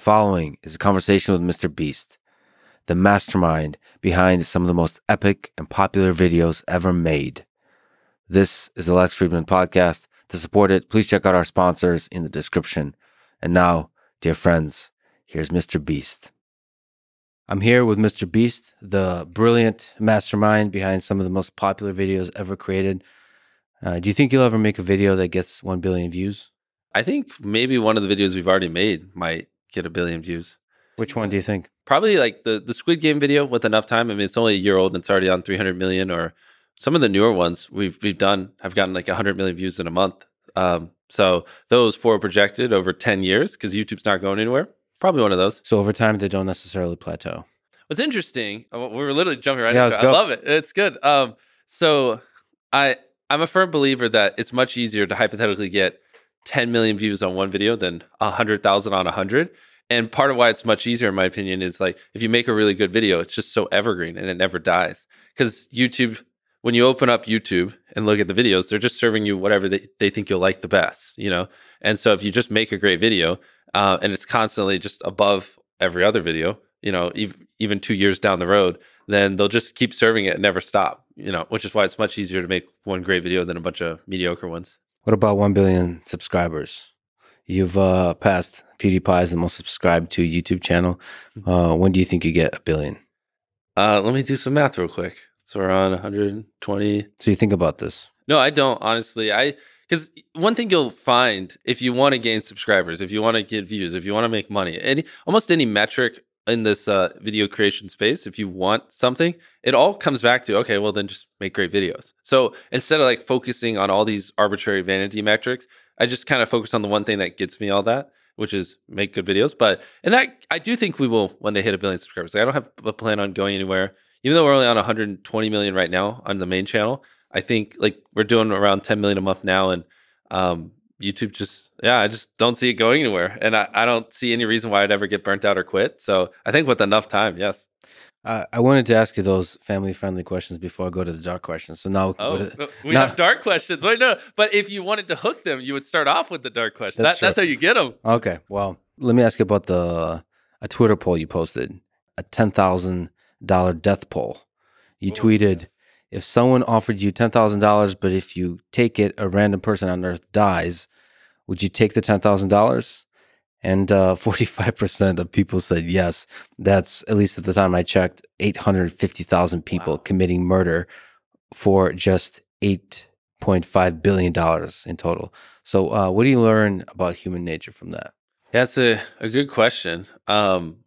following is a conversation with Mr. Beast, the mastermind behind some of the most epic and popular videos ever made. This is the Lex Fridman podcast. To support it, please check out our sponsors in the description. And now, dear friends, here's Mr. Beast. I'm here with Mr. Beast, the brilliant mastermind behind some of the most popular videos ever created. Uh, do you think you'll ever make a video that gets 1 billion views? I think maybe one of the videos we've already made might get a billion views. Which one do you think? Probably like the the Squid Game video with enough time. I mean, it's only a year old and it's already on 300 million. Or some of the newer ones we've we've done have gotten like 100 million views in a month. Um, so those four projected over 10 years because YouTube's not going anywhere. Probably one of those. So over time, they don't necessarily plateau. What's interesting, uh, we were literally jumping right Yeah, into it. I love it. It's good. Um, so I I'm a firm believer that it's much easier to hypothetically get 10 million views on one video than 100,000 on 100. And part of why it's much easier, in my opinion, is like if you make a really good video, it's just so evergreen and it never dies. Because YouTube, when you open up YouTube and look at the videos, they're just serving you whatever they, they think you'll like the best, you know? And so if you just make a great video uh, and it's constantly just above every other video, you know, ev- even two years down the road, then they'll just keep serving it and never stop, you know, which is why it's much easier to make one great video than a bunch of mediocre ones. What about 1 billion subscribers? You've uh, passed PewDiePie as the most subscribed to YouTube channel. Uh, when do you think you get a billion? Uh, let me do some math real quick. So we're on 120. So you think about this. No, I don't honestly. I because one thing you'll find if you want to gain subscribers, if you want to get views, if you want to make money, any almost any metric in this uh, video creation space, if you want something, it all comes back to okay, well then just make great videos. So instead of like focusing on all these arbitrary vanity metrics, I just kind of focus on the one thing that gets me all that, which is make good videos. But and that I do think we will one day hit a billion subscribers. Like, I don't have a plan on going anywhere, even though we're only on 120 million right now on the main channel. I think like we're doing around 10 million a month now, and um, YouTube just yeah, I just don't see it going anywhere, and I, I don't see any reason why I'd ever get burnt out or quit. So I think with enough time, yes. Uh, I wanted to ask you those family friendly questions before I go to the dark questions. So now, Oh, we no. have dark questions. Wait, no, but if you wanted to hook them, you would start off with the dark question. That's That, that's how you get them. okay. Well, let me ask you about the a Twitter poll you posted, a ten thousand dollar death poll. You tweeted, if someone offered you ten thousand dollars, but if you take it, a random person on earth dies, would you take the ten thousand dollars? And uh, forty-five percent of people said yes. That's at least at the time I checked, eight hundred fifty thousand people Wow. committing murder for just eight point five billion dollars in total. So, uh, what do you learn about human nature from that? That's a, a good question. Um,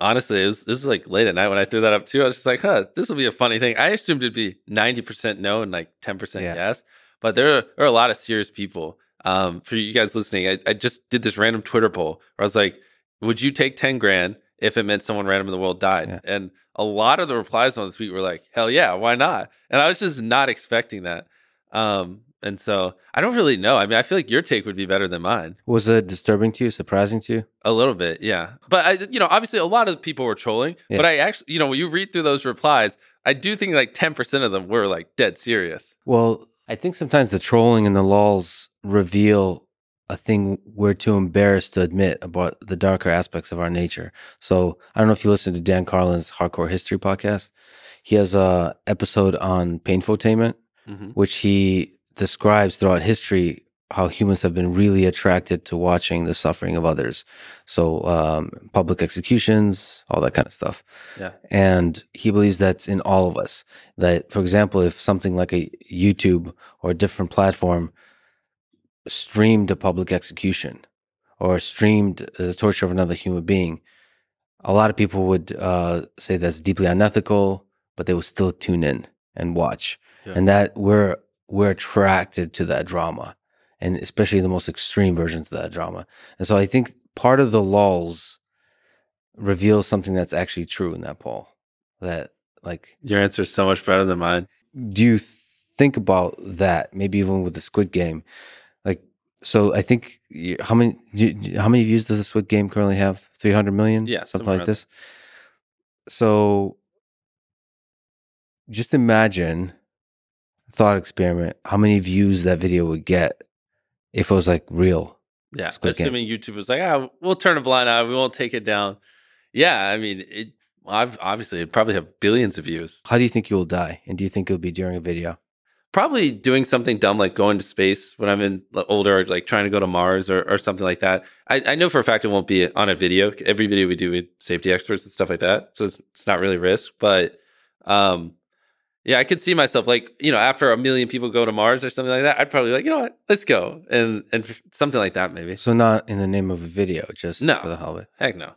honestly, it was, this was like late at night when I threw that up too. I was just like, huh, this will be a funny thing. I assumed it'd be 90% no and like 10% Yeah. yes. But there are, there are a lot of serious people. Um, for you guys listening, I, I just did this random Twitter poll where I was like, would you take 10 grand if it meant someone random in the world died? Yeah. And a lot of the replies on the tweet were like, hell yeah, why not? And I was just not expecting that. Um, and so I don't really know. I mean, I feel like your take would be better than mine. Was it disturbing to you, surprising to you? A little bit, yeah. But I, you know, obviously a lot of people were trolling. Yeah. But I actually, you know, when you read through those replies, I do think like ten percent of them were like dead serious. Well, I think sometimes the trolling and the lulls reveal a thing we're too embarrassed to admit about the darker aspects of our nature. So I don't know if you listen to Dan Carlin's Hardcore History podcast. He has a episode on painfotainment, hmm which he describes throughout history how humans have been really attracted to watching the suffering of others. So um, public executions, all that kind of stuff. Yeah. And he believes that's in all of us. That, for example, if something like a YouTube or a different platform streamed a public execution or streamed the torture of another human being, a lot of people would uh, say that's deeply unethical, but they would still tune in and watch. Yeah. And that we're we're attracted to that drama, and especially the most extreme versions of that drama. And so I think part of the lulls reveals something that's actually true in that poll. That like, Your answer is so much better than mine. do you think about that? Maybe even with the Squid Game, like. So I think how many do you- how many views does the Squid Game currently have? Three hundred million, Yeah, something like this. So just imagine thought experiment how many views that video would get if it was like real Yeah, Squid Game. assuming YouTube was like, ah, we'll turn a blind eye, we won't take it down. Yeah, I mean, it I've, obviously it'd probably have billions of views. How do you think you'll die? And do you think it'll be during a video? Probably doing something dumb like going to space when I'm in older, or like trying to go to Mars or, or something like that. I, I know for a fact it won't be on a video. Every video we do with safety experts and stuff like that, so it's, it's not really risk. But um, yeah, I could see myself like you know after a million people go to Mars or something like that, I'd probably be like you know what, let's go and and something like that maybe. So not in the name of a video, just No. for the hell of it. Heck no.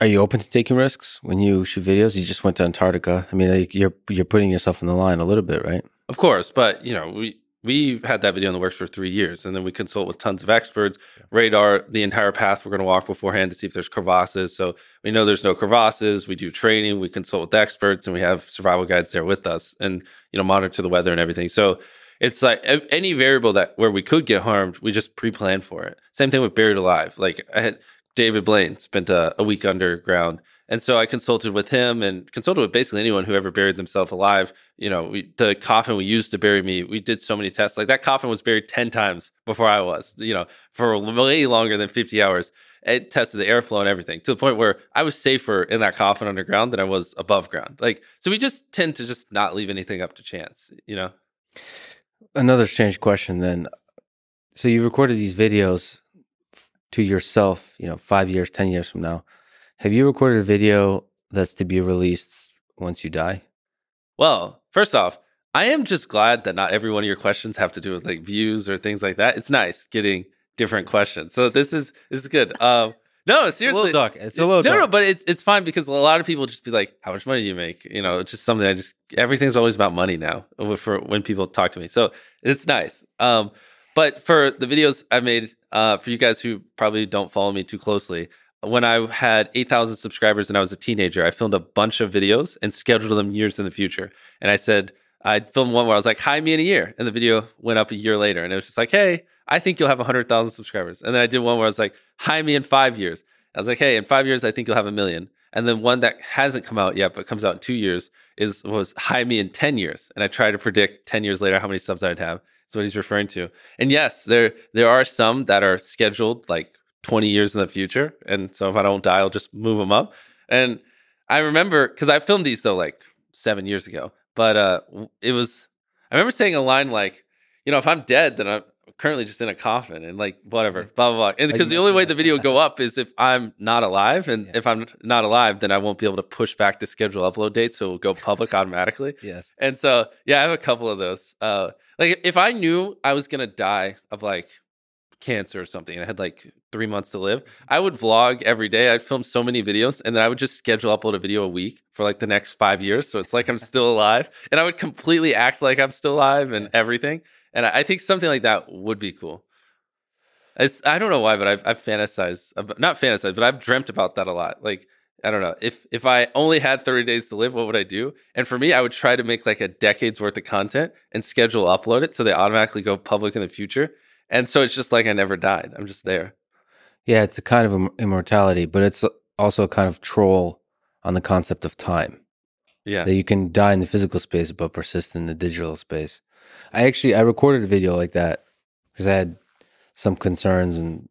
Are you open to taking risks when you shoot videos? You just went to Antarctica. I mean, like, you're you're putting yourself in the line a little bit, right? Of course, but you know, we we had that video in the works for three years, and then we consult with tons of experts, radar the entire path we're going to walk beforehand to see if there's crevasses. So we know there's no crevasses. We do training, we consult with experts, and we have survival guides there with us, and you know, monitor the weather and everything. So it's like any variable that where we could get harmed, we just pre-plan for it. Same thing with buried alive. Like I had David Blaine spent a, a week underground. And so I consulted with him and consulted with basically anyone who ever buried themselves alive. You know, we, the coffin we used to bury me, we did so many tests. Like that coffin was buried 10 times before I was, you know, for way longer than 50 hours. It tested the airflow and everything to the point where I was safer in that coffin underground than I was above ground. Like, so we just tend to just not leave anything up to chance, you know? Another strange question then. So you recorded these videos to yourself, you know, five years, 10 years from now. Have you recorded a video that's to be released once you die? Well, first off, I am just glad that not every one of your questions have to do with like views or things like that. It's nice getting different questions. So this is this is good. Um no, seriously. little dark. It's a little no, dark. no, but it's it's fine because a lot of people just be like, "How much money do you make?" You know, it's just something I just everything's always about money now for when people talk to me. So it's nice. Um, but for the videos I made uh, for you guys who probably don't follow me too closely, when I had eight thousand subscribers and I was a teenager, I filmed a bunch of videos and scheduled them years in the future. And I said I filmed one where I was like, "Hi, me in a year," and the video went up a year later, and it was just like, "Hey." I think you'll have 100,000 subscribers. And then I did one where I was like, hi me in five years. I was like, hey, in five years, I think you'll have a million. And then one that hasn't come out yet, but comes out in two years, is was hi me in 10 years. And I try to predict 10 years later how many subs I'd have. That's what he's referring to. And yes, there there are some that are scheduled like 20 years in the future. And so if I don't die, I'll just move them up. And I remember because I filmed these though like seven years ago, but uh it was I remember saying a line like, you know, if I'm dead, then I'm currently just in a coffin and like whatever, blah blah blah. And because the only way the video will go up is if I'm not alive, and Yeah. if I'm not alive, then I won't be able to push back the schedule upload date, so it'll go public automatically. Yes. And so yeah, I have a couple of those. Uh, like if I knew I was gonna die of like cancer or something, and I had like three months to live, I would vlog every day. I'd film so many videos, and then I would just schedule upload a video a week for like the next five years. So it's like I'm still alive, and I would completely act like I'm still alive and everything. And I think something like that would be cool. It's I don't know why, but I've I've fantasized about, not fantasized, but I've dreamt about that a lot. Like I don't know if if I only had 30 days to live, what would I do? And for me, I would try to make like a decade's worth of content and schedule upload it so they automatically go public in the future. And so it's just like I never died. I'm just there. Yeah, it's a kind of im- immortality, but it's also a kind of troll on the concept of time. Yeah. That you can die in the physical space but persist in the digital space. I actually I recorded a video like that because I had some concerns and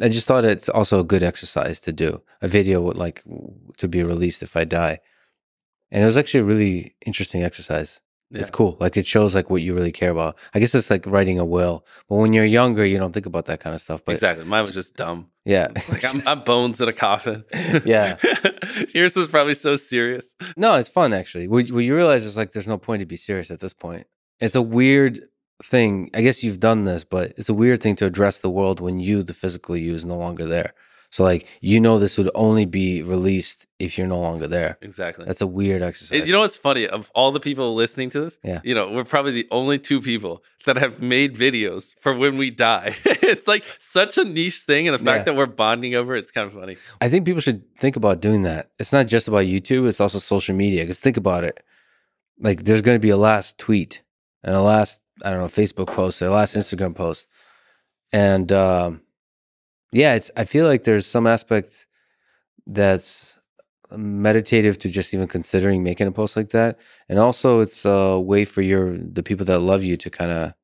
I just thought it's also a good exercise to do. A video would like to be released if I die. And it was actually a really interesting exercise. It's Yeah. cool. Like it shows like what you really care about. I guess it's like writing a will. But when you're younger, you don't think about that kind of stuff. But exactly. Mine was just dumb. yeah. Like I'm, I'm bones in a coffin. Yeah. Yours is probably so serious. No, it's fun actually. What, what you realize is like there's no point to be serious at this point. It's a weird thing. I guess you've done this, but it's a weird thing to address the world when you, the physical you, is no longer there. So like you know this would only be released if you're no longer there. Exactly. That's a weird exercise. You know what's funny? Of all the people listening to this, Yeah. you know, we're probably the only two people that have made videos for when we die. it's like such a niche thing, and the fact Yeah. that we're bonding over it's kind of funny. I think people should think about doing that. It's not just about YouTube, it's also social media. Because think about it. Like there's going to be a last tweet and a last, I don't know, Facebook post, a last Instagram post. And um, yeah, it's, I feel like there's some aspect that's meditative to just even considering making a post like that. And also it's a way for your, the people that love you to kind of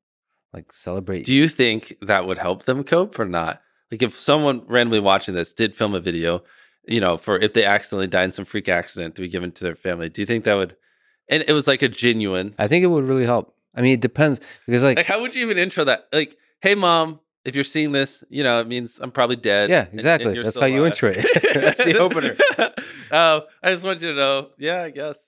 like celebrate. Do you think that would help them cope or not? Like if someone randomly watching this did film a video, you know, for if they accidentally died in some freak accident to be given to their family, do you think that would? And it was like a genuine. I think it would really help. I mean, it depends because like, Like, how would you even intro that? Like, hey, mom, if you're seeing this, you know, it means I'm probably dead. yeah, and- and exactly. That's how you alive." intro it. That's the opener. Oh, I just want you to know. Yeah, I guess.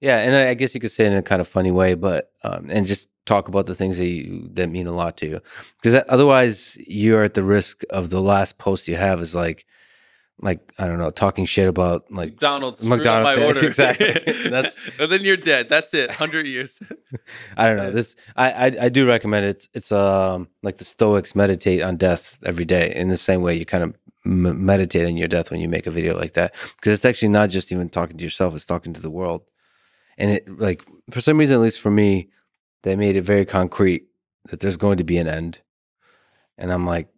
Yeah, and I I guess you could say it in a kind of funny way, but um, and just talk about the things that you, that mean a lot to you, because otherwise you're at the risk of the last post you have is like, like I don't know, talking shit about like McDonald's. s- screwed up my order. exactly. That's and then you're dead. That's it. Hundred years. I don't know. This I, I I do recommend it. It's it's um like the Stoics meditate on death every day. In the same way, you kind of m- meditate on your death when you make a video like that, because it's actually not just even talking to yourself; it's talking to the world. And it like for some reason, at least for me, they made it very concrete that there's going to be an end, and I'm like,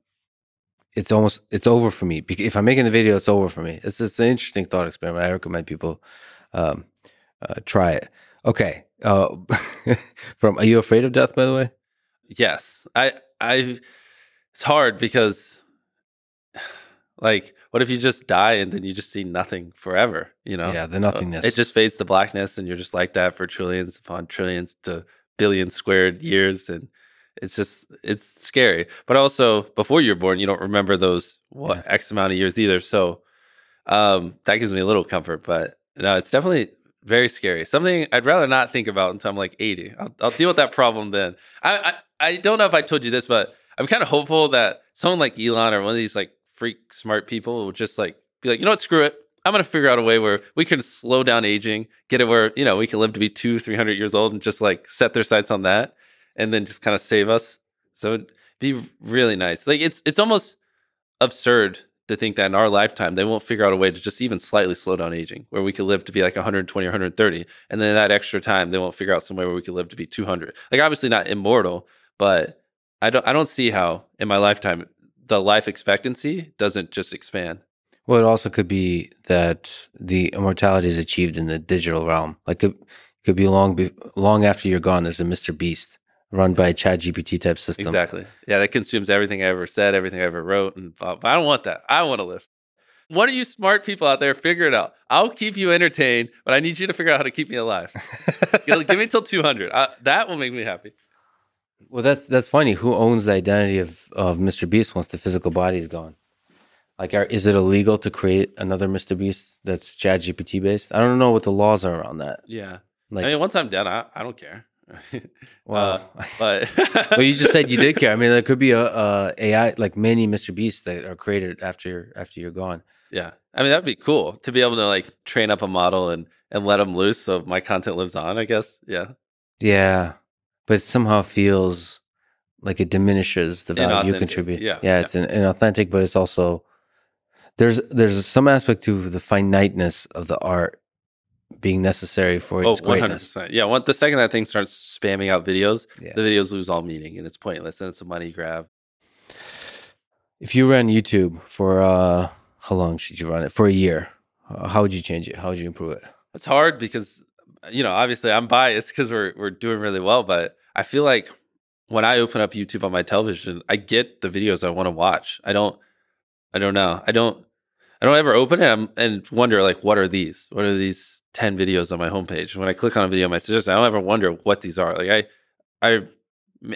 it's almost it's over for me. If I'm making the video, it's over for me. It's it's an interesting thought experiment. I recommend people um, uh, try it. Okay. Uh, from are you afraid of death? By the way, Yes. I I it's hard because like what if you just die and then you just see nothing forever, you know? yeah, the Uh, nothingness. It just fades to blackness and you're just like that for trillions upon trillions to billion squared years and it's just it's scary. But also before you're born, you don't remember those what Yeah. X amount of years either. So um that gives me a little comfort. But no, it's definitely very scary. Something I'd rather not think about until I'm like 80. I'll, I'll deal with that problem then. I, I I don't know if I told you this, but I'm kind of hopeful that someone like Elon or one of these like freak smart people will just like be like, you know what, screw it. I'm gonna figure out a way where we can slow down aging, get it where you know we can live to be two, three hundred years old, and just like set their sights on that, and then just kind of save us. So it'd be really nice. Like it's it's almost absurd to think that in our lifetime they won't figure out a way to just even slightly slow down aging, where we could live to be like 120 or 130, and then that extra time they won't figure out some way where we could live to be 200. Like obviously not immortal, but I don't I don't see how in my lifetime the life expectancy doesn't just expand. well, it also could be that the immortality is achieved in the digital realm. Like it could be long be, long after you're gone. There's a Mr. Beast run by a ChatGPT type system. Exactly. Yeah, that consumes everything I ever said, everything I ever wrote, and blah, but I don't want that. I want to live. One of you smart people out there, figure it out. I'll keep you entertained, but I need you to figure out how to keep me alive. Give me till 200. Uh, that will make me happy. well, that's that's funny. Who owns the identity of of Mr. Beast once the physical body is gone? Like, are, is it illegal to create another Mr. Beast that's ChatGPT based? I don't know what the laws are around that. Yeah. Like, I mean, once I'm dead, I, I don't care. well, Uh, but well, you just said you did care. I mean, there could be a, a AI like many Mr. Beasts that are created after after you're gone. yeah. I mean, that'd be cool to be able to like train up a model and and let them loose so my content lives on. I guess. Yeah. Yeah, but it somehow feels like it diminishes the value you contribute. Yeah, yeah, it's an, inauthentic, but it's also there's there's some aspect to the finiteness of the art being necessary for it. Oh, its 100%. greatness. Yeah. One, the second that thing starts spamming out videos, Yeah. the videos lose all meaning and it's pointless and it's a money grab. If you ran YouTube for uh, how long should you run it for a year? Uh, how would you change it? How would you improve it? It's hard because you know, obviously I'm biased because we're we're doing really well, but I feel like when I open up YouTube on my television, I get the videos I want to watch. I don't I don't know. I don't I don't ever open it and wonder like what are these? What are these 10 videos on my homepage? When I click on a video my suggestion, I don't ever wonder what these are. Like I I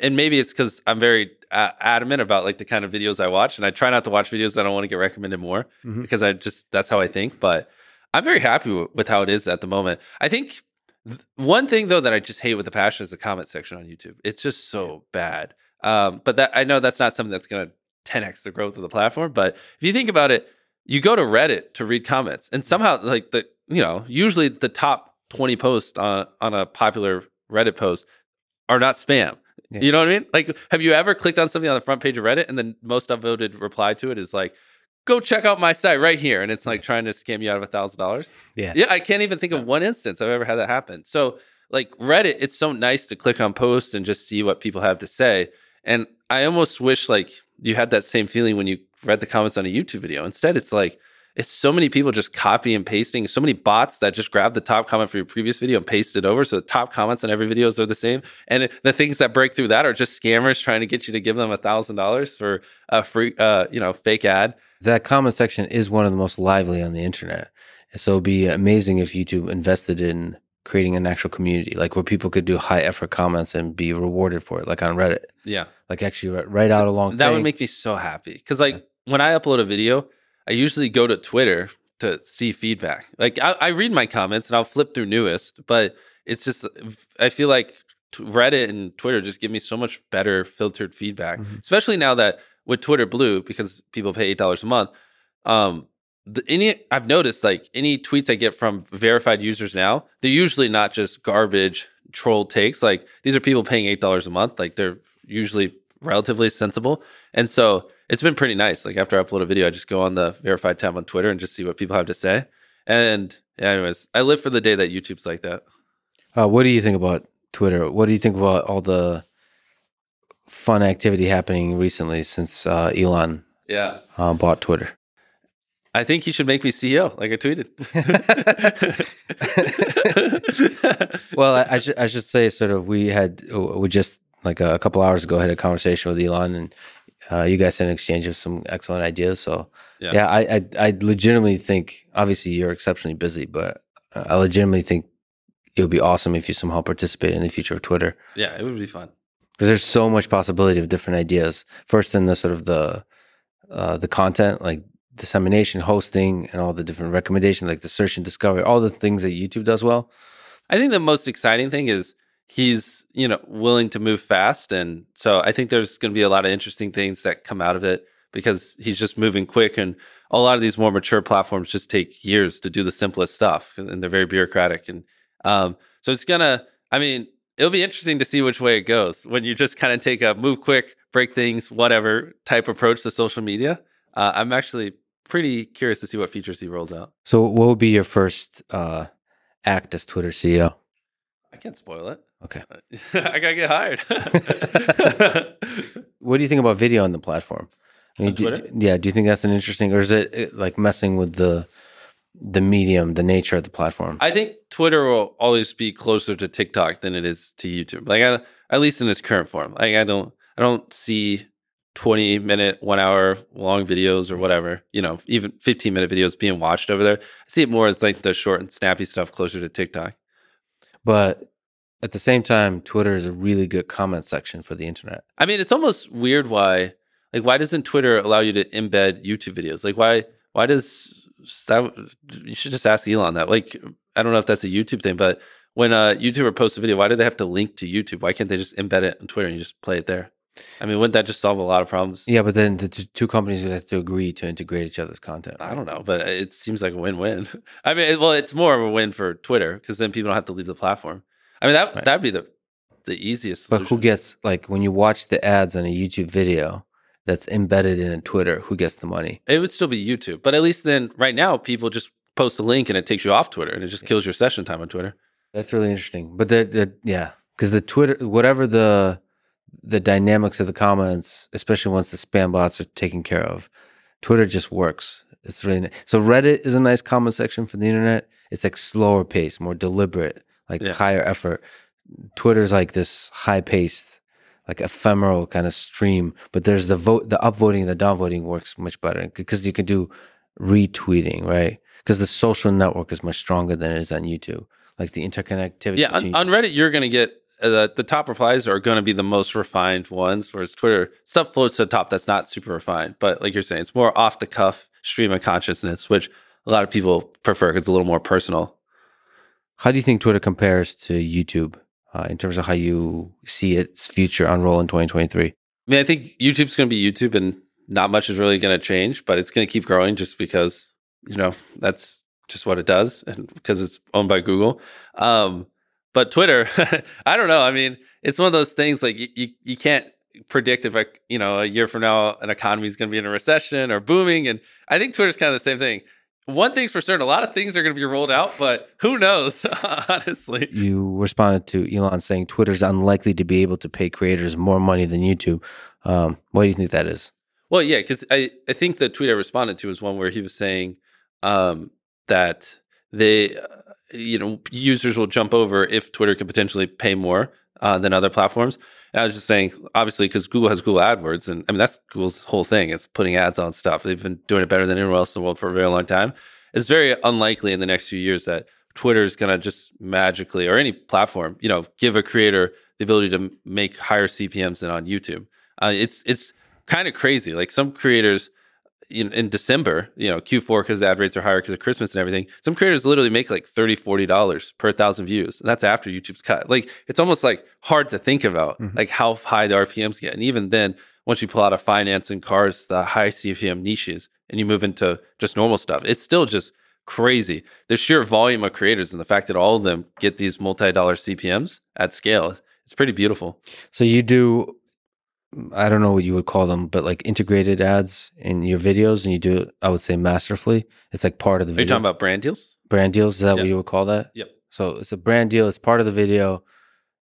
and maybe it's cuz I'm very uh, adamant about like the kind of videos I watch and I try not to watch videos that I don't want to get recommended more Mhm. because I just that's how I think. But I'm very happy with, with how it is at the moment. I think th- one thing though that I just hate with the passion is the comment section on YouTube. It's just so bad. Um, but that I know that's not something that's going to 10x the growth of the platform. But if you think about it, you go to Reddit to read comments, and somehow like the you know usually the top 20 posts on on a popular Reddit post are not spam. Yeah. You know what I mean? Like, have you ever clicked on something on the front page of Reddit and the most upvoted reply to it is like, "Go check out my site right here," and it's like trying to scam you out of a thousand dollars? Yeah. Yeah, I can't even think of one instance I've ever had that happen. So, like Reddit, it's so nice to click on posts and just see what people have to say. And I almost wish like you had that same feeling when you read the comments on a YouTube video. Instead, it's like it's so many people just copy and pasting, so many bots that just grab the top comment for your previous video and paste it over. So the top comments on every videos are the same. And the things that break through that are just scammers trying to get you to give them a thousand dollars for a free, uh, you know, fake ad. That comment section is one of the most lively on the internet. So it'd be amazing if YouTube invested in creating an actual community, like where people could do high effort comments and be rewarded for it, like on Reddit. Yeah. Like actually write out a long That thing. would make me so happy. Cause like when I upload a video, I usually go to Twitter to see feedback. Like I, I read my comments and I'll flip through newest, but it's just, I feel like Reddit and Twitter just give me so much better filtered feedback, Mhm. especially now that with Twitter Blue, because people pay $8 a month. Um, the, any I've noticed like any tweets I get from verified users now, they're usually not just garbage troll takes. Like these are people paying eight dollars a month. Like they're usually relatively sensible, and so it's been pretty nice. Like after I upload a video, I just go on the verified tab on Twitter and just see what people have to say. And anyways, I live for the day that YouTube's like that. Uh, what do you think about Twitter? What do you think about all the fun activity happening recently since uh, Elon Yeah, uh, bought Twitter? I think he should make me CEO, like I tweeted. well, I, I should I should say sort of we had we just like a, couple hours ago had a conversation with Elon and uh, you guys had an exchange of some excellent ideas. So Yeah. yeah, I, I I legitimately think obviously you're exceptionally busy, but uh, I legitimately think it would be awesome if you somehow participate in the future of Twitter yeah, it would be fun. because there's so much possibility of different ideas. First in the sort of the uh, the content like dissemination, hosting, and all the different recommendations like the search and discovery, all the things that YouTube does well. I think the most exciting thing is he's, you know, willing to move fast. And so I think there's going to be a lot of interesting things that come out of it because he's just moving quick. And a lot of these more mature platforms just take years to do the simplest stuff and they're very bureaucratic. And um, so it's going to, I mean, it'll be interesting to see which way it goes when you just kind of take a move quick, break things, whatever type approach to social media. Uh, I'm actually pretty curious to see what features he rolls out. So, what would be your first uh, act as Twitter CEO? I can't spoil it. Okay. I gotta get hired. What do you think about video on the platform? I On do- Twitter? yeah. Do you think that's an interesting, or is it uh, like messing with the the medium, the nature of the platform? I think Twitter will always be closer to TikTok than it is to YouTube. Like, I, at least in its current form. Like, I don't, I don't see twenty minute, one hour long videos or whatever. You know, even fifteen minute videos being watched over there. I see it more as like the short and snappy stuff closer to TikTok. but at the same time, Twitter is a really good comment section for the internet. I mean, it's almost weird why, like, why doesn't Twitter allow you to embed YouTube videos? Like, why, why does that? You should just ask Elon that. Like, I don't know if that's a YouTube thing, but when a YouTuber posts a video, why do they have to link to YouTube? Why can't they just embed it on Twitter and you just play it there? I mean, wouldn't that just solve a lot of problems? Yeah, but then the t- two companies would have to agree to integrate each other's content. I don't know, but it seems like a win-win. I mean, well, it's more of a win for Twitter because then people don't have to leave the platform. I mean, that Right. that'd be the the easiest. But who gets like when you watch the ads on a YouTube video that's embedded in a Twitter? Who gets the money? It would still be YouTube, but at least then, right now, people just post a link and it takes you off Twitter and it just kills your session time on Twitter. That's really interesting. But the, the yeah, because the Twitter, whatever the the dynamics of the comments, especially once the spam bots are taken care of, Twitter just works. It's really ni- so. Reddit is a nice comment section for the internet. It's like slower pace, more deliberate, like Yeah. higher effort. Twitter's like this high paced, like ephemeral kind of stream. But there's the vote, the upvoting, the downvoting works much better because you can do retweeting, right? Because the social network is much stronger than it is on YouTube. Like the interconnectivity. Yeah, on, on Reddit, you're going to get uh, the, the top replies are going to be the most refined ones, whereas Twitter stuff floats to the top that's not super refined. But like you're saying, it's more off the cuff stream of consciousness, which a lot of people prefer because it's a little more personal. How do you think Twitter compares to YouTube uh, in terms of how you see its future unroll in 2023? I mean, I think YouTube's going to be YouTube, and not much is really going to change, but it's going to keep growing just because you know that's just what it does, and because it's owned by Google. Um, but Twitter, I don't know. I mean, it's one of those things like you you, you can't predict if like you know a year from now an economy is going to be in a recession or booming, and I think Twitter's kind of the same thing. One thing's for certain: a lot of things are going to be rolled out, but who knows? honestly, You responded to Elon saying Twitter's unlikely to be able to pay creators more money than YouTube. Um, why do you think that is? Well, yeah, because I, I think the tweet I responded to was one where he was saying um, that they, uh, you know, users will jump over if Twitter can potentially pay more uh, than other platforms. And I was just saying, obviously, because Google has Google AdWords, and I mean that's Google's whole thing. It's putting ads on stuff. They've been doing it better than anyone else in the world for a very long time. It's very unlikely in the next few years that Twitter is going to just magically, or any platform, you know, give a creator the ability to make higher CPMS than on YouTube. Uh, it's it's kind of crazy. Like some creators in, in December, you know, Q4 because ad rates are higher because of Christmas and everything. Some creators literally make like 30 $40 per thousand views. And that's after YouTube's cut. Like it's almost like hard to think about mm-hmm. like how high the RPMs get. And even then, once you pull out of finance and cars, the high CPM niches, and you move into just normal stuff, it's still just crazy. The sheer volume of creators and the fact that all of them get these multi-dollar CPMs at scale, it's pretty beautiful. So you do I don't know what you would call them, but like integrated ads in your videos, and you do it, I would say masterfully. It's like part of the video. Are you talking about brand deals? Brand deals, is that yep. what you would call that? Yep. So it's a brand deal, it's part of the video.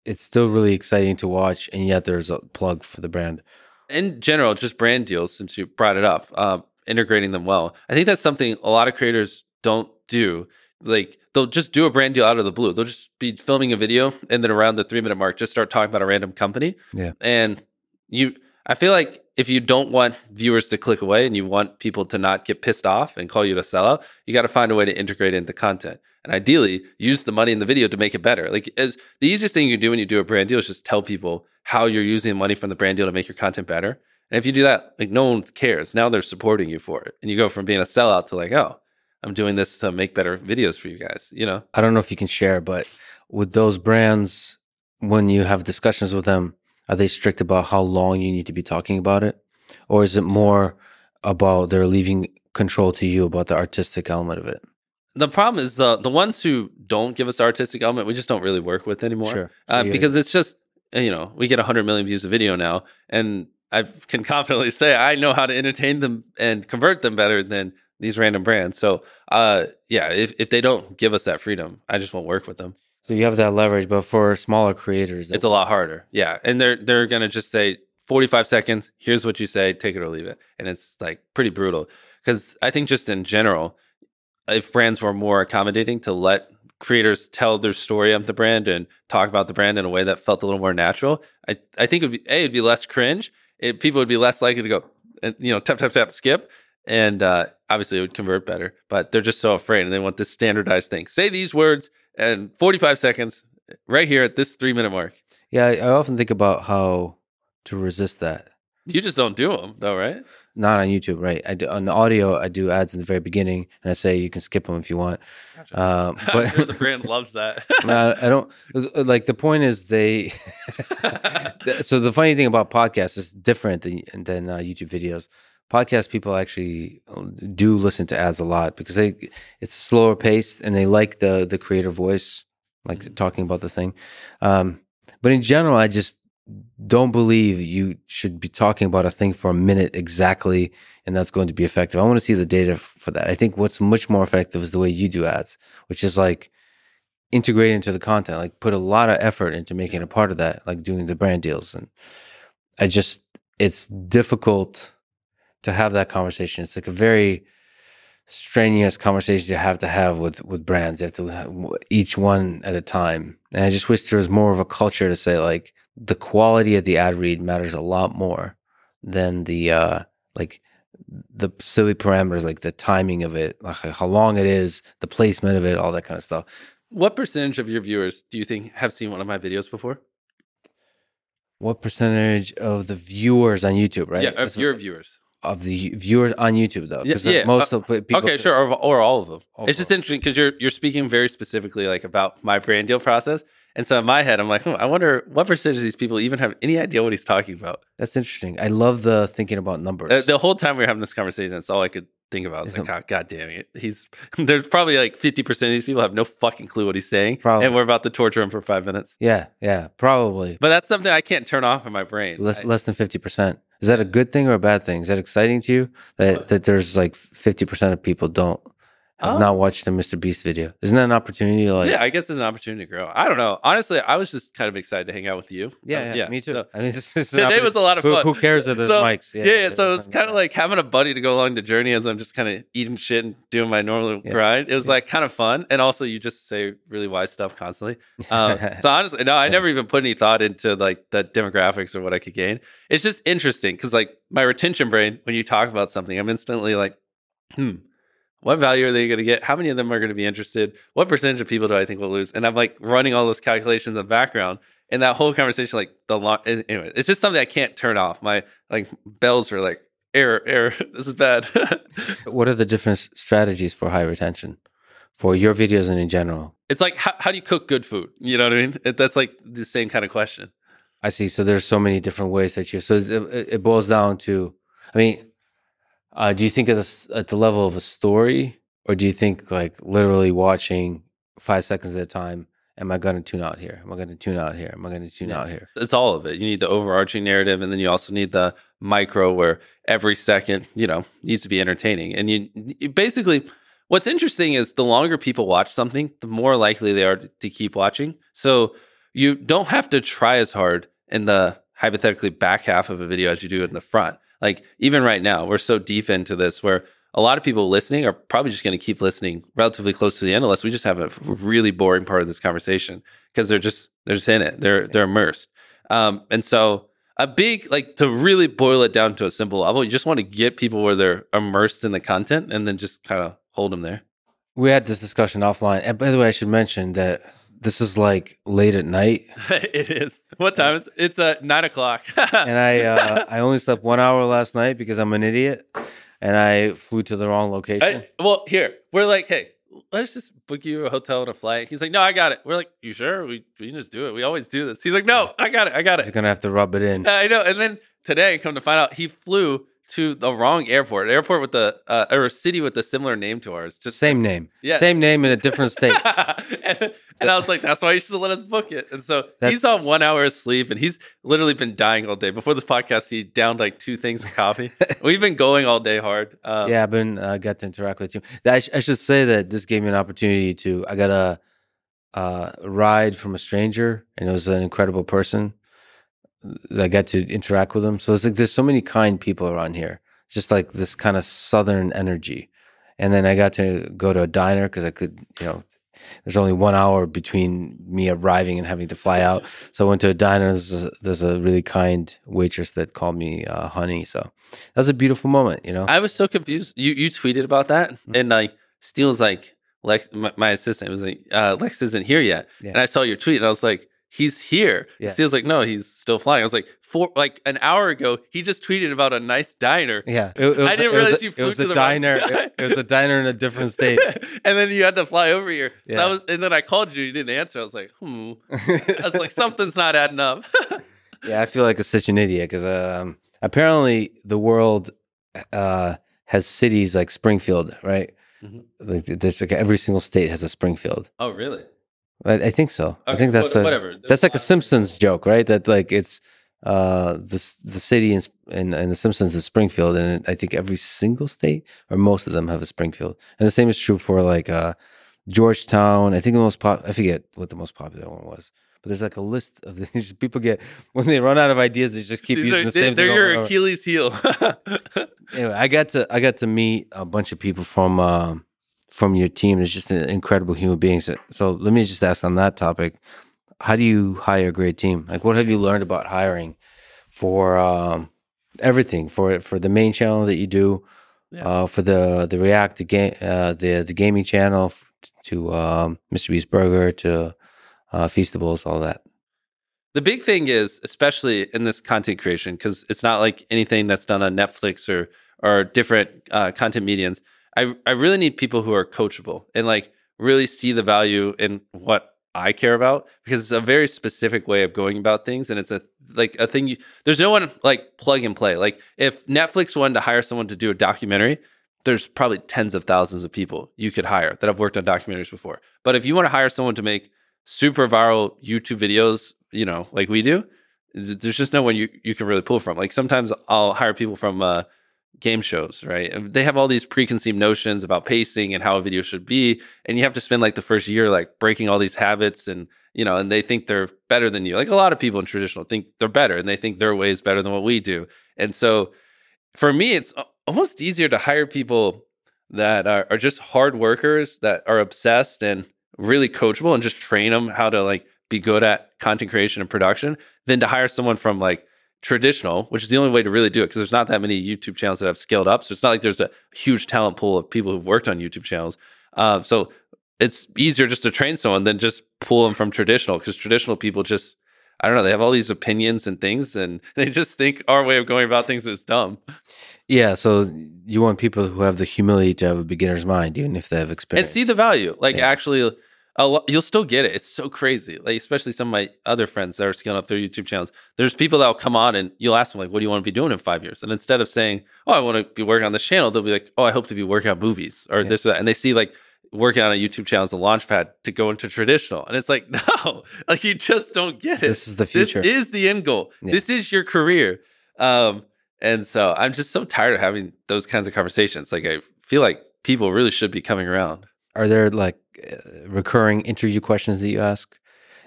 It's still really exciting to watch, and yet there's a plug for the brand. In general, just brand deals, since you brought it up, uh, integrating them well. I think that's something a lot of creators don't do. Like they'll just do a brand deal out of the blue. They'll just be filming a video and then around the three minute mark, just start talking about a random company. Yeah. And you I feel like if you don't want viewers to click away and you want people to not get pissed off and call you to sell out, you got to find a way to integrate it into content. And ideally, use the money in the video to make it better. Like as the easiest thing you do when you do a brand deal is just tell people how you're using money from the brand deal to make your content better. And if you do that, like no one cares. Now they're supporting you for it. And you go from being a sellout to like, oh, I'm doing this to make better videos for you guys, you know? I don't know if you can share, but with those brands, when you have discussions with them, are they strict about how long you need to be talking about it? Or is it more about they're leaving control to you about the artistic element of it? The problem is the the ones who don't give us the artistic element, we just don't really work with anymore. Sure. Uh, because it's just you know we get 100 million views a video now, and I can confidently say I know how to entertain them and convert them better than these random brands. So, uh, yeah, if if they don't give us that freedom, I just won't work with them. So you have that leverage, but for smaller creators, it's a lot harder. Yeah, and they're they're gonna just say 45 seconds. Here's what you say. Take it or leave it, and it's like pretty brutal. Because I think just in general, if brands were more accommodating to let creators tell their story of the brand and talk about the brand in a way that felt a little more natural, I I think it'd be, a it'd be less cringe. It, people would be less likely to go and you know tap tap tap skip, and uh, obviously it would convert better. But they're just so afraid, and they want this standardized thing. Say these words and 45 seconds right here at this three minute mark. Yeah, I, I often think about how to resist that. You just don't do them though, right? Not on YouTube, right? I do on the audio. I do ads in the very beginning, and I say you can skip them if you want. Gotcha. Um, but the brand loves that. I don't like. The point is they. so the funny thing about podcasts is different than than uh, YouTube videos podcast people actually uh, do listen to ads a lot because they it's slower paced and they like the the creator voice like mm-hmm. talking about the thing. Um, but in general i just don't believe you should be talking about a thing for a minute exactly and that's going to be effective. I want to see the data for that. I think what's much more effective is the way you do ads which is like integrate into the content like put a lot of effort into making a part of that like doing the brand deals. And i just it's difficult to have that conversation. It's like a very strenuous conversation you have to have with with brands. You have to have each one at a time. And I just wish there was more of a culture to say like the quality of the ad read matters a lot more than the uh like the silly parameters like the timing of it, like how long it is, the placement of it, all that kind of stuff. What percentage of your viewers do you think have seen one of my videos before? What percentage of the viewers on YouTube, right? Yeah, of your viewers of the viewers on YouTube though. Yeah, yeah. most uh, of people. Okay, sure, or, or all of them. it's just interesting because you're you're speaking very specifically like about my brand deal process, and so in my head, I'm like, hmm, I wonder what percentage of these people even have any idea what he's talking about. That's interesting. I love the thinking about numbers. Uh, the whole time we were having this conversation, that's all I could think about. It's like, God, God damn it. He's there's probably like 50% of these people have no fucking clue what he's saying. Probably. And we're about to torture him for five minutes. Yeah, yeah, probably. But that's something I can't turn off in my brain. Less I, less than 50%. Is that a good thing or a bad thing? Is that exciting to you that uh, that there's like 50% of people don't have Oh. not watched a Mr. Beast video. Isn't that an opportunity? to, Like, yeah, I guess it's an opportunity to grow. I don't know. Honestly, I was just kind of excited to hang out with you. yeah, Um, yeah, me too. so- I mean, it's, today was a lot of fun. who cares if there's So, mics? Yeah, yeah. So was kind of like having a buddy to go along the journey as I'm just kind of eating shit and doing my normal Yeah. grind. It was Yeah. like kind of fun, and also you just say really wise stuff constantly. Um, so honestly, no, I Yeah. never even put any thought into like the demographics or what I could gain. It's just interesting because like my retention brain, when you talk about something, I'm instantly like, hmm. What value are they going to get? How many of them are going to be interested? What percentage of people do I think will lose? And I'm like running all those calculations in the background, and that whole conversation, like the long, eh, anyway, it's just something I can't turn off. My like bells are like error, error. This is bad. what are the different strategies for high retention for your videos and in general? it's like how, how do you cook good food? You know what I mean? It, that's like the same kind of question. I see. So there's so many different ways that you. So it it boils down to. I mean, uh, do you think at the, at the level of a story, or do you think like literally watching five seconds at a time? Am I going to tune out here? Am I going to tune out here? Am I going to tune Yeah. out here? It's all of it. You need the overarching narrative, and then you also need the micro, where every second, you know, needs to be entertaining. And you, you basically, what's interesting is the longer people watch something, the more likely they are to keep watching. So you don't have to try as hard in the hypothetically back half of a video as you do in the front. Like even right now, we're so deep into this where a lot of people listening are probably just going to keep listening relatively close to the end unless we just have a really boring part of this conversation because they're just they're just in it. They're they're immersed. Um, and so a big like to really boil it down to a simple level, you just want to get people where they're immersed in the content and then just kind of hold them there. We had this discussion offline. And by the way, I should mention that this is like late at night, it is. What time is it's uh nine o'clock. and I uh, I only slept one hour last night because I'm an idiot, and I flew to the wrong location. I- well, here we're like, hey, let's just book you a hotel and a flight. He's like, no, I got it. We're like, you sure? We we can just do it. We always do this. He's like, no, I got it. I got it. He's gonna have to rub it in. I know. And then today, come to find out, he flew to the wrong airport, airport with the uh, or a city with a similar name to ours. Just Same name, Yeah. same name in a different state. and, and I was like, that's why you should have let us book it. And so That's- he's on one hour of sleep and he's literally been dying all day. Before this podcast, he downed like two things of coffee. We've been going all day hard. Um, yeah, I've been uh, got to interact with you. I, sh- I should say that this gave me an opportunity to. I got a uh, ride from a stranger, and it was an incredible person. I got to interact with them. So it's like there's so many kind people around here. Just like this kind of southern energy. And then I got to go to a diner because I could, you know, there's only one hour between me arriving and having to fly out. So I went to a diner. There's a, there's a really kind waitress that called me uh, honey. So that was a beautiful moment, you know. I was so confused. You you tweeted about that, Mm-hmm. and like Steele's like Lex, my, my assistant was like, uh, Lex isn't here yet, Yeah. and I saw your tweet, and I was like, he's here. Yeah. Steele's like, no, he's still flying. I was like, for like an hour ago, he just tweeted about a nice diner. Yeah, it, it was, I didn't it realize a- you It flew was to a the diner. right- it, it was a diner in a different state. and then you had to fly over here. So I was, and then I called you. You didn't answer. I was like, hmm. I was like, something's not adding up. yeah, I feel like a such an idiot because um, apparently the world uh, has cities like Springfield, right? Mhm. Like, there's like every single state has a Springfield. oh, really? I, I think so. I think that's what- a, whatever. That's like a Simpsons joke, right? That like it's uh the the city in, in in the Simpsons is Springfield, and I think every single state or most of them have a Springfield, and the same is true for like uh Georgetown. I think the most pop I forget what the most popular one was, but there's like a list of these people get when they run out of ideas, they just keep These using are- the same. they're thing your. Achilles heel. Anyway, I got to I got to meet a bunch of people from um from your team. is just an incredible human beings. So let me just ask on that topic: How do you hire a great team? Like, what have you learned about hiring for um, everything for for the main channel that you do, Yeah. uh, for the the React the game uh, the the gaming channel to um, Mr. Beast Burger to uh, Feastables, all that. The big thing is, especially in this content creation, because it's not like anything that's done on Netflix or or different uh, content mediums. I I really need people who are coachable and like really see the value in what I care about because it's a very specific way of going about things, and it's a like a thing. You, there's no one like plug and play. Like if Netflix wanted to hire someone to do a documentary, there's probably tens of thousands of people you could hire that have worked on documentaries before. But if you want to hire someone to make super viral YouTube videos, you know, like we do, there's just no one you, you can really pull from. Like sometimes I'll hire people from uh, game shows, right? They have all these preconceived notions about pacing and how a video should be, and you have to spend like the first year like breaking all these habits and you know, and they think they're better than you. Like a lot of people in traditional think they're better and they think their way is better than what we do. And so for me it's almost easier to hire people that are, are just hard workers that are obsessed and really coachable and just train them how to like be good at content creation and production than to hire someone from like traditional, which is the only way to really do it because there's not that many YouTube channels that have scaled up. So it's not like there's a huge talent pool of people who've worked on YouTube channels. Uh, so it's easier just to train someone than just pull them from traditional because traditional people just I don't know, they have all these opinions and things and they just think our way of going about things is dumb. Yeah, so you want people who have the humility to have a beginner's mind, even if they have experience, and see the value. Like Yeah. actually, you'll still get it. It's so crazy. Like especially some of my other friends that are scaling up their YouTube channels. There's people that will come on and you'll ask them like, "What do you want to be doing in five years?" And instead of saying, "Oh, I want to be working on this channel," they'll be like, "Oh, I hope to be working on movies or Yeah. this or that." And they see like working on a YouTube channel as a launchpad to go into traditional, and it's like, no, like you just don't get it. this is the future. This is the end goal. Yeah. This is your career. Um, and so I'm just so tired of having those kinds of conversations. Like I feel like people really should be coming around. Are there like Uh, recurring interview questions that you ask?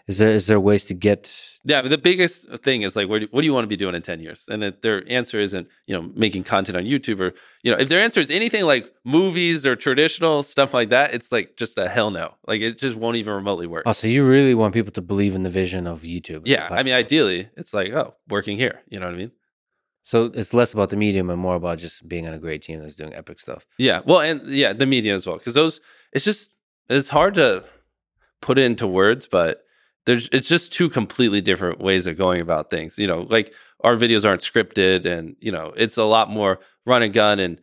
Is there is there ways to get? Yeah, the biggest thing is like, what do, what do you want to be doing in 10 years? And if their answer isn't, you know, making content on YouTube or, you know, if their answer is anything like movies or traditional stuff like that, it's like just a hell no. Like it just won't even remotely work. Oh, so you really want people to believe in the vision of YouTube? yeah. I mean, ideally, it's like, oh, working here. You know what I mean? So it's less about the medium and more about just being on a great team that's doing epic stuff. Yeah. Well, and yeah, the media as well. Cause those, it's just, it's hard to put it into words, but there's, it's just two completely different ways of going about things. You know, like our videos aren't scripted and, you know, it's a lot more run and gun. And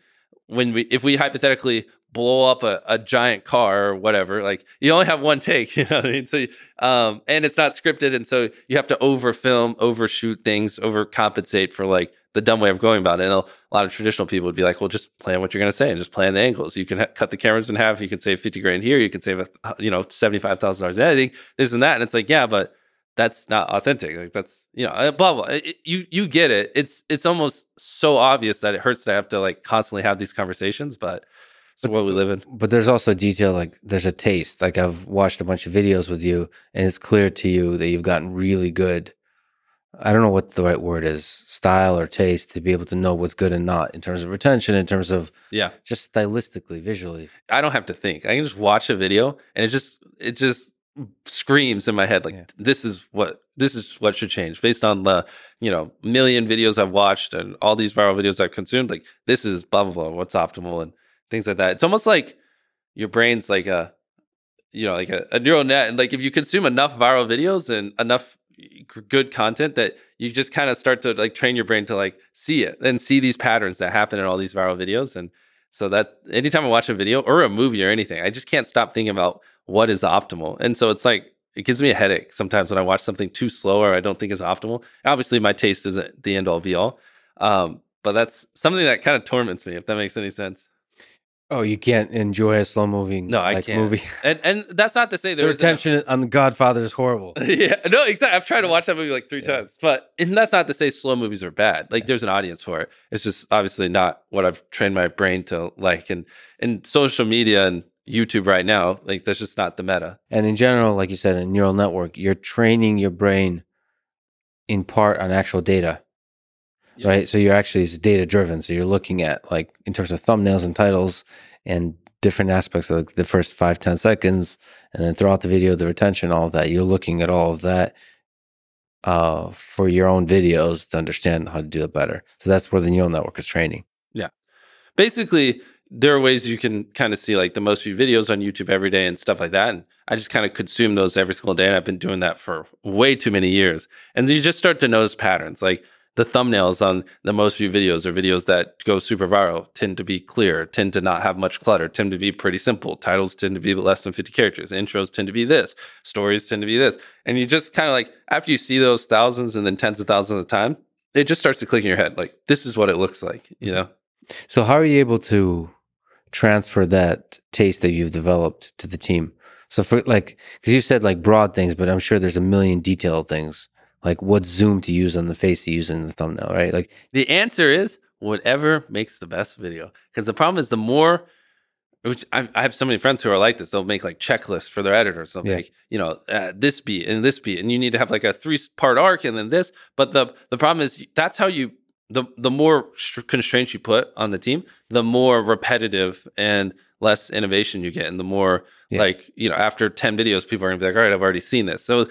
when we, if we hypothetically blow up a, a giant car or whatever, like you only have one take, you know what I mean? So, um, and it's not scripted. And so you have to over film, overshoot things, overcompensate for like the dumb way of going about it. And a, lot of traditional people would be like, well, just plan what you're going to say and just plan the angles. You can ha- cut the cameras in half. You can save 50 grand here. You can save, a, you know, $75,000 in editing, this and that. And it's like, yeah, but that's not authentic. Like that's, you know, uh, blah, blah. It- you, you get it. It's, it's almost so obvious that it hurts to have to like constantly have these conversations, but it's the world we live in. But there's also detail like there's a taste. Like I've watched a bunch of videos with you, and it's clear to you that you've gotten really good. I don't know what the right word is, style or taste, to be able to know what's good and not in terms of retention, in terms of Yeah. just stylistically, visually. I don't have to think. I can just watch a video and it just it just screams in my head like Yeah. this is what this is what should change based on the you know million videos I've watched and all these viral videos I've consumed. Like this is blah blah blah. What's optimal and things like that. It's almost like your brain's like a you know like a, a neural net and like if you consume enough viral videos and enough good content that you just kind of start to like train your brain to like see it and see these patterns that happen in all these viral videos and so that anytime I watch a video or a movie or anything, I just can't stop thinking about what is optimal. And so it's like it gives me a headache sometimes when I watch something too slow or I don't think is optimal. Obviously, my taste isn't the end all be all, um, but that's something that kind of torments me. If that makes any sense. Oh, you can't enjoy a slow moving No, I like, can't. movie. And and that's not to say the there isn't- retention on The Godfather is horrible. yeah, no, exactly. I've tried to watch that movie like three Yeah. times, but and that's not to say slow movies are bad. Like, there's an audience for it. It's just obviously not what I've trained my brain to like. And and social media and YouTube right now, like, that's just not the meta. And in general, like you said, in neural network, you're training your brain in part on actual data, Yeah. right? So you're actually it's data driven. So you're looking at like in terms of thumbnails and titles and different aspects of like the first five ten seconds, and then throughout the video, the retention, all that. You're looking at all of that uh, for your own videos to understand how to do it better. So that's where the neural network is training. Yeah. Basically, there are ways you can kind of see like the most viewed videos on YouTube every day and stuff like that. And I just kind of consume those every single day. And I've been doing that for way too many years. And you just start to notice patterns. Like the thumbnails on the most viewed videos or videos that go super viral tend to be clear, tend to not have much clutter, tend to be pretty simple. Titles tend to be less than 50 characters. Intros tend to be this. Stories tend to be this. And you just kind of like, after you see those thousands and then tens of thousands of time, it just starts to click in your head. Like, this is what it looks like, you know? So how are you able to transfer that taste that you've developed to the team? So for like, because you said like broad things, but I'm sure there's a million detailed things. Like what zoom to use on the face to use in the thumbnail, right? Like The answer is whatever makes the best video. Because the problem is the more which I, I have so many friends who are like this. They'll make like checklists for their editors. They'll Yeah. make, you know, uh, this beat and this beat, and you need to have like a three part arc and then this. But the the problem is that's how you the the more constraints you put on the team, the more repetitive and less innovation you get, and the more Yeah. like you know after ten videos, people are gonna be like, all right, I've already seen this. So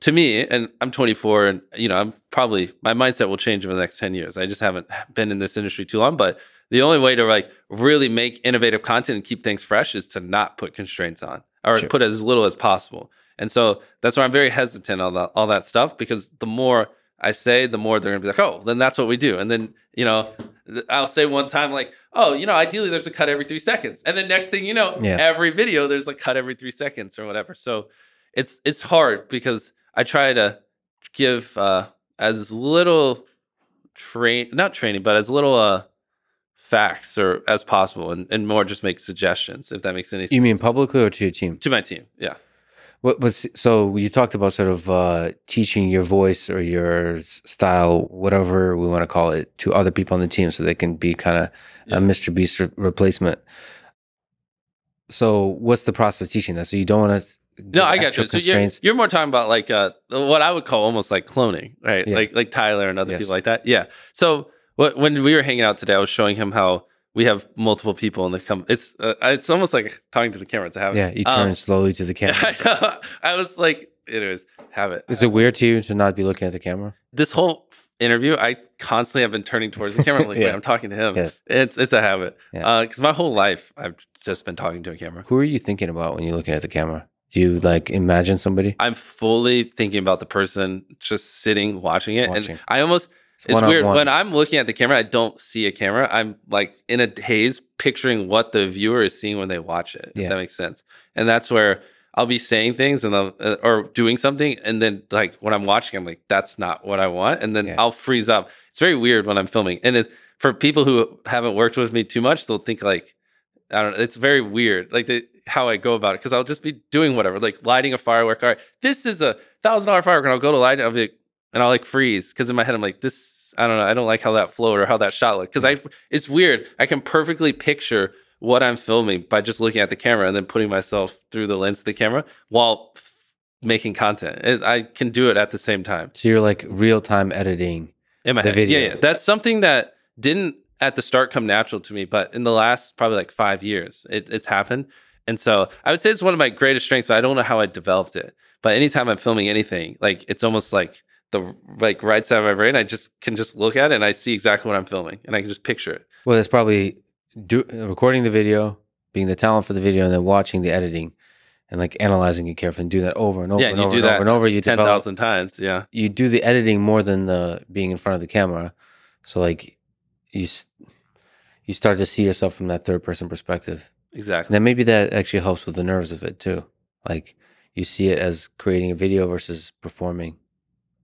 to me, and I'm 24, and you know, I'm probably my mindset will change over the next 10 years. I just haven't been in this industry too long, but the only way to like really make innovative content and keep things fresh is to not put constraints on or Sure. put as little as possible. And so that's why I'm very hesitant on that, all that stuff because the more I say, the more they're gonna be like, oh, then that's what we do. And then you know, I'll say one time like, oh, you know, ideally there's a cut every three seconds, and then next thing you know, Yeah. every video there's a cut every three seconds or whatever. So it's it's hard because I try to give uh, as little train not training, but as little uh, facts or as possible, and, and more just make suggestions if that makes any sense You mean publicly or to your team? to my team. Yeah, What was so you talked about sort of uh, teaching your voice or your style, whatever we want to call it, to other people on the team, so they can be kind of Yeah. a Mr. Beast re- replacement. So, what's the process of teaching that? So you don't want to. No, I got you. So you're, you're more talking about like uh, what I would call almost like cloning, right? Yeah. Like like Tyler and other Yes. people like that. Yeah. So what, when we were hanging out today, I was showing him how we have multiple people in the com. It's uh, it's almost like talking to the camera to have. Yeah, you turn Um, slowly to the camera. I, was like, anyways, have it. Is a habit. Is it weird to you to not be looking at the camera? this whole interview, I constantly have been turning towards the camera. I'm like, Yeah. wait, I'm talking to him. Yes. It's it's a habit. Yeah. Because my whole life, I've just been talking to a camera. Who are you thinking about when you're looking at the camera? Do you like imagine somebody? I'm fully thinking about the person just sitting watching it, Watching. and I almost it's on weird when I'm looking at the camera. I don't see a camera. I'm like in a haze, picturing what the viewer is seeing when they watch it. Yeah. If that makes sense, and that's where I'll be saying things and I'll, uh, or doing something, and then like when I'm watching, I'm like, that's not what I want, and then Yeah. I'll freeze up. It's very weird when I'm filming, and it, for people who haven't worked with me too much, they'll think like I don't know. It's very weird, like the, how I go about it, because I'll just be doing whatever, like lighting a firework. All right, this is a thousand dollar firework, and I'll go to light it, I'll be like, and I'll like freeze because in my head I'm like, this. I don't know. I don't like how that flowed or how that shot looked because I. It's weird. I can perfectly picture what I'm filming by just looking at the camera and then putting myself through the lens of the camera while f- making content. It, I can do it at the same time So you're like real time editing. in my The head. video. Yeah, yeah. That's something that didn't at the start come natural to me, but in the last probably like five years, it, it's happened. And so I would say it's one of my greatest strengths, but I don't know how I developed it. But anytime I'm filming anything, like it's almost like the like right side of my brain, I just can just look at it and I see exactly what I'm filming and I can just picture it. Well, that's probably do, recording the video, being the talent for the video, and then watching the editing and like analyzing it carefully and do that over and over yeah, and you over do and that over and over. You ten develop, thousand times. Yeah. you do the editing more than the being in front of the camera. So like you you start to see yourself from that third person perspective. Exactly. Now maybe that actually helps with the nerves of it too. Like you see it as creating a video versus performing,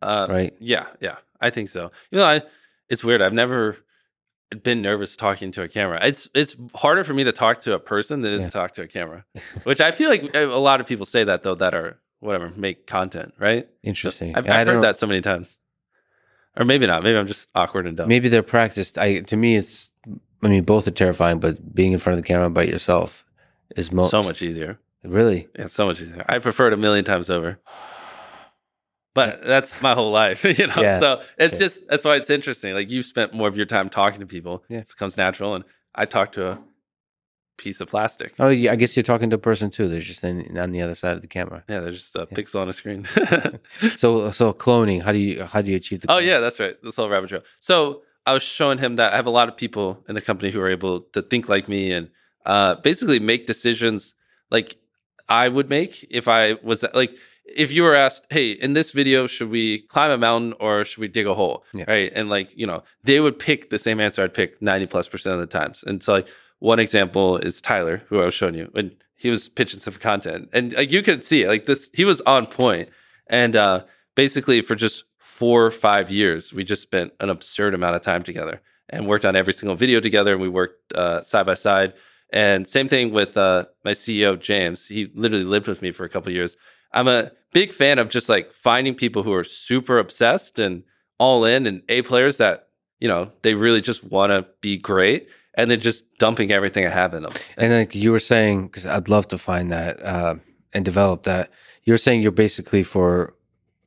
Uh, right? Yeah, yeah, I think so. You know, I it's weird. I've never been nervous talking to a camera. It's it's harder for me to talk to a person than it is Yeah. to talk to a camera. Which I feel like a lot of people say that though that are whatever make content, right? Interesting. I've, I I've don't heard that so many times, or maybe not. Maybe I'm just awkward and dumb. Maybe they're practiced. I to me, it's. I mean, both are terrifying, but being in front of the camera by yourself is most so much easier. Really, Yeah, so much easier. I prefer it a million times over. But that's my whole life, you know. Yeah, so it's sure. just that's why it's interesting. Like you've spent more of your time talking to people. Yeah. It comes natural, and I talk to a piece of plastic. oh, yeah, I guess you're talking to a person too. There's just in, on the other side of the camera. Yeah, there's just a Yeah. pixel on a screen. So, so cloning. How do you how do you achieve the? oh yeah, that's right. This whole rabbit trail. So I was showing him that I have a lot of people in the company who are able to think like me and uh, basically make decisions like I would make if I was like if you were asked, "Hey, in this video, should we climb a mountain or should we dig a hole?" Yeah. Right, and like you know, they would pick the same answer I'd pick ninety plus percent of the times. And so like one example is Tyler, who I was showing you, and he was pitching some content, and like you could see it, like this, he was on point, and uh, basically for just four or five years, we just spent an absurd amount of time together and worked on every single video together, and we worked uh, side by side. And same thing with uh, my CEO James. He literally lived with me for a couple years. I'm a big fan of just like finding people who are super obsessed and all in and A players that you know, they really just want to be great and they're just dumping everything I have in them. And like you were saying, because I'd love to find that uh, and develop that. You're saying you're basically for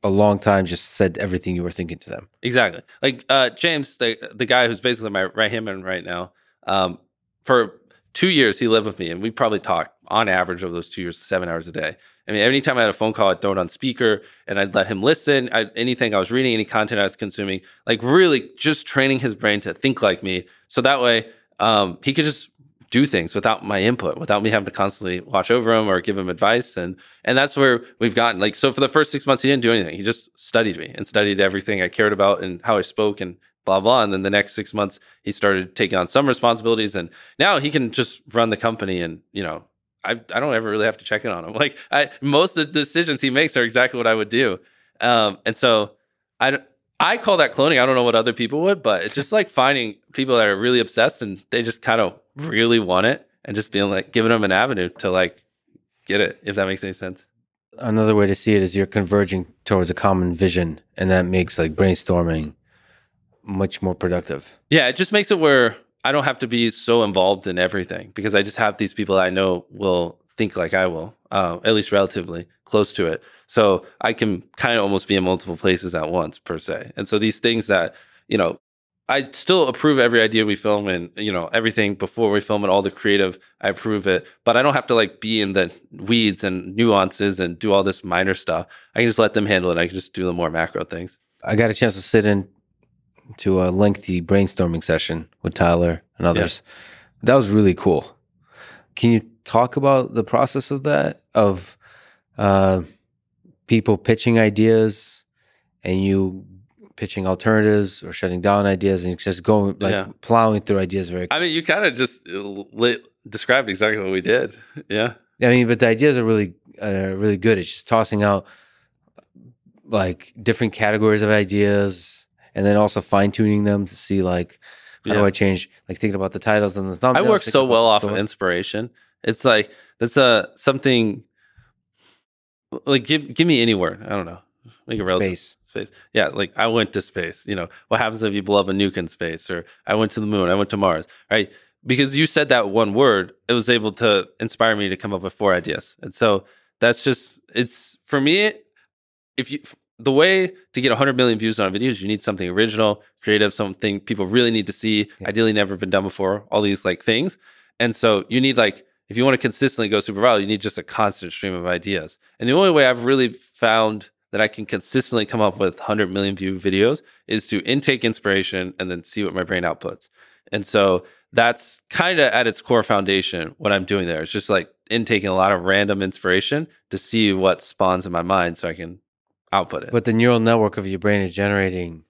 a long time just said everything you were thinking to them. Exactly. Like uh, James, the the guy who's basically my right hand man right now, um, for two years he lived with me, and we probably talked on average over those two years seven hours a day. I mean, anytime I had a phone call, I'd throw it on speaker and I'd let him listen. I, anything I was reading, any content I was consuming, like really just training his brain to think like me. So that way, um, he could just do things without my input, without me having to constantly watch over him or give him advice. And and that's where we've gotten. Like so for the first six months he didn't do anything. He just studied me and studied everything I cared about and how I spoke and blah blah. And then the next six months he started taking on some responsibilities and now he can just run the company and, you know, I I don't ever really have to check in on him. Like I most of the decisions he makes are exactly what I would do. Um and so I I call that cloning. I don't know what other people would, but it's just like finding people that are really obsessed and they just kind of really want it and just being like giving them an avenue to like get it, if that makes any sense. Another way to see it is you're converging towards a common vision, and that makes like brainstorming much more productive. Yeah, it just makes it where I don't have to be so involved in everything because I just have these people I know will think like I will, uh, at least relatively close to it. So I can kind of almost be in multiple places at once, per se. And so these things that, you know, I still approve every idea we film and, you know, everything before we film it, all the creative, I approve it. But I don't have to like be in the weeds and nuances and do all this minor stuff. I can just let them handle it. I can just do the more macro things. I got a chance to sit in to a lengthy brainstorming session with Tyler and others. Yeah. That was really cool. Can you talk about the process of that? Of uh, people pitching ideas and you pitching alternatives or shutting down ideas and just going like yeah. plowing through ideas very I mean, you kind of just uh, lit, described exactly what we did. Yeah. I mean, but the ideas are really, uh, really good. It's just tossing out like different categories of ideas and then also fine tuning them to see like, how yeah. do I change? Like thinking about the titles and the thumbnails. I work so well off of inspiration. It's like, that's a, something like give, give me any word. I don't know. Make it relative. Space space. Yeah, like I went to space. You know, what happens if you blow up a nuke in space? Or I went to the moon. I went to Mars. Right? Because you said that one word, it was able to inspire me to come up with four ideas. And so that's just it's for me. If you the way to get 100 million views on videos, you need something original, creative, something people really need to see. Yeah. Ideally, never been done before. All these like things, and so you need like if you want to consistently go super viral, you need just a constant stream of ideas. And the only way I've really found that I can consistently come up with 100 million view videos is to intake inspiration and then see what my brain outputs. And so that's kind of at its core foundation what I'm doing there. It's just like intaking a lot of random inspiration to see what spawns in my mind so I can output it. But the neural network of your brain is generating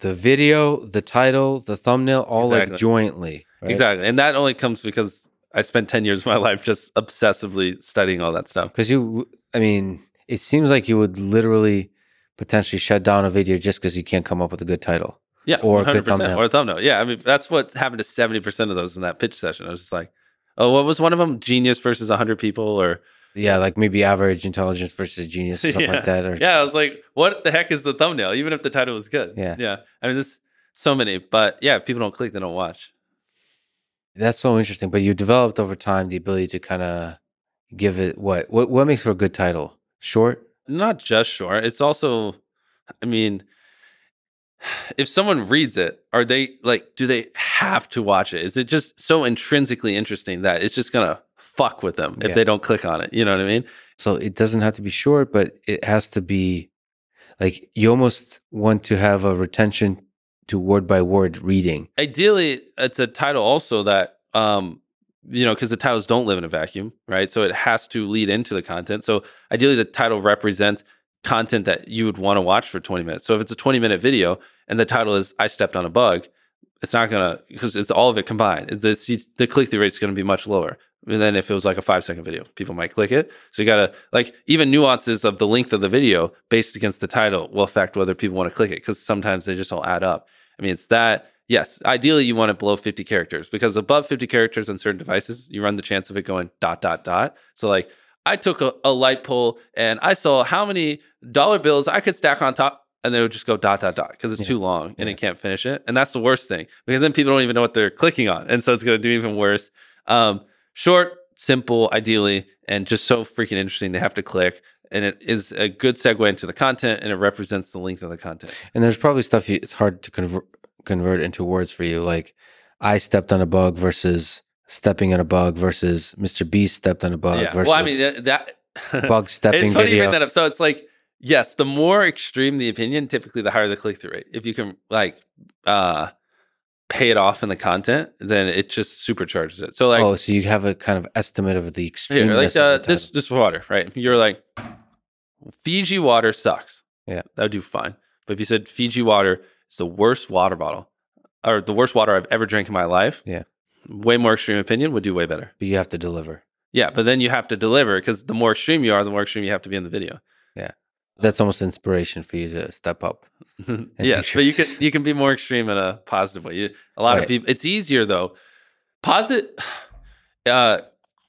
the video, the title, the thumbnail, all exactly. like jointly. Right? Exactly. And that only comes because I spent 10 years of my life just obsessively studying all that stuff. Because you, I mean, it seems like you would literally potentially shut down a video just because you can't come up with a good title. Yeah, or a good thumbnail. Or a thumbnail. Yeah, I mean that's what happened to seventy percent of those in that pitch session. I was just like, oh, what was one of them? Genius versus hundred people, or yeah, like maybe average intelligence versus genius, or something yeah. like that. Or yeah, I was like, what the heck is the thumbnail? Even if the title was good. Yeah, yeah. I mean, there's so many, but yeah, if people don't click, they don't watch. That's so interesting. But you developed over time the ability to kind of give it what what what makes for a good title? Short, not just short. It's also, I mean, if someone reads it, are they like, do they have to watch it? Is it just so intrinsically interesting that it's just gonna fuck with them if yeah. they don't click on it? You know what I mean? So it doesn't have to be short, but it has to be like you almost want to have a retention to word by word reading. Ideally, it's a title also that um you know, because the titles don't live in a vacuum, right? So it has to lead into the content. So ideally, the title represents content that you would want to watch for 20 minutes. So if it's a 20 minute video and the title is "I stepped on a bug," it's not gonna because it's all of it combined. The the click through rate is going to be much lower than if it was like a five second video. People might click it. So you gotta like even nuances of the length of the video based against the title will affect whether people want to click it because sometimes they just all add up. I mean, it's that yes, ideally you want it below 50 characters because above 50 characters on certain devices, you run the chance of it going dot, dot, dot. So, like, I took a, a light pole and I saw how many dollar bills I could stack on top and they would just go dot dot dot because it's Yeah. too long and Yeah. it can't finish it. And that's the worst thing because then people don't even know what they're clicking on, and so it's going to do even worse. Um, short, simple, ideally, and just so freaking interesting. They have to click, and it is a good segue into the content, and it represents the length of the content. And there's probably stuff you, it's hard to convert convert into words for you, like I stepped on a bug versus stepping on a bug versus Mr. B stepped on a bug yeah. versus Well, I mean that. bug stepping it's funny you bring that up. So it's like, yes, the more extreme the opinion, typically the higher the click through rate. If you can like uh pay it off in the content, then it just supercharges it. So like, oh, so you have a kind of estimate of the extreme. like uh, the this this water, right? You're like, Fiji water sucks. Yeah. that would do fine. But if you said Fiji water is the worst water bottle or the worst water I've ever drank in my life, Yeah. way more extreme opinion would do way better. but you have to deliver. Yeah, but then you have to deliver because the more extreme you are, the more extreme you have to be in the video. That's almost inspiration for you to step up. yeah, but you can you can be more extreme in a positive way. You, a lot Right. of people, it's easier though. Positive, uh,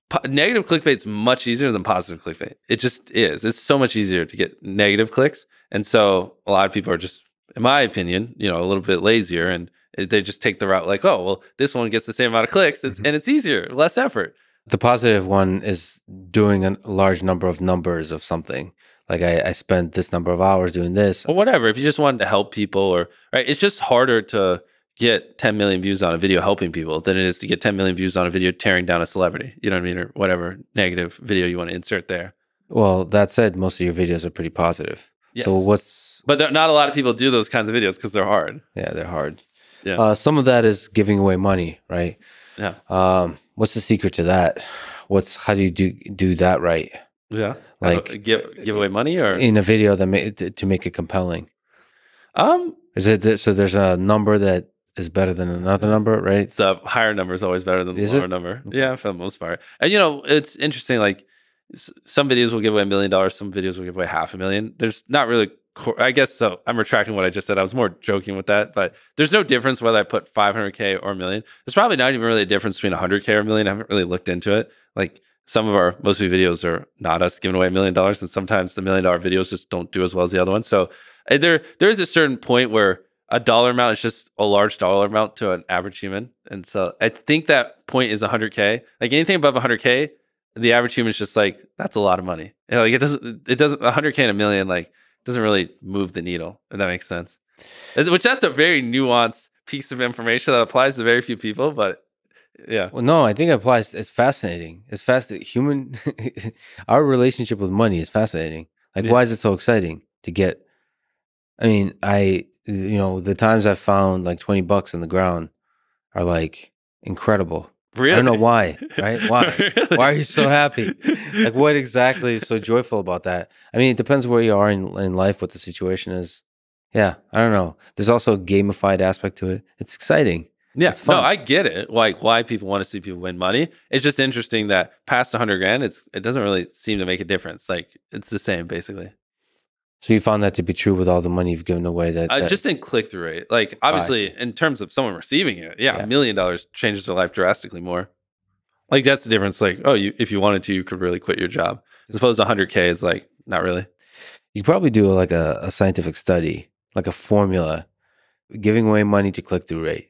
po- negative clickbait is much easier than positive clickbait. It just is. It's so much easier to get negative clicks, and so a lot of people are just, in my opinion, you know, a little bit lazier, and they just take the route like, oh, well, this one gets the same amount of clicks, it's, Mhm. and it's easier, less effort. The positive one is doing a large number of numbers of something. Like I, I spent this number of hours doing this. or whatever. If you just wanted to help people, or right, it's just harder to get 10 million views on a video helping people than it is to get 10 million views on a video tearing down a celebrity. You know what I mean, or whatever negative video you want to insert there. Well, that said, most of your videos are pretty positive. So what's But there, not a lot of people do those kinds of videos because they're hard. yeah, they're hard. Yeah. Uh, some of that is giving away money, right? Yeah. Um, what's the secret to that? What's how do you do do that right Yeah, Like- like give give away money or in a video that ma- to make it compelling? um Is it that, so? There's a number that is better than another number, right? the higher number is always better than the Is lower it? number. Yeah, for the most part. And you know, it's interesting. Like some videos will give away a million dollars, some videos will give away half a million. There's not really. cor- I guess so. I'm retracting what I just said. I was more joking with that, but there's no difference whether I put 500k or a million. There's probably not even really a difference between 100k or a million. I haven't really looked into it. Like some of our most of the videos are not us giving away a million dollars, and sometimes the million dollar videos just don't do as well as the other ones. So uh, there there is a certain point where a dollar amount is just a large dollar amount to an average human. And so I think that point is 100K. Like anything above 100K, the average human is just like, that's a lot of money. You know, like it doesn't, it doesn't, 100K and a million, like, doesn't really move the needle, if that makes sense. Which that's a very nuanced piece of information that applies to very few people, but yeah. Well, no, I think it applies. It's fascinating. It's fascinating. Human, our relationship with money is fascinating. Like, Yeah. why is it so exciting to get? I mean, I, you know, the times I've found like 20 bucks on the ground are like incredible. Really? I don't know why, right? Why? Really? Why are you so happy? Like, what exactly is so joyful about that? I mean, it depends where you are in, in life, what the situation is. Yeah, I don't know. There's also a gamified aspect to it. It's exciting. Yeah, It's no. I get it. Like why people want to see people win money. It's just interesting that past 100 grand, it's it doesn't really seem to make a difference. Like it's the same basically. So you found that to be true with all the money you've given away. That, Uh, that- just in click through rate. Like obviously, in terms of someone receiving it, yeah, Yeah. a million dollars changes their life drastically more. Like that's the difference. Like oh, you if you wanted to, you could really quit your job. As opposed to 100k is like not really. you probably do like a, a scientific study, like a formula, giving away money to click through rate.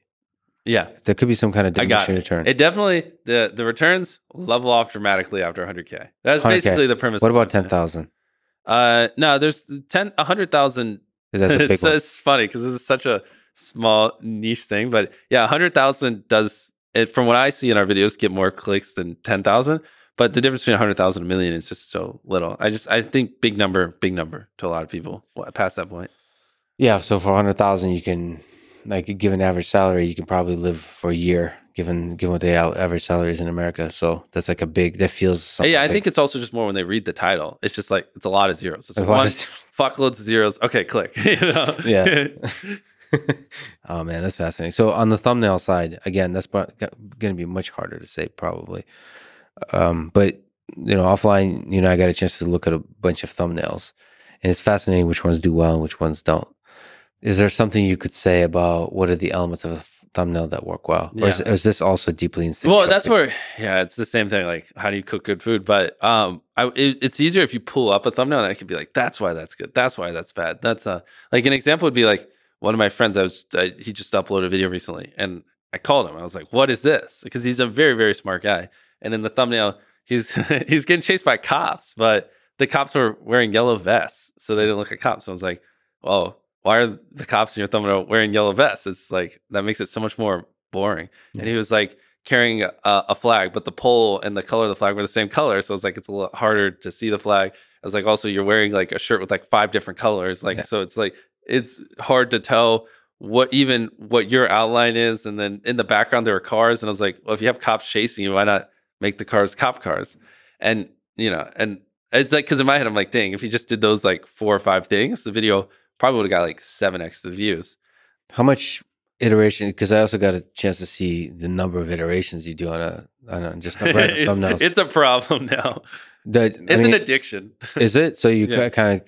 Yeah, There could be some kind of diminishing return. It definitely the the returns level off dramatically after 100k. That's 100K. basically the premise. what about ten thousand? Uh, no, there's 10, 100,000 That's a big it's, it's funny because this is such a small niche thing, but yeah, hundred thousand does it from what I see in our videos get more clicks than ten thousand. But the difference between hundred thousand and a million is just so little. I just I think big number, big number to a lot of people past that point. Yeah, so for a hundred thousand, you can like given average salary, you can probably live for a year. Given given what the average salary is in America, so that's like a big. That feels. something yeah, I big. think it's also just more when they read the title. It's just like it's a lot of zeros. It's A like lot one of fuckloads of zeros. Okay, click. Yeah. oh man, that's fascinating. So on the thumbnail side, again, that's going to be much harder to say probably. Um, but you know, offline, you know, I got a chance to look at a bunch of thumbnails, and it's fascinating which ones do well and which ones don't. Is there something you could say about what are the elements of a thumbnail that work well? Or is, Yeah. is this also deeply instinct? Well, that's where yeah, it's the same thing. Like, how do you cook good food? But um, I it, it's easier if you pull up a thumbnail and I could be like, that's why that's good. That's why that's bad. That's uh like an example would be like one of my friends. I was I, he just uploaded a video recently, and I called him. I was like, what is this? Because he's a very very smart guy, and in the thumbnail, he's he's getting chased by cops, but the cops were wearing yellow vests, so they didn't look like cops. So I was like, well, why are the cops in your thumbnail wearing yellow vests? It's like that makes it so much more boring. And he was like carrying a, a flag, but the pole and the color of the flag were the same color. So it's like it's a little harder to see the flag. I was like, also you're wearing like a shirt with like five different colors. Like Yeah. so it's like it's hard to tell what even what your outline is. And then in the background there are cars. And I was like, well, if you have cops chasing you, why not make the cars cop cars? And you know, and it's like because in my head I'm like, dang, if you just did those like four or five things, the video probably would have got like seven x the views. How much iteration? Because I also got a chance to see the number of iterations you do on a on a, just a it's, thumbnails. it's a problem now. I It's mean, an addiction. is it? So you Yeah. kind of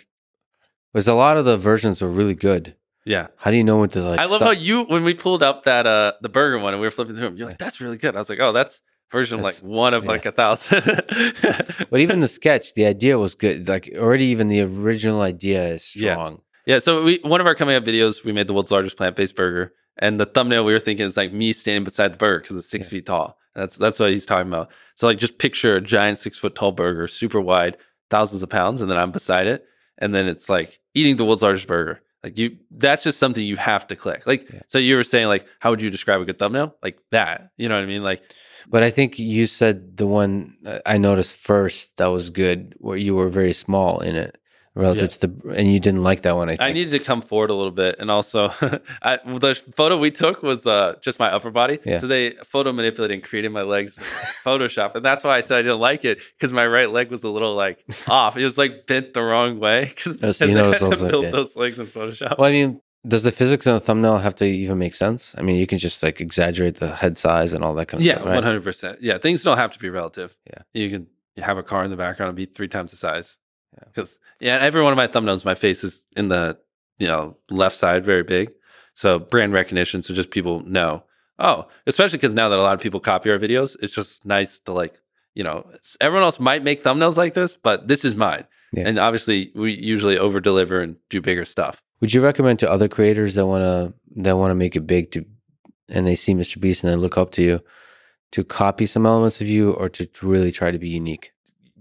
because a lot of the versions were really good. Yeah. How do you know when to like? I love stop? how you when we pulled up that uh the burger one and we were flipping through them, you're like, that's really good. I was like, oh, that's version That's- like one of yeah. like a thousand. But even the sketch, the idea was good. Like already, even the original idea is strong. yeah, so we one of our coming up videos, we made the world's largest plant based burger, and the thumbnail we were thinking is like me standing beside the burger because it's six Yeah. feet tall. That's that's what he's talking about. So like just picture a giant six foot tall burger, super wide, thousands of pounds, and then I'm beside it, and then it's like eating the world's largest burger. Like you, that's just something you have to click. Like Yeah. so, you were saying like, how would you describe a good thumbnail? Like that, you know what I mean? Like But I think you said the one uh, I noticed first that was good, where you were very small in it relative to the, and you didn't like that one. I think. I needed to come forward a little bit, and also I, the photo we took was uh, just my upper body. Yeah. So they photo manipulated and created my legs Photoshop, and that's why I said I didn't like it because my right leg was a little like off. It was like bent the wrong way because Oh, you they noticed had those, to build yeah. those legs in Photoshop. Well, I mean, does the physics in a thumbnail have to even make sense? I mean, you can just like exaggerate the head size and all that kind of yeah, stuff, Yeah, right? hundred percent. Yeah, things don't have to be relative. Yeah. you can have a car in the background and be three times the size. Yeah. because yeah, every one of my thumbnails, my face is in the you know left side, very big. So brand recognition, so just people know. Oh, especially because now that a lot of people copy our videos, it's just nice to like you know everyone else might make thumbnails like this, but this is mine. Yeah. And obviously, we usually over deliver and do bigger stuff. Would you recommend to other creators that want to that want to make it big to, and they see Mr. Beast and they look up to you, to copy some elements of you or to really try to be unique?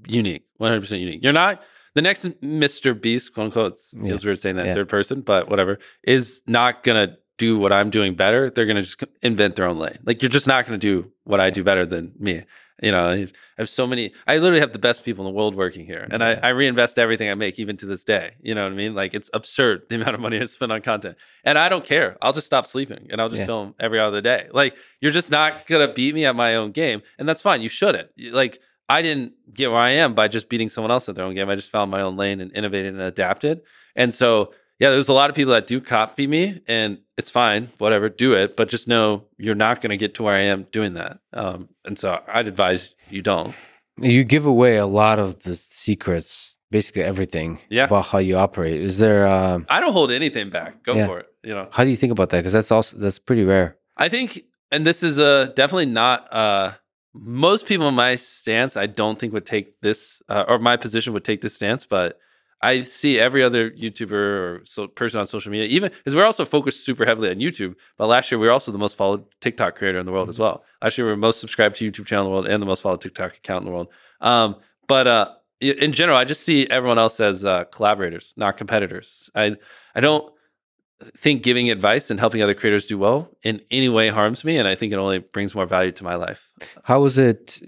unique, one hundred percent unique. You're not the next Mr. Beast, quote unquote. It feels weird saying that Yeah. third person, but whatever is not gonna do what I'm doing better. They're gonna just invent their own lane. Like you're just not gonna do what I do better than me. You know, I have so many. I literally have the best people in the world working here, and Yeah. I, I reinvest everything I make, even to this day. You know what I mean? Like it's absurd the amount of money I spend on content, and I don't care. I'll just stop sleeping and I'll just Yeah. film every other day. Like you're just not gonna beat me at my own game, and that's fine. You shouldn't. Like I didn't get where I am by just beating someone else at their own game. I just found my own lane and innovated and adapted. And so, yeah, there's a lot of people that do copy me, and it's fine, whatever, do it. But just know you're not going to get to where I am doing that. Um, and so, I'd advise you don't. You give away a lot of the secrets, basically everything Yeah. about how you operate. Is there? Um, I don't hold anything back. Go Yeah. for it. You know, how do you think about that? Because that's also that's pretty rare. I think, and this is uh, definitely not. Uh, most people in my stance, I don't think would take this, uh, or my position would take this stance, but I see every other YouTuber or so, person on social media, even because we're also focused super heavily on YouTube. But last year, we were also the most followed TikTok creator in the world as well. Last year, we were most subscribed to YouTube channel in the world and the most followed TikTok account in the world. Um, but uh, in general, I just see everyone else as uh, collaborators, not competitors. I I don't think giving advice and helping other creators do well in any way harms me, and I think it only brings more value to my life. How was it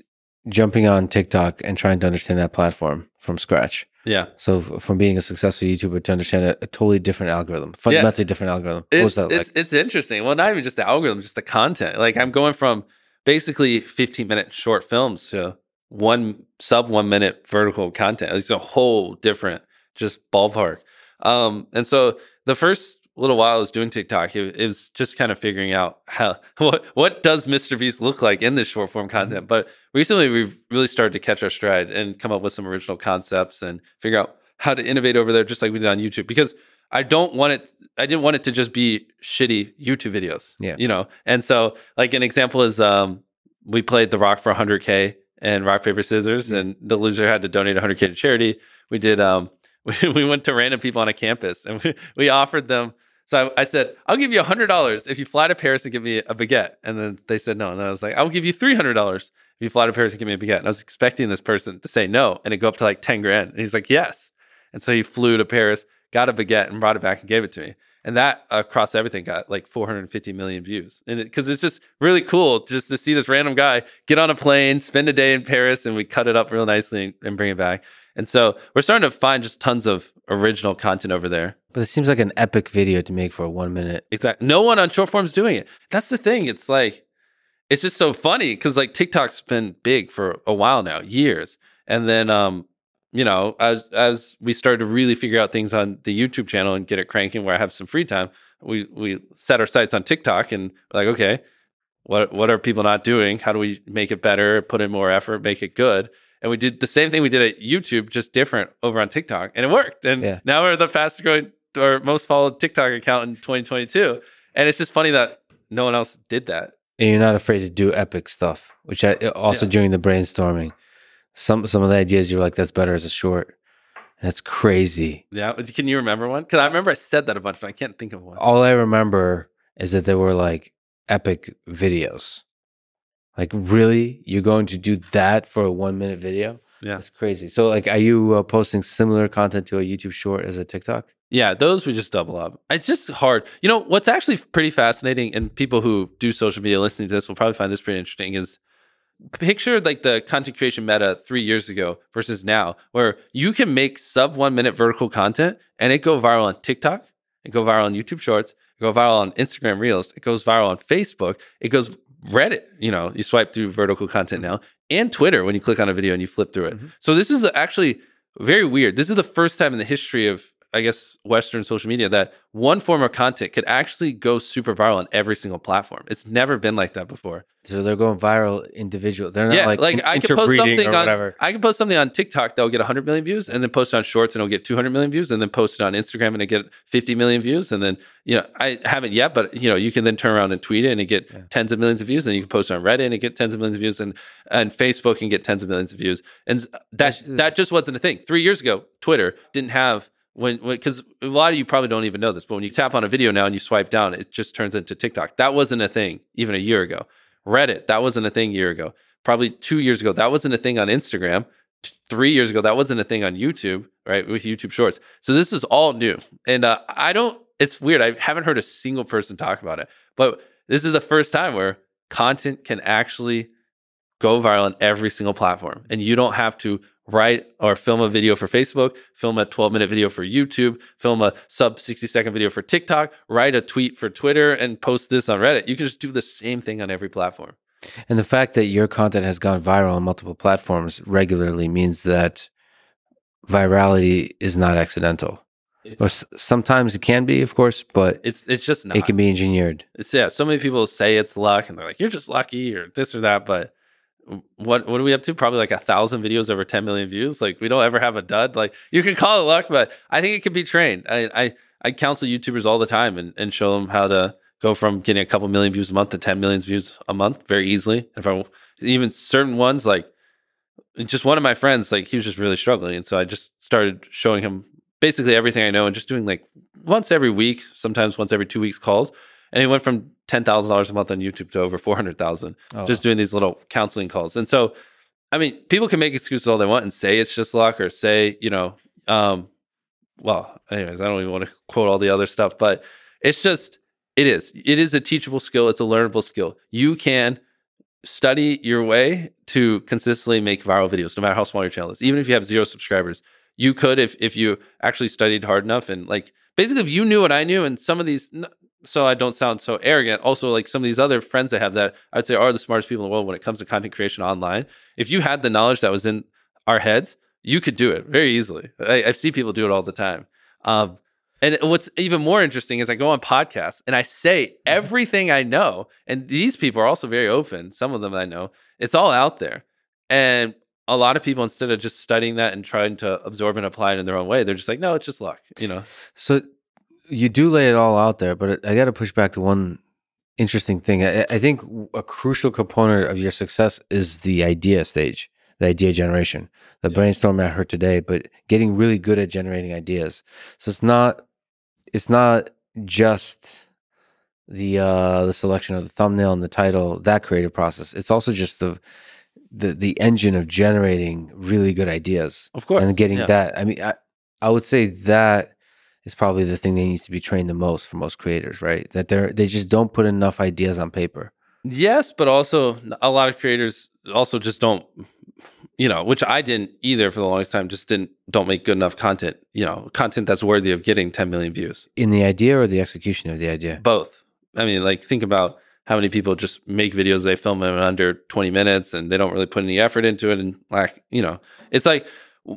jumping on TikTok and trying to understand that platform from scratch? Yeah, So from being a successful YouTuber to understand a, a totally different algorithm, fundamentally different algorithm. What was it's that it's like? it's interesting. Well, not even just the algorithm, just the content. Like I'm going from basically 15 minute short films to one sub one minute vertical content. It's a whole different just ballpark. Um, and so the first little while I was doing TikTok, it, it was just kind of figuring out how what what does Mr. Beast look like in this short form content. But recently, we've really started to catch our stride and come up with some original concepts and figure out how to innovate over there, just like we did on YouTube. Because I don't want it. I didn't want it to just be shitty YouTube videos. Yeah. you know. And so, like an example is, um, we played The Rock for 100k and rock paper scissors, Yeah. and the loser had to donate 100k to charity. We did. Um, we, we went to random people on a campus, and we, we offered them. So I, I said, "I'll give you hundred dollars if you fly to Paris and give me a baguette." And then they said no, and I was like, "I'll give you three hundred dollars if you fly to Paris and give me a baguette." And I was expecting this person to say no, and it go up to like ten grand, and he's like, "Yes." And so he flew to Paris, got a baguette, and brought it back and gave it to me. And that across everything got like 450 million views. And because it's just really cool just to see this random guy get on a plane, spend a day in Paris, and we cut it up real nicely and, and bring it back. And so we're starting to find just tons of original content over there. But it seems like an epic video to make for a one minute. Exactly. No one on short form's doing it. That's the thing. It's like, it's just so funny because like TikTok's been big for a while now, years. And then, um, you know, as as we started to really figure out things on the YouTube channel and get it cranking, where I have some free time, we we set our sights on TikTok and we're like, okay, what what are people not doing? How do we make it better? Put in more effort, make it good. And we did the same thing we did at YouTube, just different over on TikTok, and it worked. And Yeah. now we're the fastest growing or most followed TikTok account in 2022. And it's just funny that no one else did that. And you're not afraid to do epic stuff, which I uh, also Yeah. during the brainstorming, some some of the ideas you're like, that's better as a short. That's crazy. Yeah. Can you remember one? Because I remember I said that a bunch, but I can't think of one. All I remember is that they were like epic videos. Like, really? You're going to do that for a one minute video? Yeah. That's crazy. So, like, are you uh, posting similar content to a YouTube short as a TikTok? Yeah, those we just double up. It's just hard. You know, what's actually pretty fascinating, and people who do social media listening to this will probably find this pretty interesting, is picture like the content creation meta three years ago versus now, where you can make sub one minute vertical content and it go viral on TikTok, it go viral on YouTube Shorts, it go viral on Instagram Reels, it goes viral on Facebook, it goes Reddit. You know, you swipe through vertical content now, and Twitter when you click on a video and you flip through it. Mhm. So this is actually very weird. This is the first time in the history of I guess Western social media that one form of content could actually go super viral on every single platform. It's never been like that before. So they're going viral individual. They're not yeah, like, like, I could post something on whatever. I can post something on TikTok that will get 100 million views, and then post it on Shorts and it'll get 200 million views, and then post it on Instagram and it get 50 million views, and then you know I haven't yet, but you know you can then turn around and tweet it and it get Yeah. tens of millions of views, and you can post it on Reddit and it get tens of millions of views, and and Facebook and get tens of millions of views, and that uh that just wasn't a thing. Three years ago, Twitter didn't have when because a lot of you probably don't even know this, but when you tap on a video now and you swipe down, it just turns into TikTok. That wasn't a thing even a year ago. Reddit, that wasn't a thing a year ago. Probably two years ago, that wasn't a thing on Instagram. Three years ago, that wasn't a thing on YouTube, right? With YouTube Shorts. So this is all new, and uh, I don't. It's weird. I haven't heard a single person talk about it, but this is the first time where content can actually go viral on every single platform, and you don't have to write or film a video for Facebook, film a 12 minute video for YouTube, film a sub 60 second video for TikTok, write a tweet for Twitter, and post this on Reddit. You can just do the same thing on every platform. And the fact that your content has gone viral on multiple platforms regularly means that virality is not accidental. Or s- sometimes it can be, of course, but It's it's just not. it can be engineered. It's yeah. So many people say it's luck, and they're like, "You're just lucky," or this or that. But what what are we up to? Probably like a thousand videos over 10 million views. Like we don't ever have a dud. Like you can call it luck, but I think it can be trained. I I, I counsel YouTubers all the time and, and show them how to go from getting a couple million views a month to 10 million views a month very easily. If I even certain ones like just one of my friends, like he was just really struggling, and so I just started showing him basically everything I know and just doing like once every week, sometimes once every two weeks calls. And he went from ten thousand dollars a month on YouTube to over four hundred thousand Oh, just doing these little counseling calls. And so, I mean, people can make excuses all they want and say it's just luck or say, you know, um, well, anyways, I don't even want to quote all the other stuff, but it's just, it is. It is a teachable skill. It's a learnable skill. You can study your way to consistently make viral videos, no matter how small your channel is. Even if you have zero subscribers, you could if if you actually studied hard enough and like basically if you knew what I knew and some of these so I don't sound so arrogant. Also, like some of these other friends I have that I'd say are the smartest people in the world when it comes to content creation online. If you had the knowledge that was in our heads, you could do it very easily. I, I see people do it all the time. Um, and what's even more interesting is I go on podcasts and I say everything I know. And these people are also very open. Some of them I know. It's all out there. And a lot of people, instead of just studying that and trying to absorb and apply it in their own way, they're just like, no, it's just luck, you know? So you do lay it all out there, but I got to push back to one interesting thing. I, I think a crucial component of your success is the idea stage, the idea generation, the Yeah. brainstorming I heard today, but getting really good at generating ideas. So it's not, it's not just the uh the selection of the thumbnail and the title that creative process it's also just the the the engine of generating really good ideas Of course. and getting yeah. that i mean I, I would say that is probably the thing that needs to be trained the most for most creators right that they're they just don't put enough ideas on paper Yes, but also a lot of creators also just don't, you know, which I didn't either for the longest time. Just didn't don't make good enough content. You know, content that's worthy of getting 10 million views. in the idea or the execution of the idea Both. I mean, like think about how many people just make videos they film them in under 20 minutes and they don't really put any effort into it and like, you know, it's like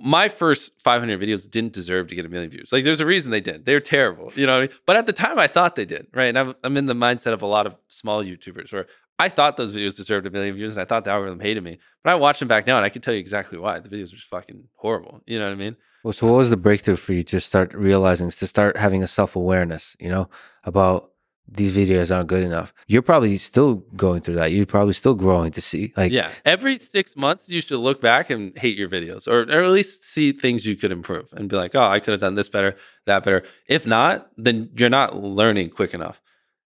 my first 500 videos didn't deserve to get a million views. Like there's a reason they did. They're terrible, you know. I mean? But at the time I thought they did, right? And I'm, I'm in the mindset of a lot of small YouTubers where I thought those videos deserved a million views and I thought the algorithm hated me. But I watch them back now and I can tell you exactly why. The videos are just fucking horrible. You know what I mean? well so what was the breakthrough for you to start realizing to start having a self-awareness you know about these videos aren't good enough you're probably still going through that you're probably still growing to see like yeah. Every six months, you should look back and hate your videos, or, or at least see things you could improve and be like, oh, I could have done this better, that better. If not, then you're not learning quick enough,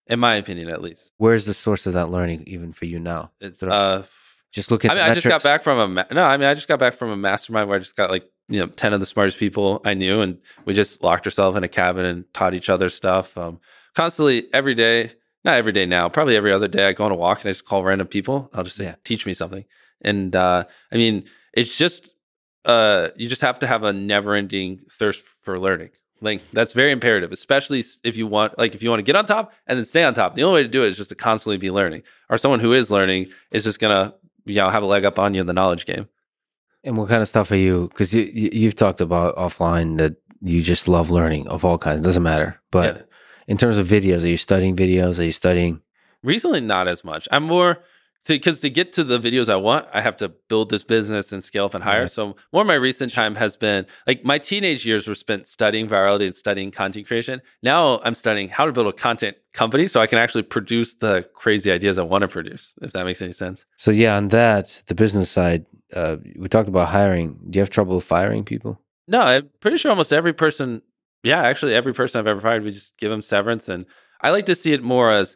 in my opinion, at least. where's the source of that learning even for you now It's uh, just look at I mean, I just got back from a ma- no. I mean, I just got back from a mastermind where I just got like you know ten of the smartest people I knew, and we just locked ourselves in a cabin and taught each other stuff. Um, constantly, every day, not every day now, probably every other day, I go on a walk and I just call random people. I'll just say, Yeah. teach me something. And uh, I mean, it's just uh, you just have to have a never-ending thirst for learning. Like that's very imperative, especially if you want, like, if you want to get on top and then stay on top. The only way to do it is just to constantly be learning. Or someone who is learning is just gonna, you know, have a leg up on you in the knowledge game. and what kind of stuff are you because you, you you've talked about offline that you just love learning of all kinds doesn't matter but Yeah. In terms of videos are you studying videos are you studying Recently, not as much. I'm more because to, get to the videos I want, I have to build this business and scale up and hire. Right. So more of my recent time has been like my teenage years were spent studying virality and studying content creation. Now I'm studying how to build a content company so I can actually produce the crazy ideas I want to produce. If that makes any sense. so yeah on that the business side uh, we talked about hiring do you have trouble firing people No, I'm pretty sure almost every person. Yeah, actually, every person I've ever fired, we just give them severance, and I like to see it more as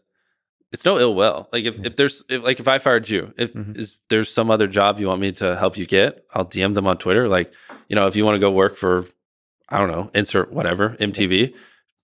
it's no ill will. Like if, if there's if, like if I fired you, if Mhm. is there's some other job you want me to help you get, I'll DM them on Twitter. Like you know, if you want to go work for, I don't know, insert whatever MTV,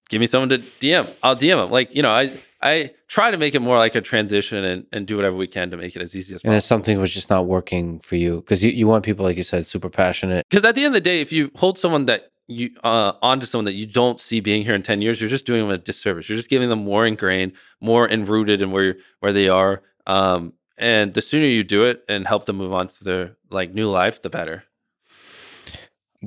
give me someone to DM. I'll DM them. Like you know, I I try to make it more like a transition and and do whatever we can to make it as easy as possible. and if something was just not working for you because you, you want people like you said super passionate Because at the end of the day, if you hold someone that you uh, onto someone that you don't see being here in ten years, you're just doing them a disservice. You're just giving them more ingrained, more enrooted in where where they are. Um, and the sooner you do it and help them move on to their like new life, the better.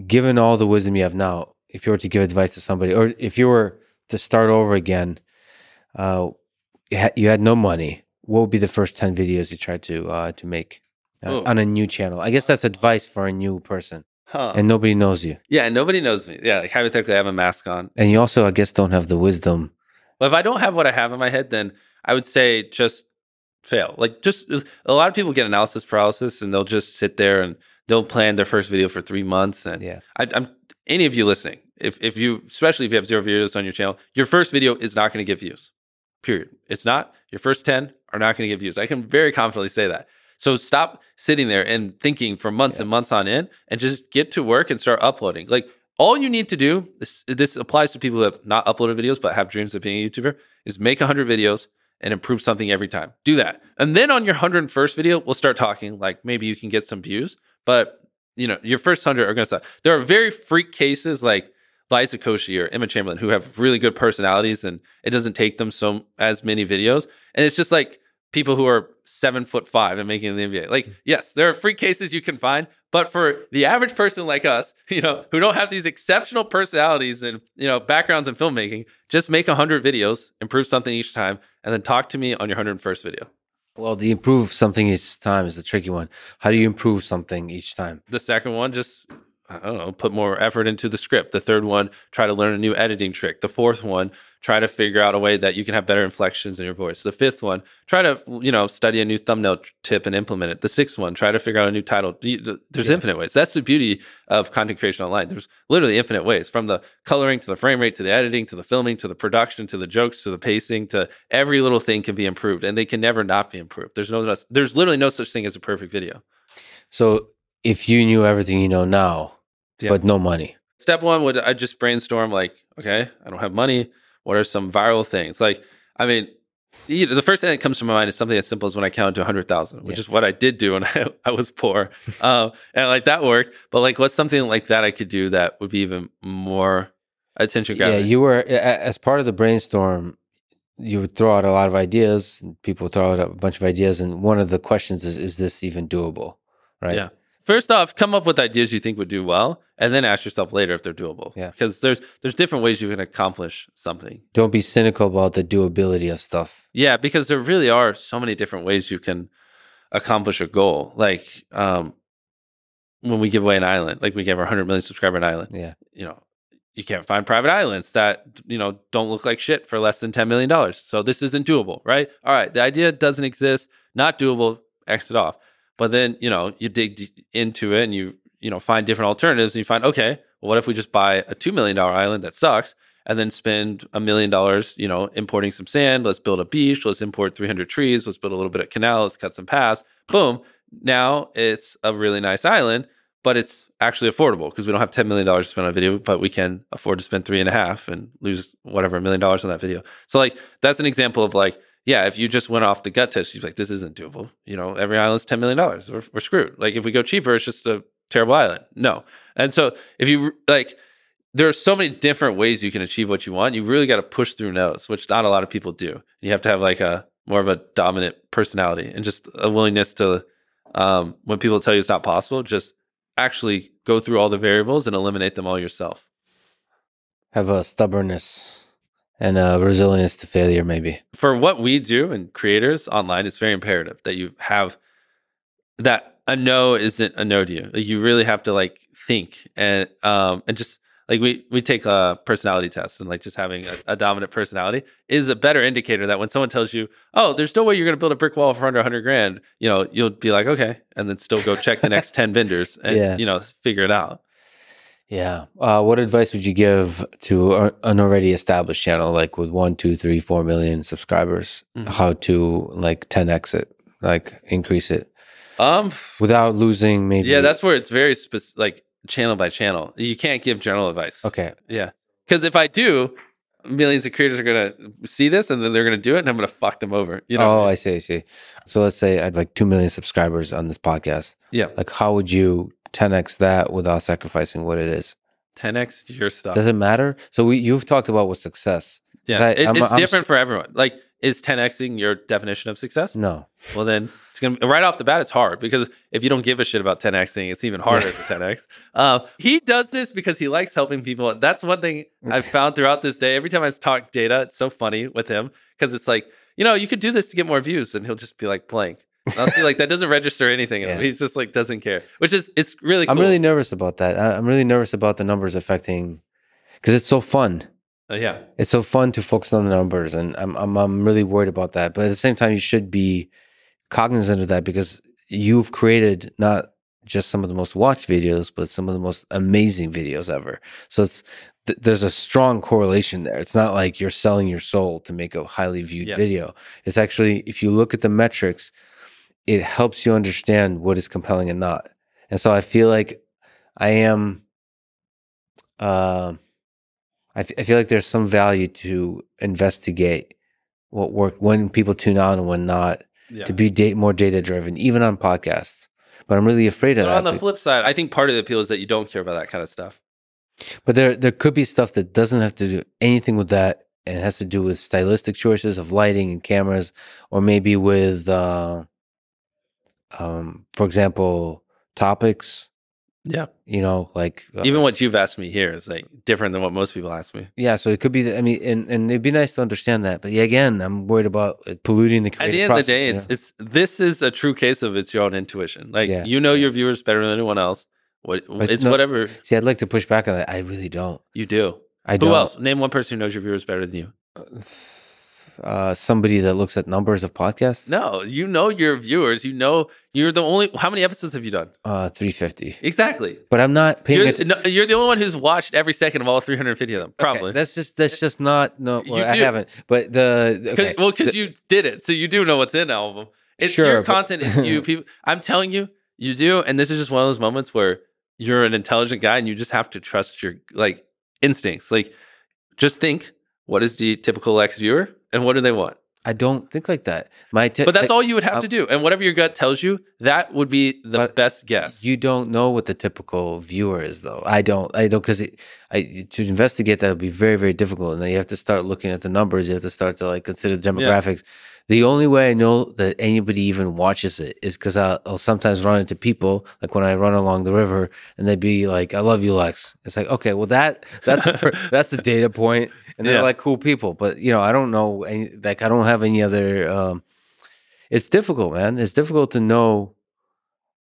given all the wisdom you have now, if you were to give advice to somebody, or if you were to start over again, uh, you had, you had no money, what would be the first ten videos you tried to uh, to make uh, on a new channel? I guess that's advice for a new person, Huh. and nobody knows you, yeah, and nobody knows me. Yeah, like hypothetically, I have a mask on. and you also, I guess, don't have the wisdom. Well, if I don't have what I have in my head, then I would say just fail. Like just a lot of people get analysis paralysis, and they'll just sit there and they'll plan their first video for three months, and Yeah, I, I'm any of you listening, if if you especially if you have zero videos on your channel, your first video is not going to get views. Period. It's not. Your first ten are not going to get views. I can very confidently say that. So stop sitting there and thinking for months Yeah. and months on end, and just get to work and start uploading. Like all you need to do. This this applies to people who have not uploaded videos but have dreams of being a YouTuber. Is make hundred videos and improve something every time. Do that, and then on your hundred and first video, we'll start talking. Like maybe you can get some views, but you know, your first hundred are going to suck. There are very freak cases like Liza Koshy or Emma Chamberlain who have really good personalities, and it doesn't take them so as many videos. And it's just like people who are seven foot five and making the NBA. Like, mm. yes, there are freak cases you can find, but for the average person like us, you know, who don't have these exceptional personalities and you know backgrounds in filmmaking, just make hundred videos, improve something each time, and then talk to me on your hundred first video. well, the improve something each time is the tricky one. How do you improve something each time? The second one, just I don't know, put more effort into the script. The third one, try to learn a new editing trick. The fourth one, try to figure out a way that you can have better inflections in your voice. The fifth one, try to, you know, study a new thumbnail tip and implement it. The sixth one, try to figure out a new title. There's yeah. infinite ways. That's the beauty of content creation online. There's literally infinite ways from the coloring to the frame rate to the editing to the filming to the production to the jokes to the pacing to every little thing can be improved and they can never not be improved. There's no, there's literally no such thing as a perfect video. So if you knew everything you know now, yeah. but no money. Step one would I just brainstorm like, okay, I don't have money. What are some viral things? Like, I mean, the first thing that comes to my mind is something as simple as when I counted to 100,000, which yeah. is what I did do when I, I was poor. um, and like that worked. But like, what's something like that I could do that would be even more attention grabbing? Yeah, you were, as part of the brainstorm, you would throw out a lot of ideas. People throw out a bunch of ideas. And one of the questions is, is this even doable? Right. Yeah first off, come up with ideas you think would do well, and then ask yourself later if they're doable. Yeah, because there's there's different ways you can accomplish something. Don't be cynical about the doability of stuff. Yeah, because there really are so many different ways you can accomplish a goal. Like um, when we give away an island, like we gave our 100 million subscriber an island. Yeah, you know, you can't find private islands that you know don't look like shit for less than 10 million dollars. So this isn't doable, right? All right, the idea doesn't exist, not doable. Exit off. But then, you know, you dig into it and you, you know, find different alternatives and you find, okay, well, what if we just buy a $2 million island that sucks and then spend a million dollars, you know, importing some sand. Let's build a beach. Let's import 300 trees. Let's build a little bit of canal. Let's cut some paths. Boom. Now it's a really nice island, but it's actually affordable because we don't have $10 million to spend on a video, but we can afford to spend three and a half and lose whatever, a million dollars on that video. So, like, that's an example of like, yeah, if you just went off the gut test, you're like, this isn't doable. You know, every island's $10 million. We're, we're screwed. Like, if we go cheaper, it's just a terrible island. No. And so, if you like, there are so many different ways you can achieve what you want. You really got to push through no's, which not a lot of people do. You have to have like a more of a dominant personality and just a willingness to, um, when people tell you it's not possible, just actually go through all the variables and eliminate them all yourself. Have a stubbornness and uh, resilience to failure, maybe. For what we do and creators online, it's very imperative that you have that a no isn't a no to you. Like you really have to like think and um and just like we we take a personality test and like just having a, a, dominant personality is a better indicator that when someone tells you, oh, there's no way you're going to build a brick wall for under 100 grand, you know, you'll be like, okay, and then still go check the next 10 vendors and yeah. you know figure it out. Yeah. Uh, what advice would you give to an already established channel, like with one, two, three, four million subscribers? Mm-hmm. How to like 10x it, like increase it, um, without losing maybe. Yeah, that's where it's very specific, like channel by channel. You can't give general advice. Okay. Yeah, because if I do, millions of creators are gonna see this and then they're gonna do it, and I'm gonna fuck them over. You know? Oh, I see. I see. So let's say I'd like two million subscribers on this podcast. Yeah. Like, how would you 10x that without sacrificing what it is. 10x your stuff. Does it matter? So we you've talked about what success. Yeah, I, it, it's I'm, different I'm, for everyone. Like, is 10xing your definition of success? No. Well, then it's gonna right off the bat. It's hard because if you don't give a shit about 10xing, it's even harder to 10x. Uh, he does this because he likes helping people. That's one thing I've found throughout this day. Every time I talk data, it's so funny with him because it's like you know you could do this to get more views, and he'll just be like blank. Honestly, like that doesn't register anything. Yeah. He just like doesn't care, which is it's really. Cool. I'm really nervous about that. I'm really nervous about the numbers affecting because it's so fun. Uh, yeah, it's so fun to focus on the numbers, and I'm I'm I'm really worried about that. But at the same time, you should be cognizant of that because you've created not just some of the most watched videos, but some of the most amazing videos ever. So it's th- there's a strong correlation there. It's not like you're selling your soul to make a highly viewed yeah. video. It's actually if you look at the metrics, it helps you understand what is compelling and not. And so I feel like I am, uh, I, f- I feel like there's some value to investigate what work when people tune on and when not, yeah. to be date more data driven, even on podcasts. But I'm really afraid of but that. On the flip side, I think part of the appeal is that you don't care about that kind of stuff. But there, there could be stuff that doesn't have to do anything with that, and it has to do with stylistic choices of lighting and cameras, or maybe with uh, um, for example, topics. Yeah. You know, like uh, even what you've asked me here is like different than what most people ask me. Yeah, so it could be. I mean, and, and it'd be nice to understand that. But yeah, again, I'm worried about polluting the. At the end process, of the day, it's know? it's this is a true case of it's your own intuition. Like yeah. you know your viewers better than anyone else. What But it's no- whatever See, I'd like to push back on that. I really don't. you do. I Who don't. else? Name one person who knows your viewers better than you. Uh, somebody that looks at numbers of podcasts. No, you know your viewers. You know you're the only. How many episodes have you done? Uh, three fifty. Exactly. But I'm not paying You're, attention. no, you're the only one who's watched every second of all 350 of them. Probably. That's just that's just not no. Well, I do. haven't. But the Cause, well, because you did it, so you do know what's in all of them. It's Sure, your but- content is you. People, I'm telling you, you do, and this is just one of those moments where you're an intelligent guy, and you just have to trust your like instincts. Like, just think, what is the typical ex viewer, and what do they want? I don't think like that. My t- But that's like, all you would have I'll- to do, and whatever your gut tells you, that would be the best guess. You don't know what the typical viewer is, though. I don't. I don't because I to investigate that would be very very difficult, and then you have to start looking at the numbers. You have to start to like consider demographics. The only way I know that anybody even watches it is because I'll, I'll sometimes run into people like when I run along the river, and they'd be like, "I love you, Lex." It's like, okay, well that that's a, that's a data point, and they're Yeah. like cool people. But you know, I don't know. Any, like, I don't have any other. Um, it's difficult, man. It's difficult to know.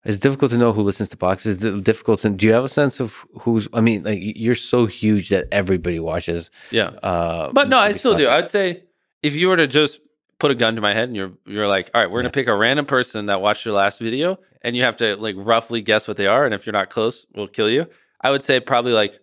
It's difficult to know who listens to podcasts. It's difficult to. Do you have a sense of who's? I mean, like you're so huge that everybody watches. yeah, Uh, but no, I still do. I'd say if you were to just put a gun to my head and you're you're like, all right, we're Yeah. gonna pick a random person that watched your last video, and you have to like roughly guess what they are, and if you're not close, we'll kill you. I would say probably like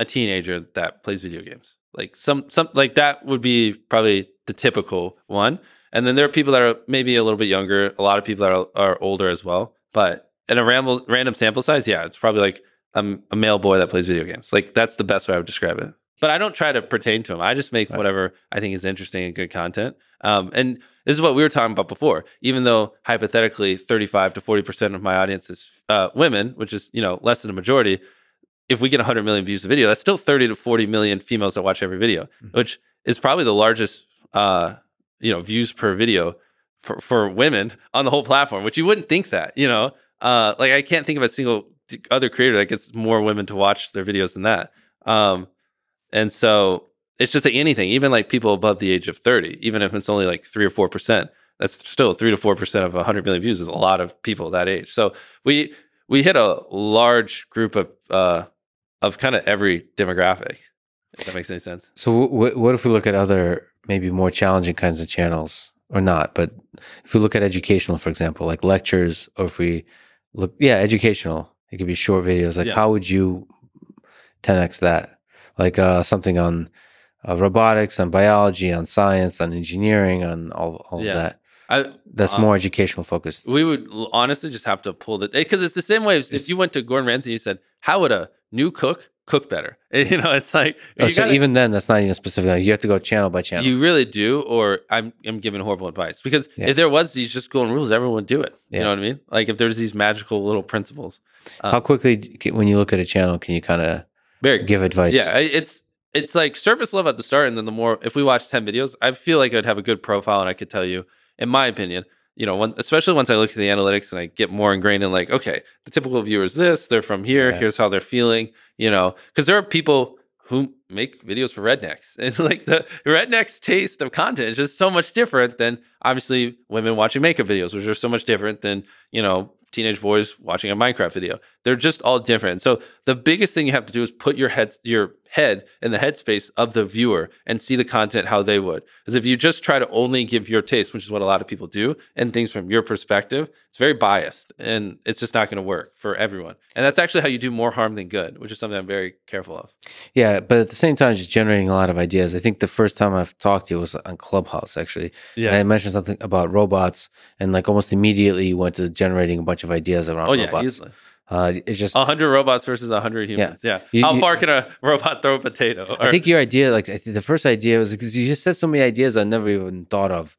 a teenager that plays video games, like some some like that would be probably the typical one. And then there are people that are maybe a little bit younger. A lot of people that are, are older as well. But in a random random sample size, yeah, it's probably like a, a male boy that plays video games. Like that's the best way I would describe it. But I don't try to pertain to them. I just make Right. whatever I think is interesting and good content. Um, and this is what we were talking about before. Even though hypothetically, thirty-five to forty percent of my audience is uh, women, which is you know less than a majority. If we get 100 million views a video, that's still 30 to 40 million females that watch every video, Mhm. which is probably the largest uh, you know views per video for, for women on the whole platform. Which you wouldn't think that you know. Uh, like I can't think of a single other creator that gets more women to watch their videos than that. Um, and so it's just anything, even like people above the age of 30, even if it's only like three or 4%, that's still three to 4% of 100 million views is a lot of people that age. So we, we hit a large group of, uh, of kind of every demographic, if that makes any sense. So, w- what if we look at other maybe more challenging kinds of channels, or not? But if we look at educational, for example, like lectures, or if we look, yeah, educational, it could be short videos. Like, Yeah. how would you 10x that? Like uh, something on uh, robotics, on biology, on science, on engineering, on all all Yeah. of that. I, That's Um, more educational focused. we would honestly just have to pull the, because it's the same way as if you went to Gordon Ramsay and you said, how would a new cook cook better? You know, it's like, Oh, so gotta- even then, that's not even specific. Like, you have to go channel by channel. You really do, or I'm I'm giving horrible advice because Yeah. if there was these just golden rules, everyone would do it. You know what I mean? Like if there's these magical little principles, How quickly, when you look at a channel, can you kind of very give advice? yeah. It's it's like surface level at the start, and then the more if we watch ten videos, I feel like I'd have a good profile, and I could tell you, in my opinion, you know, when, especially once I look at the analytics and I get more ingrained in like, okay, the typical viewer is this, they're from here, Yeah. here's how they're feeling, you know, because there are people who make videos for rednecks and like the rednecks taste of content is just so much different than obviously women watching makeup videos which are so much different than you know teenage boys watching a minecraft video. They're just all different. So the biggest thing you have to do is put your head your head in the headspace of the viewer and see the content how they would because if you just try to only give your taste which is what a lot of people do and things from your perspective it's very biased and it's just not going to work for everyone and that's actually how you do more harm than good which is something i'm very careful of Yeah, but at the same time, just generating a lot of ideas. I think the first time I've talked to you was on Clubhouse, actually. yeah And I mentioned something about robots, and like almost immediately went to generating a bunch of ideas around Oh yeah, robots. easily. Uh, it's just, A hundred robots versus a hundred humans. Yeah. You- How you- far can a robot throw a potato? I think your idea, like I think the first idea was because you just said so many ideas I never even thought of,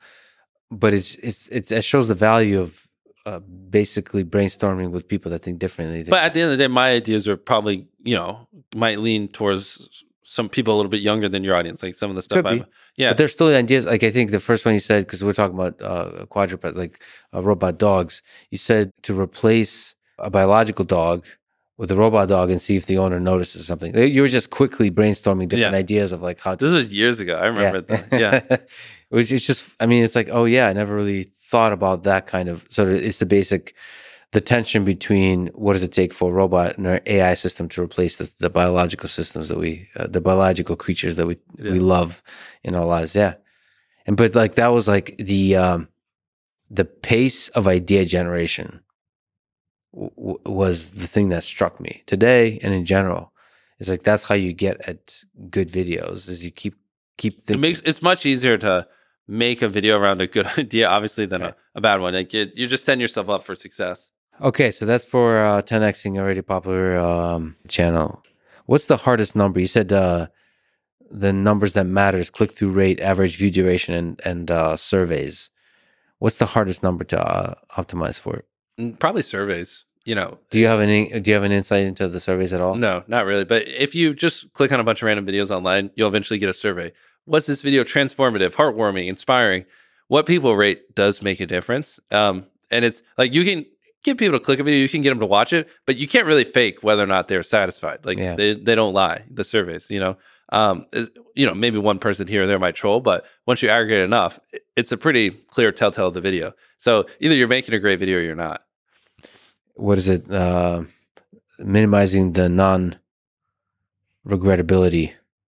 but it's it's, it's it shows the value of uh, basically brainstorming with people that think differently. but at the end of the day, my ideas are probably you know might lean towards some people a little bit younger than your audience. Like some of the stuff. I'm, yeah. But there's still ideas. Like I think the first one you said, because we're talking about uh, quadruped, like uh, robot dogs. You said to replace a biological dog with a robot dog and see if the owner notices something. You were just quickly brainstorming different Yeah. ideas of like how to. this was years ago. I remember that. Yeah. Which is just, I mean, it's like, oh yeah, I never really thought about that kind of. So it's the basic, the tension between what does it take for a robot and an AI system to replace the, the biological systems that we, uh, the biological creatures that we Yeah. we love in our lives. Yeah, and but like that was like the um, the pace of idea generation w- was the thing that struck me today and in general. It's like that's how you get at good videos is you keep keep It makes it's much easier to make a video around a good idea, obviously, than Right. a, a bad one. Like it, you're just setting yourself up for success. Okay, so that's for uh, 10xing already popular um, channel. What's the hardest number? You said uh, the numbers that matters: click through rate, average view duration, and and uh, surveys. What's the hardest number to uh, optimize for? Probably surveys. You know, Do you have any? Do you have an insight into the surveys at all? No, not really. But if you just click on a bunch of random videos online, you'll eventually get a survey. Was this video transformative, heartwarming, inspiring? What people rate does make a difference. Um, and it's like you can get people to click a video, you can get them to watch it, but you can't really fake whether or not they're satisfied. Like Yeah. they, they don't lie, the surveys, you know. Um, is- you know, maybe one person here or there might troll, but once you aggregate enough, it's a pretty clear telltale of the video. So either you're making a great video or you're not. What is it? Uh, minimizing the non regrettability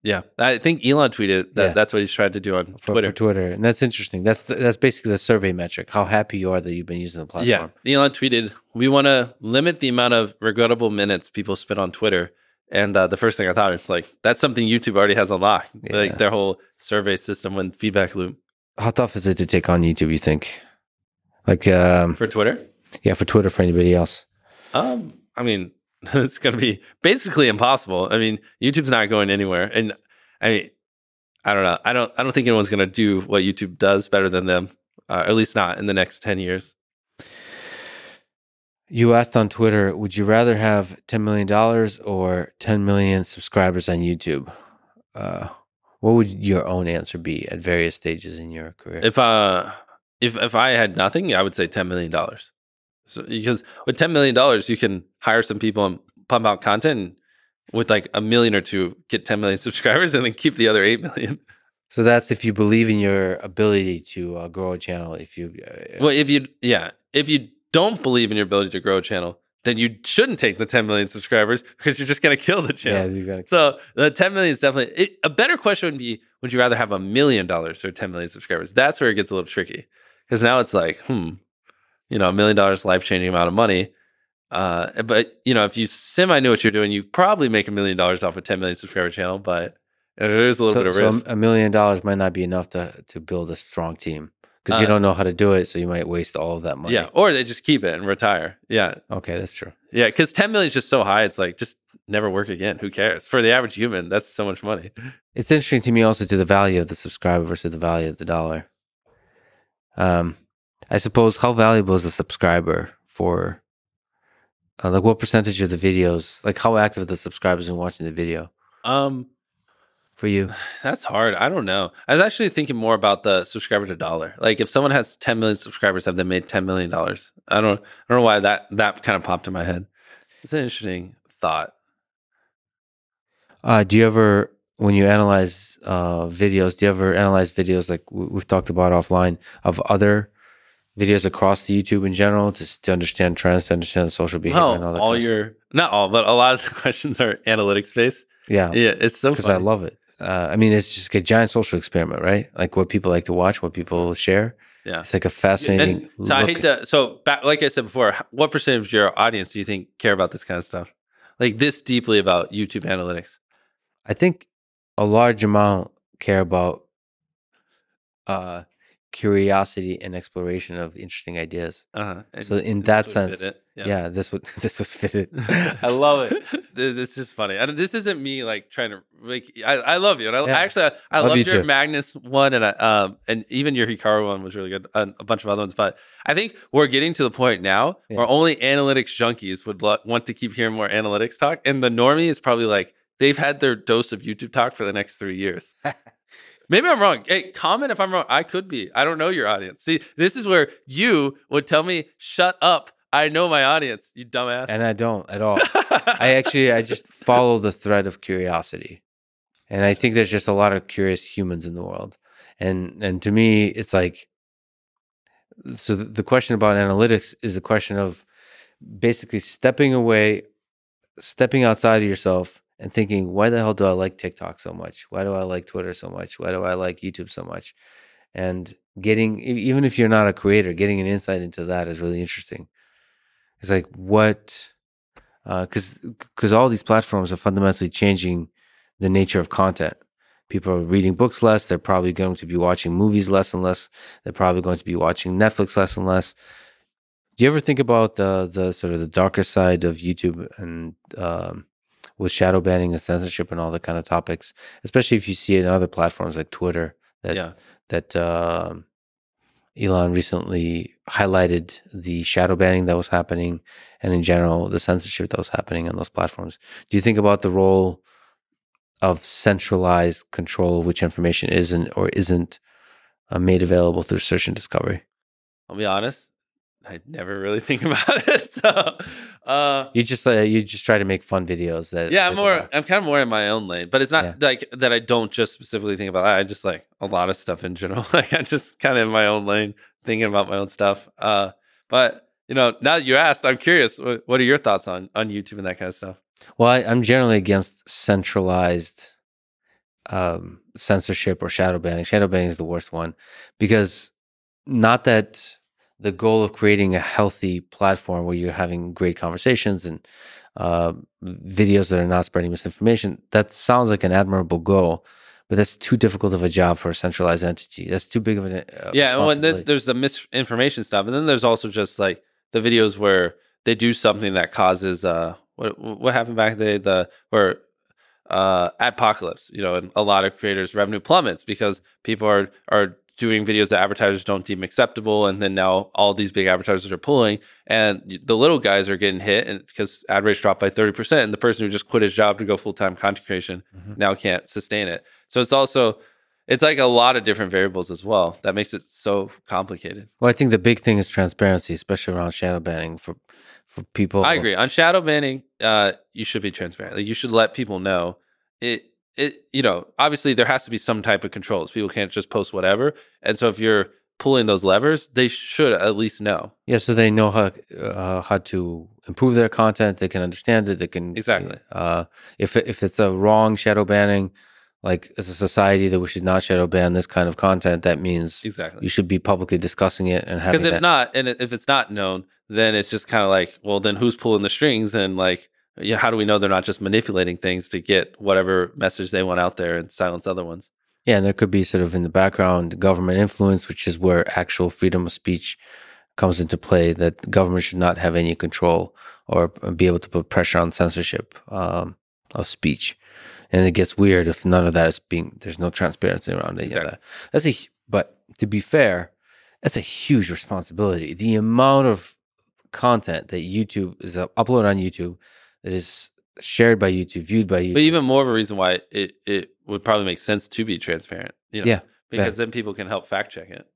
Yeah. I think Elon tweeted that Yeah. that's what he's tried to do on for Twitter. For Twitter, and that's interesting. That's the, that's basically the survey metric. How happy you are that you've been using the platform. Yeah. Elon tweeted, We want to limit the amount of regrettable minutes people spend on Twitter. And uh, the first thing I thought is like, that's something YouTube already has unlocked. Yeah. Like their whole survey system and feedback loop How tough is it to take on YouTube? You think? Like, um, for Twitter. Yeah, for Twitter, for anybody else. Um, I mean, it's going to be basically impossible. I mean, YouTube's not going anywhere. And I mean, I don't know. I don't, I don't think anyone's going to do what YouTube does better than them, uh, at least not in the next 10 years. You asked on Twitter, would you rather have $10 million or 10 million subscribers on YouTube? Uh, what would your own answer be at various stages in your career? If uh if if I had nothing, I would say ten million dollars. So because with ten million dollars, you can hire some people and pump out content and with like a million or two, get ten million subscribers, and then keep the other eight million. so that's if you believe in your ability to uh, grow a channel. If you, uh, Well, if you yeah, if you don't believe in your ability to grow a channel, then you shouldn't take the ten million subscribers because you're just gonna kill the yeah, channel. you gotta, So the 10 million is definitely it, a better question would be would you rather have a million dollars or 10 million subscribers? That's where it gets a little tricky. Because now it's like, hmm, you know, a million dollars life changing amount of money. Uh, but you know, if you semi know what you're doing, you probably make a million dollars off a 10 million subscriber channel, but there is a little so, bit of so risk. a million dollars might not be enough to to build a strong team because you Uh, don't know how to do it. So you might waste all of that money. yeah. Or they just keep it and retire. Yeah. Okay, that's true. Yeah. Because 10 million is just so high. It's like, just never work again. Who cares? For the average human, that's so much money. It's interesting to me also to the value of the subscriber versus the value of the dollar. Um, I suppose how valuable is a subscriber for, uh, like what percentage of the videos, like how active are the subscribers in watching the video Um, for you? That's hard. I don't know. I was actually thinking more about the subscriber to dollar. Like if someone has 10 million subscribers, have they made 10 million dollars? I don't I don't know why that that kind of popped in my head. It's an interesting thought. Uh, do you ever, when you analyze uh, videos, do you ever analyze videos like we- we've talked about offline of other videos across the YouTube in general, just to understand trends, to understand the social behavior and all Well, that? all kind of stuff? your not all, but a lot of the questions are analytics based. yeah, Yeah, it's so because I love it. Uh, I mean, it's just a giant social experiment, right? Like what people like to watch, what people share. yeah. It's like a fascinating. And so I hate to so back like I said before, what percentage of your audience do you think care about this kind of stuff? Like this deeply about YouTube analytics? I think a large amount care about uh, curiosity and exploration of interesting ideas. Uh-huh. So in that sense, it. Yeah, this would this would fit it. I love it. This is funny. And this isn't me like trying to like. I, I love you, and I, Yeah. actually I, I Love loved you your too. Magnus one, and I, um and even your Hikaru one was really good, and a bunch of other ones. But I think we're getting to the point now Yeah. where only analytics junkies would lo- want to keep hearing more analytics talk, and the normie is probably like they've had their dose of YouTube talk for the next three years. Maybe I'm wrong. Hey, comment if I'm wrong. I could be. I don't know your audience. See, this is where you would tell me, "Shut up." I know my audience. You dumbass. And I don't at all. I actually I just follow the thread of curiosity. And I think there's just a lot of curious humans in the world. And and to me it's like so the, question about analytics is the question of basically stepping away, stepping outside of yourself and thinking, why the hell do I like TikTok so much? Why do I like Twitter so much? Why do I like YouTube so much? And getting, even if you're not a creator, getting an insight into that is really interesting. It's like, what, because because all these platforms are fundamentally changing the nature of content. People are reading books less. They're probably going to be watching movies less and less. They're probably going to be watching Netflix less and less. Do you ever think about the the sort of the darker side of YouTube and um, with shadow banning and censorship and all that kind of topics, especially if you see it in other platforms like Twitter that yeah. that um Elon recently highlighted the shadow banning that was happening and in general the censorship that was happening on those platforms. Do you think about the role of centralized control of which information isn't or isn't uh, made available through search and discovery? I'll be honest. I never really think about it. So, uh, You just uh, you just try to make fun videos that yeah, I'm more. are- I'm kind of more in my own lane, but it's not Yeah. like that. I don't just specifically think about that. I just like a lot of stuff in general. Like I'm just kind of in my own lane, thinking about my own stuff. Uh, but you know, now that you asked, I'm curious. What, what are your thoughts on on YouTube and that kind of stuff? Well, I, I'm generally against centralized um, censorship or shadow banning. Shadow banning is the worst one because not that the goal of creating a healthy platform where you're having great conversations and uh, videos that are not spreading misinformation. That sounds like an admirable goal, but that's too difficult of a job for a centralized entity. That's too big of an uh, yeah, and then there's the misinformation stuff, and then there's also just like the videos where they do something that causes uh what what happened back in the day the where uh adpocalypse you know and a lot of creators revenue plummets because people are are doing videos that advertisers don't deem acceptable and then now all these big advertisers are pulling and the little guys are getting hit and because ad rates dropped by 30% and the person who just quit his job to go full-time content creation Mhm. now can't sustain it so it's also it's like a lot of different variables as well that makes it so complicated Well, I think the big thing is transparency, especially around shadow banning for for people. I agree. On shadow banning, uh, you should be transparent. Like you should let people know it. It you know obviously there has to be some type of controls. People can't just post whatever. And so if you're pulling those levers, they should at least know Yeah, so they know how uh, how to improve their content. They can understand it. They can Exactly. Uh, if if it's a wrong shadow banning, like as a society that we should not shadow ban this kind of content, that means exactly. you should be publicly discussing it and having Because if that. not, and if it's not known, then it's just kind of like, well, then who's pulling the strings? And like, yeah, how do we know they're not just manipulating things to get whatever message they want out there and silence other ones? yeah, and there could be sort of in the background government influence, which is where actual freedom of speech comes into play. That government should not have any control or be able to put pressure on censorship um, of speech. And it gets weird if none of that is being. There's no transparency around any Exactly. of that. That's a. But to be fair, that's a huge responsibility. The amount of content that YouTube is up- uploaded on YouTube that is shared by YouTube, viewed by YouTube. But even more of a reason why it, it would probably make sense to be transparent. You know? Yeah, Because then people can help fact check it.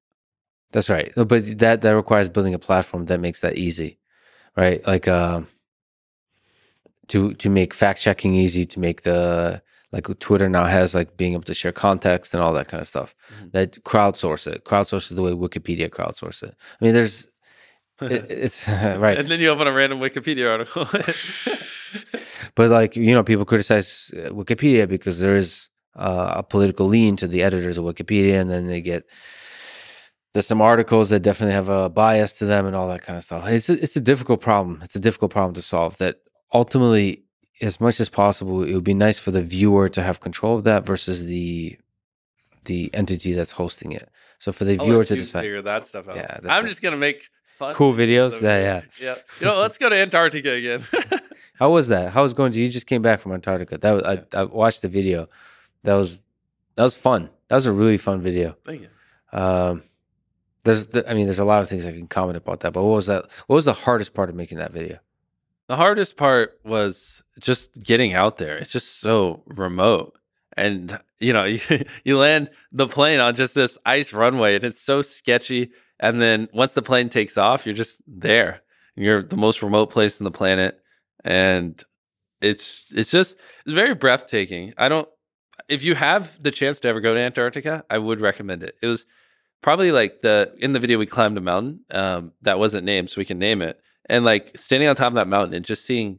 That's right. But that that requires building a platform that makes that easy, right? Like uh, to to make fact checking easy, to make the like Twitter now has like being able to share context and all that kind of stuff. Mhm. That crowdsource it. Crowdsource is the way Wikipedia crowdsource it. I mean, there's it, it's right, And then you open a random Wikipedia article. but like you know, people criticize uh, Wikipedia because there is uh, a political lean to the editors of Wikipedia, and then they get there's some articles that definitely have a bias to them and all that kind of stuff. It's a, it's a difficult problem. It's a difficult problem to solve. That ultimately, as much as possible, it would be nice for the viewer to have control of that versus the the entity that's hosting it. So for the I'll viewer to decide. figure that stuff out. Yeah, I'm it. just gonna make fun Cool videos? Yeah, yeah. yeah. You know, let's go to Antarctica again. How was that? How was going to? You just came back from Antarctica. That was, I, I watched the video. That was that was fun. That was a really fun video. Thank you. Um, there's, the, I mean, there's a lot of things I can comment about that. But what was that? What was the hardest part of making that video? The hardest part was just getting out there. It's just so remote. And you know, you, you land the plane on just this ice runway and it's so sketchy. And then once the plane takes off, you're just there. You're the most remote place on the planet. And it's it's just it's very breathtaking. I don't if you have the chance to ever go to Antarctica, I would recommend it. It was probably like the in the video we climbed a mountain um, that wasn't named, so we can name it. and like standing on top of that mountain and just seeing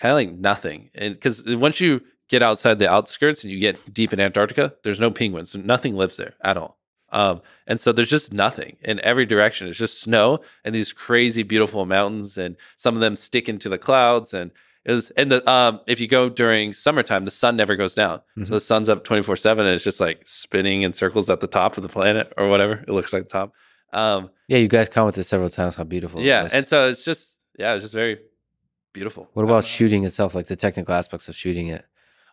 kind of like nothing. And because once you get outside the outskirts and you get deep in Antarctica, there's no penguins, so nothing lives there at all. Um, and so there's just nothing in every direction. It's just snow and these crazy beautiful mountains, and some of them stick into the clouds. And it was, and the um, if you go during summertime, the sun never goes down, Mhm. so the sun's up 24 seven, and it's just like spinning in circles at the top of the planet or whatever. It looks like the top. Um, Yeah, you guys commented several times how beautiful. it yeah, and so it's just yeah, it's just very beautiful. what about shooting itself, like the technical aspects of shooting it?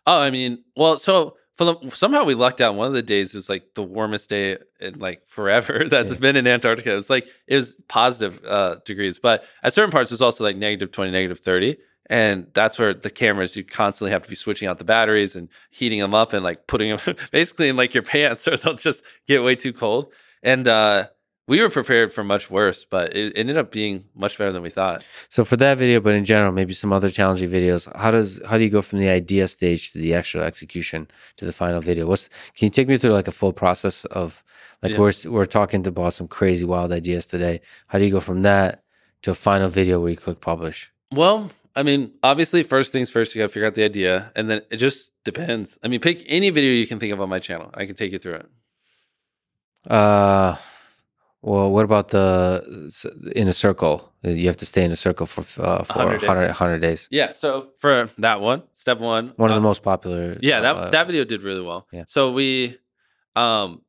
Oh, I mean, well, so for the, somehow we lucked out. One of the days was like the warmest day in like forever that's Yeah. been in Antarctica. It was like it was positive uh, degrees, but at certain parts it was also like negative twenty, negative thirty, and that's where the cameras you constantly have to be switching out the batteries and heating them up and like putting them basically in like your pants or they'll just get way too cold. And uh, we were prepared for much worse, but it ended up being much better than we thought. So for that video, but in general, maybe some other challenging videos. How does how do you go from the idea stage to the actual execution to the final video? What's can you take me through like a full process of like Yeah. we're we're talking about some crazy wild ideas today. How do you go from that to a final video where you click publish? Well, I mean, obviously, first things first, you got to figure out the idea, and then it just depends. I mean, pick any video you can think of on my channel. I can take you through it. Uh, well, what about the in a circle? You have to stay in a circle for uh, for 100 days. 100, 100 days. Yeah. So for that one, step one, One of uh, the most popular. yeah that uh, that video did really well. yeah. So we, um,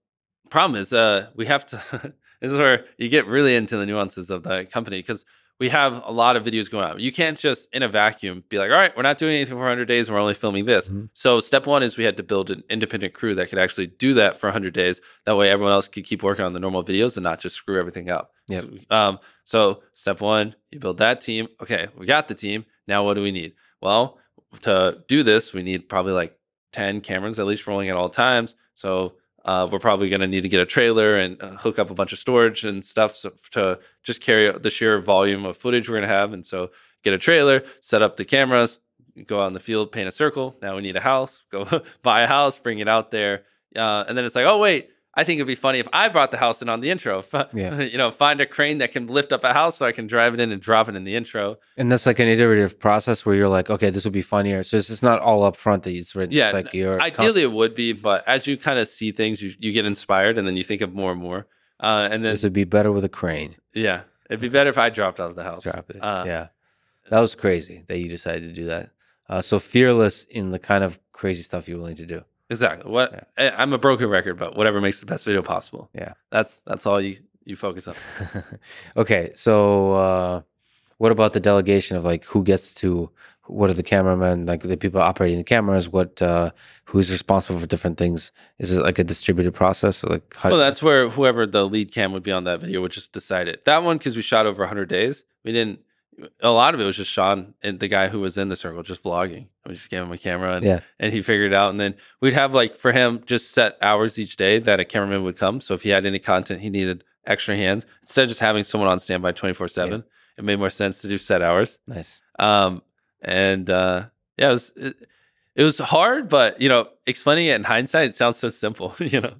problem is, uh, we have to. this is where you get really into the nuances of the company because we have a lot of videos going out. You can't just in a vacuum be like, all right, we're not doing anything for 100 days. We're only filming this. Mhm. So step one is we had to build an independent crew that could actually do that for 100 days. That way, everyone else could keep working on the normal videos and not just screw everything up. Yep. So, um, so step one, you build that team. Okay, we got the team. Now what do we need? Well, to do this, we need probably like 10 cameras at least rolling at all times. So uh, we're probably going to need to get a trailer and uh, hook up a bunch of storage and stuff so, to just carry the sheer volume of footage we're going to have. And so get a trailer, set up the cameras, go out in the field, paint a circle. Now we need a house, go buy a house, bring it out there. Uh, and then it's like, oh, wait, I think it'd be funny if I brought the house in on the intro. Yeah. you know, find a crane that can lift up a house so I can drive it in and drop it in the intro. And that's like an iterative process where you're like, okay, this would be funnier. So it's not all up front that it's written. Yeah, it's like Ideally, it would be, but as you kind of see things, you, you get inspired and then you think of more and more. Uh, and then, this would be better with a crane. yeah, it'd be better if I dropped out of the house. Drop it. Uh, yeah, that was crazy that you decided to do that. Uh, so fearless in the kind of crazy stuff you're willing to do. Exactly. What I, I'm a broken record, but whatever makes the best video possible. Yeah. That's that's all you you focus on. okay, so uh, what about the delegation of like who gets to? What are the cameramen like? The people operating the cameras. What? Uh, who's responsible for different things? Is it like a distributed process? Or like how? Well, that's where whoever the lead cam would be on that video would just decide it. That one because we shot over 100 days, we didn't. A lot of it was just Sean and the guy who was in the circle just vlogging. We just gave him a camera and yeah. and he figured it out. And then we'd have like for him just set hours each day that a cameraman would come. So if he had any content he needed extra hands, instead of just having someone on standby 24 7, it made more sense to do set hours. Nice. Um, and uh, yeah, it was, it, it was hard, but you know, explaining it in hindsight, it sounds so simple, you know?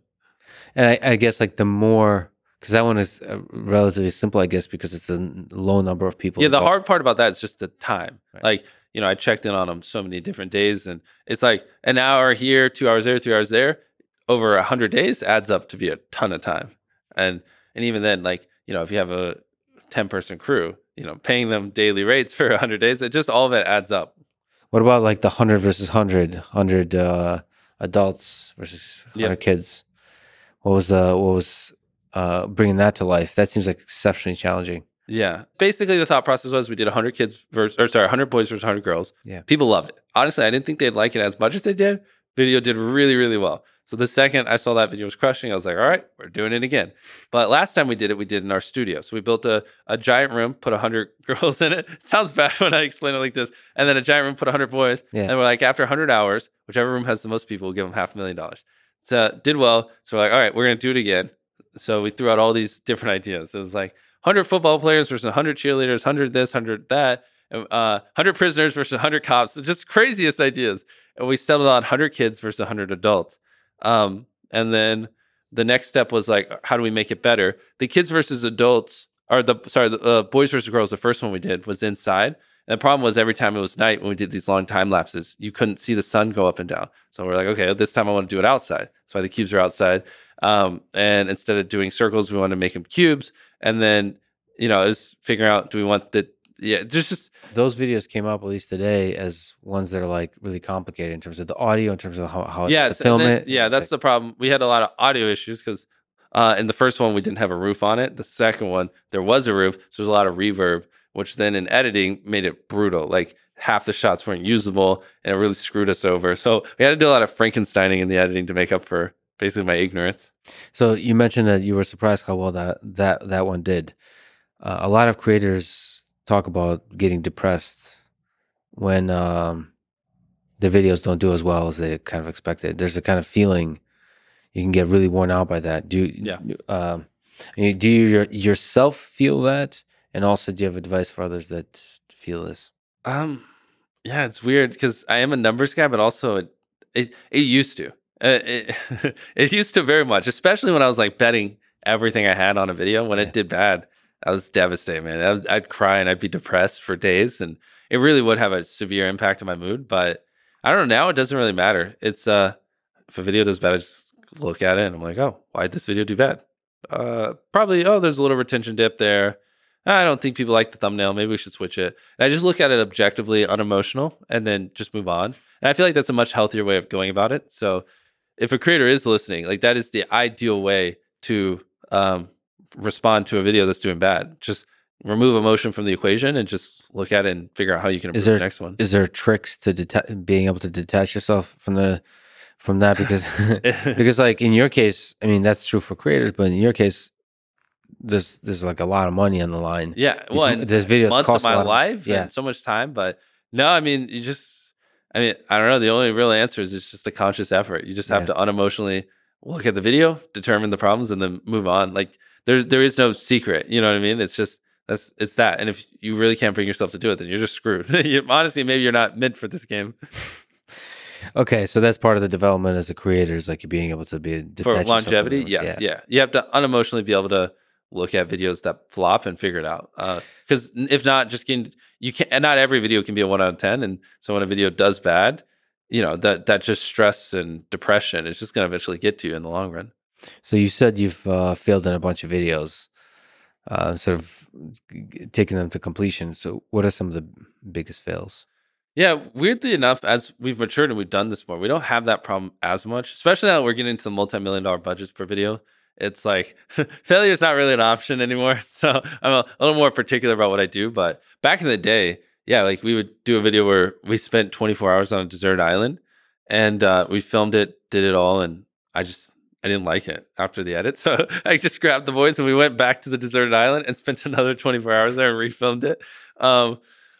And I, I guess like the more because that one is uh, relatively simple, I guess, because it's a low number of people. Yeah, the hard part about that is just the time. Right. Like, you know, I checked in on them so many different days, and it's like an hour here, two hours there, three hours there. Over a hundred days adds up to be a ton of time, and and even then, like you know, if you have a ten person crew, you know, paying them daily rates for a hundred days, it just all of it adds up. What about like the hundred versus 100, 100 uh, adults versus hundred kids? What was the what was uh, bringing that to life? That seems like exceptionally challenging. Yeah, basically the thought process was we did hundred kids versus, or sorry, hundred boys versus hundred girls. Yeah. people loved it. Honestly, I didn't think they'd like it as much as they did. Video did really, really well. So the second I saw that video was crushing, I was like, all right, we're doing it again. But last time we did it, we did it in our studio. So we built a, a giant room, put 100 girls in it. It sounds bad when I explain it like this. And then a giant room, put 100 boys. Yeah. And we're like, after 100 hours, whichever room has the most people, we'll give them half a million dollars. So did well. So we're like, all right, we're going to do it again. So we threw out all these different ideas. It was like 100 football players versus 100 cheerleaders, 100 this, 100 that, uh, 100 prisoners versus 100 cops. Just craziest ideas. And we settled on 100 kids versus 100 adults. Um, and then the next step was like, how do we make it better? The kids versus adults or the sorry, the uh, Boys versus Girls, the first one we did was inside. And the problem was every time it was night when we did these long time lapses, you couldn't see the sun go up and down. So we're like, okay, this time I want to do it outside. That's why the cubes are outside. Um, and instead of doing circles, we want to make them cubes. And then, you know, is figuring out do we want the yeah, there's just Those videos came up at least today as ones that are like really complicated in terms of the audio, in terms of how, how yeah, it's to film then- it. Yeah, It's that's like- the problem. We had a lot of audio issues because uh, in the first one we didn't have a roof on it. The second one there was a roof, so there's a lot of reverb, which then in editing made it brutal. Like half the shots weren't usable, and it really screwed us over. So we had to do a lot of Frankensteining in the editing to make up for basically my ignorance. So you mentioned that you were surprised how well that that that one did. Uh, a lot of creators talk about getting depressed when um, the videos don't do as well as they kind of expected. There's a kind of feeling you can get really worn out by that. Do you, Yeah. Um, do you your, yourself feel that? And also, do you have advice for others that feel this? Um, yeah, it's weird because I am a numbers guy, but also it it, it used to. Uh, it, it used to very much, especially when I was like betting everything I had on a video. When Yeah. it did bad, I was devastated, man. I was, I'd cry and I'd be depressed for days, and it really would have a severe impact on my mood. But I don't know. Now it doesn't really matter. It's uh, if a video does bad, I just look at it and I'm like, oh, why did this video do bad? Uh, probably. Oh, there's a little retention dip there. I don't think people like the thumbnail. Maybe we should switch it. And I just look at it objectively, unemotional, and then just move on. And I feel like that's a much healthier way of going about it. So if a creator is listening, like that is the ideal way to um, respond to a video that's doing bad. Just remove emotion from the equation and just look at it and figure out how you can improve Is there- the next one. Is there tricks to deta- being able to detach yourself from the from that? Because because like in your case, I mean that's true for creators, but in your case, there's there's like a lot of money on the line. yeah, These- well, and there's videos months of cost a my lot of- life yeah. and so much time. But no, I mean, you just, I mean, I don't know. The only real answer is it's just a conscious effort. You just have Yeah. to unemotionally look at the video, determine the problems, and then move on. Like there, there is no secret. You know what I mean? It's just that's it's that. And if you really can't bring yourself to do it, then you're just screwed. you, honestly, maybe you're not meant for this game Okay, so that's part of the development as a creator is like being able to be for longevity. it. Yes, yeah. You have to unemotionally be able to look at videos that flop and figure it out. Because if not, just getting you can and not every video can be a one out of ten. And so when a video does bad, you know that that just stress and depression is just going to eventually get to you in the long run. So you said you've uh, failed in a bunch of videos, uh, sort of taking them to completion. So what are some of the biggest fails? Yeah, weirdly enough, as we've matured and we've done this more, we don't have that problem as much. Especially now that we're getting into the multi-million dollar budgets per video. It's like failure is not really an option anymore. So I'm a, a little more particular about what I do. But back in the day, yeah, like we would do a video where we spent 24 hours on a deserted island, and uh, we filmed it, did it all, and I just I didn't like it after the edit. So I just grabbed the boys and we went back to the deserted island and spent another 24 hours there and refilmed it. Um,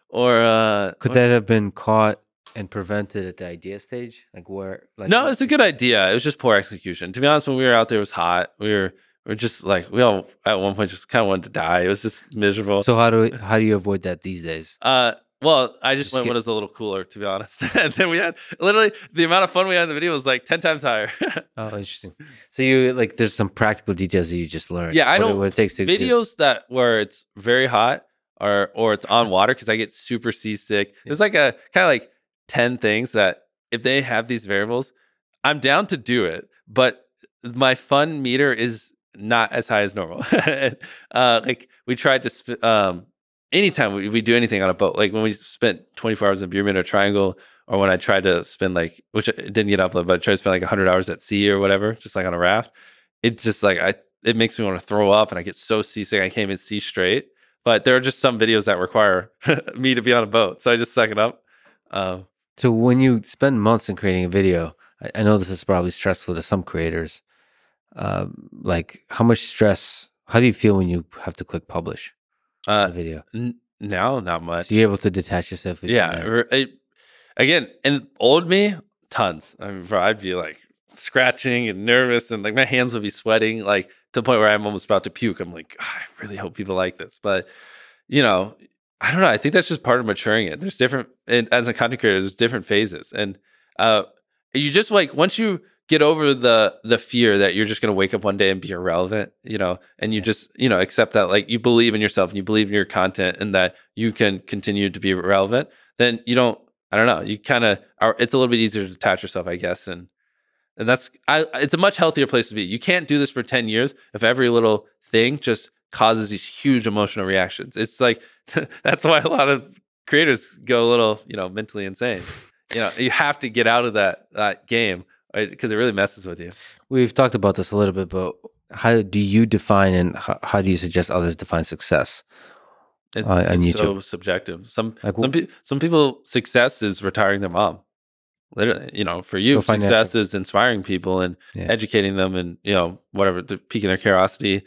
or uh, Could that have been caught and prevented at the idea stage? Like where? Like No, it's a good idea. It was just poor execution. To be honest, when we were out there, it was hot. We were we were just like we all at one point just kind of wanted to die. It was just miserable. So how do we, how do you avoid that these days? uh, well, I just, Just went get- when it was a little cooler, to be honest. and then we had literally the amount of fun we had in the video was like ten times higher. Oh, interesting. So you like there's some practical details that you just learned. Yeah, I don't- what it takes to Videos that where it's very hot or or it's on water because I get super seasick. There's like a kind of like ten things that if they have these variables, I'm down to do it, but my fun meter is not as high as normal. uh, like we tried to sp- um anytime we, we do anything on a boat, like when we spent 24 hours in Bermuda Triangle, or when I tried to spend like, which it didn't get uploaded, but I tried to spend like 100 hours at sea or whatever, just like on a raft. It just like I, it makes me want to throw up, and I get so seasick I can't even see straight. But there are just some videos that require me to be on a boat, so I just suck it up. Um, So when you spend months in creating a video, I, I know this is probably stressful to some creators. Um, like how much stress? How do you feel when you have to click publish a uh, video? n- now, not much. So you're able to detach yourself. Yeah. it- again, and old me, tons. I mean, bro, I'd be like scratching and nervous, and like my hands would be sweating, like to the point where I'm almost about to puke. I'm like, "Ah, I really hope people like this, but you know, I don't know. I think that's just part of maturing it. There's different, and as a content creator, there's different phases, and uh, you just like once you get over the the fear that you're just going to wake up one day and be irrelevant, you know, and you Yeah. just, you know, accept that like you believe in yourself and you believe in your content and that you can continue to be relevant, then you don't I don't know, you kind of are it's a little bit easier to detach yourself, I guess, and and that's I it's a much healthier place to be. You can't do this for 10 years if every little thing just causes these huge emotional reactions. It's like that's why a lot of creators go a little, you know, mentally insane. You know, you have to get out of that that game because it really messes with you. We've talked about this a little bit, but how do you define and how, how do you suggest others define success? It- Uh, on it's so subjective. Some Like, some pe- some people success is retiring their mom. Literally, you know, for you, financial. success is inspiring people and Yeah. educating them, and you know, whatever, the piquing their curiosity.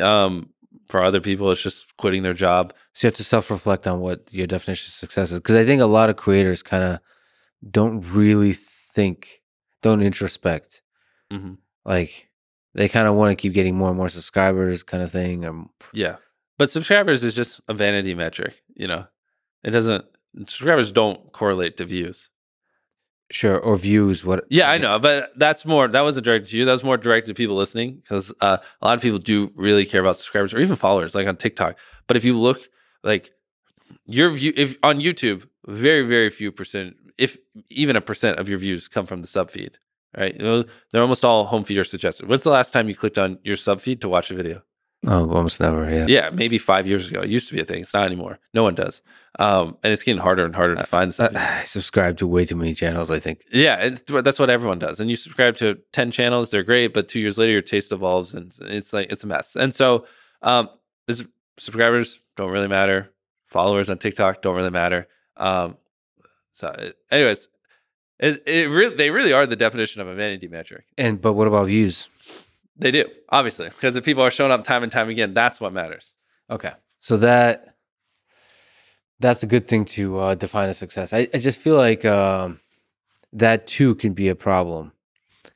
Um, for other people, it's just quitting their job. So you have to self reflect on what your definition of success is. Because I think a lot of creators kind of don't really think, don't introspect. hmm Like they kind of want to keep getting more and more subscribers, kind of thing. Um, Yeah, but subscribers is just a vanity metric. You know, it doesn't. Subscribers don't correlate to views. Sure, or views. What? Yeah, I know, but that's more. That wasn't directed to you. That was more directed to people listening because uh, a lot of people do really care about subscribers or even followers, like on TikTok. But if you look, like your view, if on YouTube, very very few percent, if even a percent of your views come from the sub feed, right? They're almost all home feed or suggested. When's the last time you clicked on your sub feed to watch a video? Oh, almost never. Yeah. Yeah, maybe five years ago. It used to be a thing. It's not anymore. No one does, um, and it's getting harder and harder to find sub. I, I subscribe to way too many channels. I think. Yeah, that's what everyone does. And you subscribe to 10 channels, they're great, but two years later, your taste evolves and it's like, it's a mess. And so, um, this, subscribers don't really matter. Followers on TikTok don't really matter. Um, so, it, anyways, it, it really, they really are the definition of a vanity metric. And but what about views? They do, obviously, because if people are showing up time and time again, that's what matters. Okay. So that that's a good thing to uh, define a success. I, I just feel like um, that too can be a problem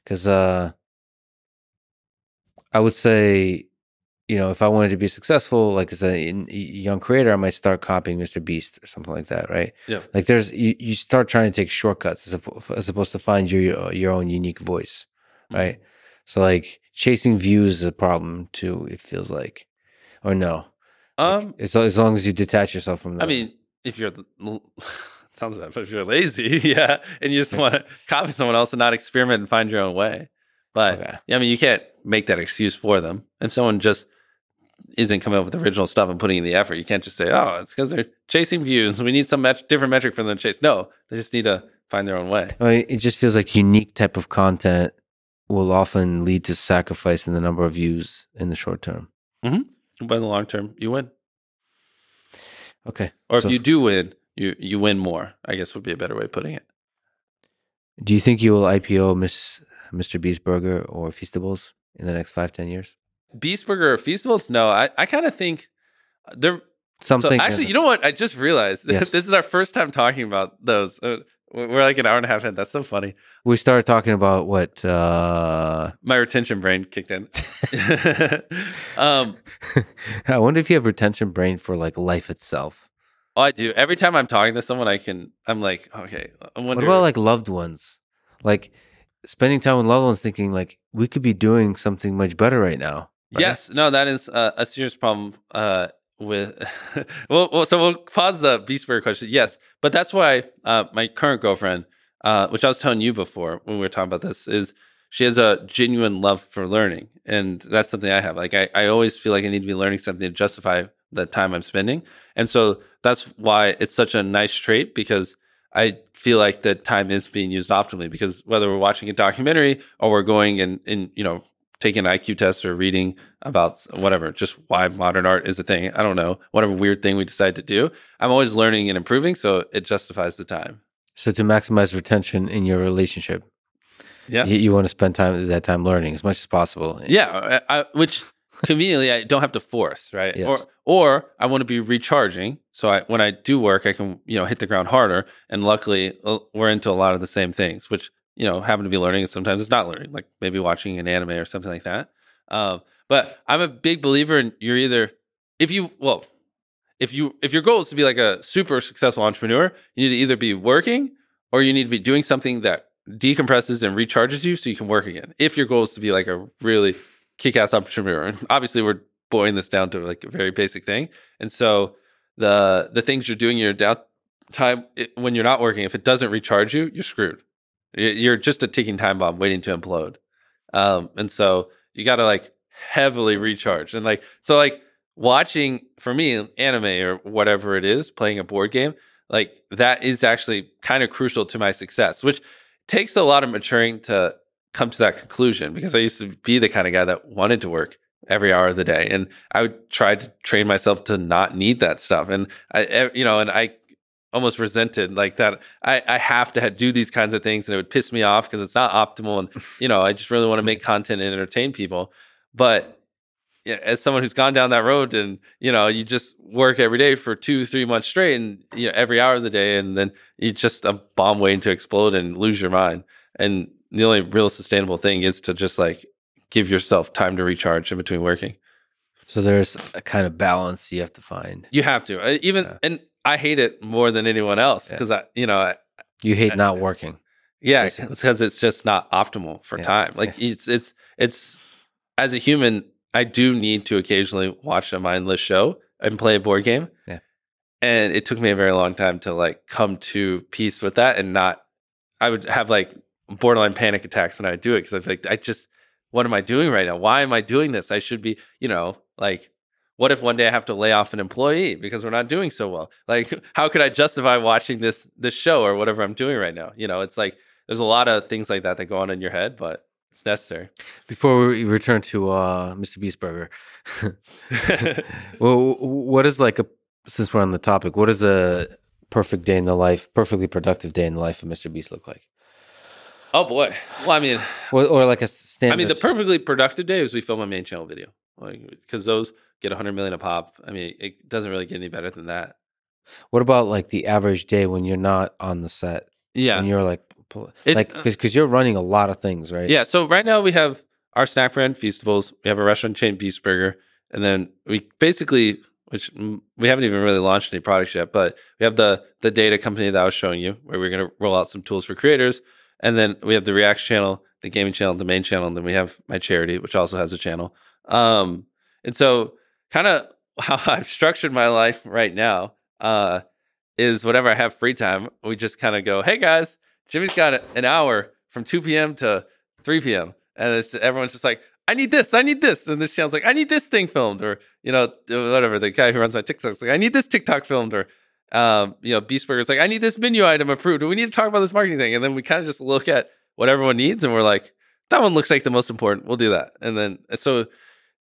because uh, I would say, you know, if I wanted to be successful, like as a in- young creator, I might start copying Mr. Beast or something like that, right? Yeah. Like there's you, you start trying to take shortcuts as, oppo- as opposed to find your your own unique voice, right? So like chasing views is a problem too. It feels like, or no. Like, Um, as, as long as you detach yourself from that. I mean, if you're sounds bad, but if you're lazy, yeah, and you just want to copy someone else and not experiment and find your own way. But Okay. yeah, I mean, you can't make that excuse for them. If someone just isn't coming up with original stuff and putting in the effort, you can't just say, "Oh, it's because they're chasing views. We need some met- different metric for them to chase." No, they just need to find their own way. I mean, it just feels like unique type of content will often lead to sacrifice in the number of views in the short term. Mm-hmm. But in the long term, you win. Okay. Or So- if you do win, you you win more. I guess would be a better way of putting it. Do you think you will IPO Miss Mr. Beast Burger or Feastables in the next five, ten years? Beast Burger or Feastables? No, I, I kind of think uh, they're Something. So actually, you know what? I just realized Yes. this is our first time talking about those. Uh, We're like an hour and a half in. That's so funny. we started talking about what? uh My retention brain kicked in. um, I wonder if you have retention brain for like life itself. oh, I do. Every time I'm talking to someone, I can. I'm like, okay. I'm wondering. What about like loved ones? Like spending time with loved ones, thinking like we could be doing something much better right now. right? Yes, no, that is uh, a serious problem. Uh, with well, well, so we'll pause the Beast Burger question. Yes, but that's why uh, my current girlfriend, uh, which I was telling you before when we were talking about this, is she has a genuine love for learning, and that's something I have. Like I, I always feel like I need to be learning something to justify the time I'm spending, and so that's why it's such a nice trait because I feel like the time is being used optimally because whether we're watching a documentary or we're going and, and you know taking an IQ test or reading about whatever, just why modern art is a thing. I don't know, whatever weird thing we decide to do. I'm always learning and improving, so it justifies the time. So to maximize retention in your relationship, Yeah, you, you want to spend time that time learning as much as possible. yeah. I, I, which conveniently I don't have to force, right? Yes. Or or I want to be recharging, so I when I do work, I can you know hit the ground harder. And luckily, uh, we're into a lot of the same things, which you know happen to be learning, and sometimes it's not learning, like maybe watching an anime or something like that. Um, but I'm a big believer in you're either if you well if you if your goal is to be like a super successful entrepreneur, you need to either be working or you need to be doing something that decompresses and recharges you so you can work again. If your goal is to be like a really kick ass entrepreneur. And obviously we're boiling this down to like a very basic thing. And so the the things you're doing in your downtime when you're not working, if it doesn't recharge you, you're screwed. You're just a ticking time bomb waiting to implode. Um, and so you got to like heavily recharge. And like so like watching for me anime or whatever it is, playing a board game, like that is actually kind of crucial to my success, which takes a lot of maturing to come to that conclusion because I used to be the kind of guy that wanted to work every hour of the day and I would try to train myself to not need that stuff and I you know and I almost resented like that I, I have to do these kinds of things and it would piss me off because it's not optimal and you know I just really want to make content and entertain people but yeah, as someone who's gone down that road and you know you just work every day for two three months straight and you know every hour of the day and then you just a bomb waiting to explode and lose your mind and the only real sustainable thing is to just like give yourself time to recharge in between working. So there's a kind of balance you have to find. You have to. Even yeah. and I hate it more than anyone else because yeah. I, you know, I, you hate I, not working. Yeah, because it's just not optimal for yeah. time. Like it's it's it's as a human, I do need to occasionally watch a mindless show and play a board game. Yeah. And it took me a very long time to like come to peace with that and not I would have like borderline panic attacks when I do it because I'm like, I just, what am I doing right now? Why am I doing this? I should be, you know, like, what if one day I have to lay off an employee because we're not doing so well? Like, how could I justify watching this this show or whatever I'm doing right now? You know, it's like there's a lot of things like that that go on in your head, but it's necessary. Before we return to uh, Mr. Beast Burger, well, what is like a since we're on the topic, what is a perfect day in the life, perfectly productive day in the life of Mr. Beast look like? Oh boy. Well, I mean, or, or like a stand. I mean, the perfectly productive day is we film a main channel video, like because those get 100 million a pop. I mean, it doesn't really get any better than that. What about like the average day when you're not on the set? Yeah, and you're like, it, like because because you're running a lot of things, right? Yeah. So right now we have our snack brand Feastables. We have a restaurant chain Beast Burger, and then we basically which we haven't even really launched any products yet, but we have the the data company that I was showing you, where we're going to roll out some tools for creators. And then we have the Reacts channel, the gaming channel, the main channel, and then we have my charity, which also has a channel. Um, and so, kind of how I've structured my life right now uh, is whenever I have free time, we just kind of go, "Hey guys, Jimmy's got an hour from 2 p.m. to 3 p.m." And it's just, everyone's just like, "I need this, I need this," and this channel's like, "I need this thing filmed," or you know, whatever. The guy who runs my TikTok's like, "I need this TikTok filmed," or um, you know, Beast Burger's like, I need this menu item approved. We need to talk about this marketing thing? And then we kind of just look at what everyone needs and we're like, that one looks like the most important. We'll do that. And then so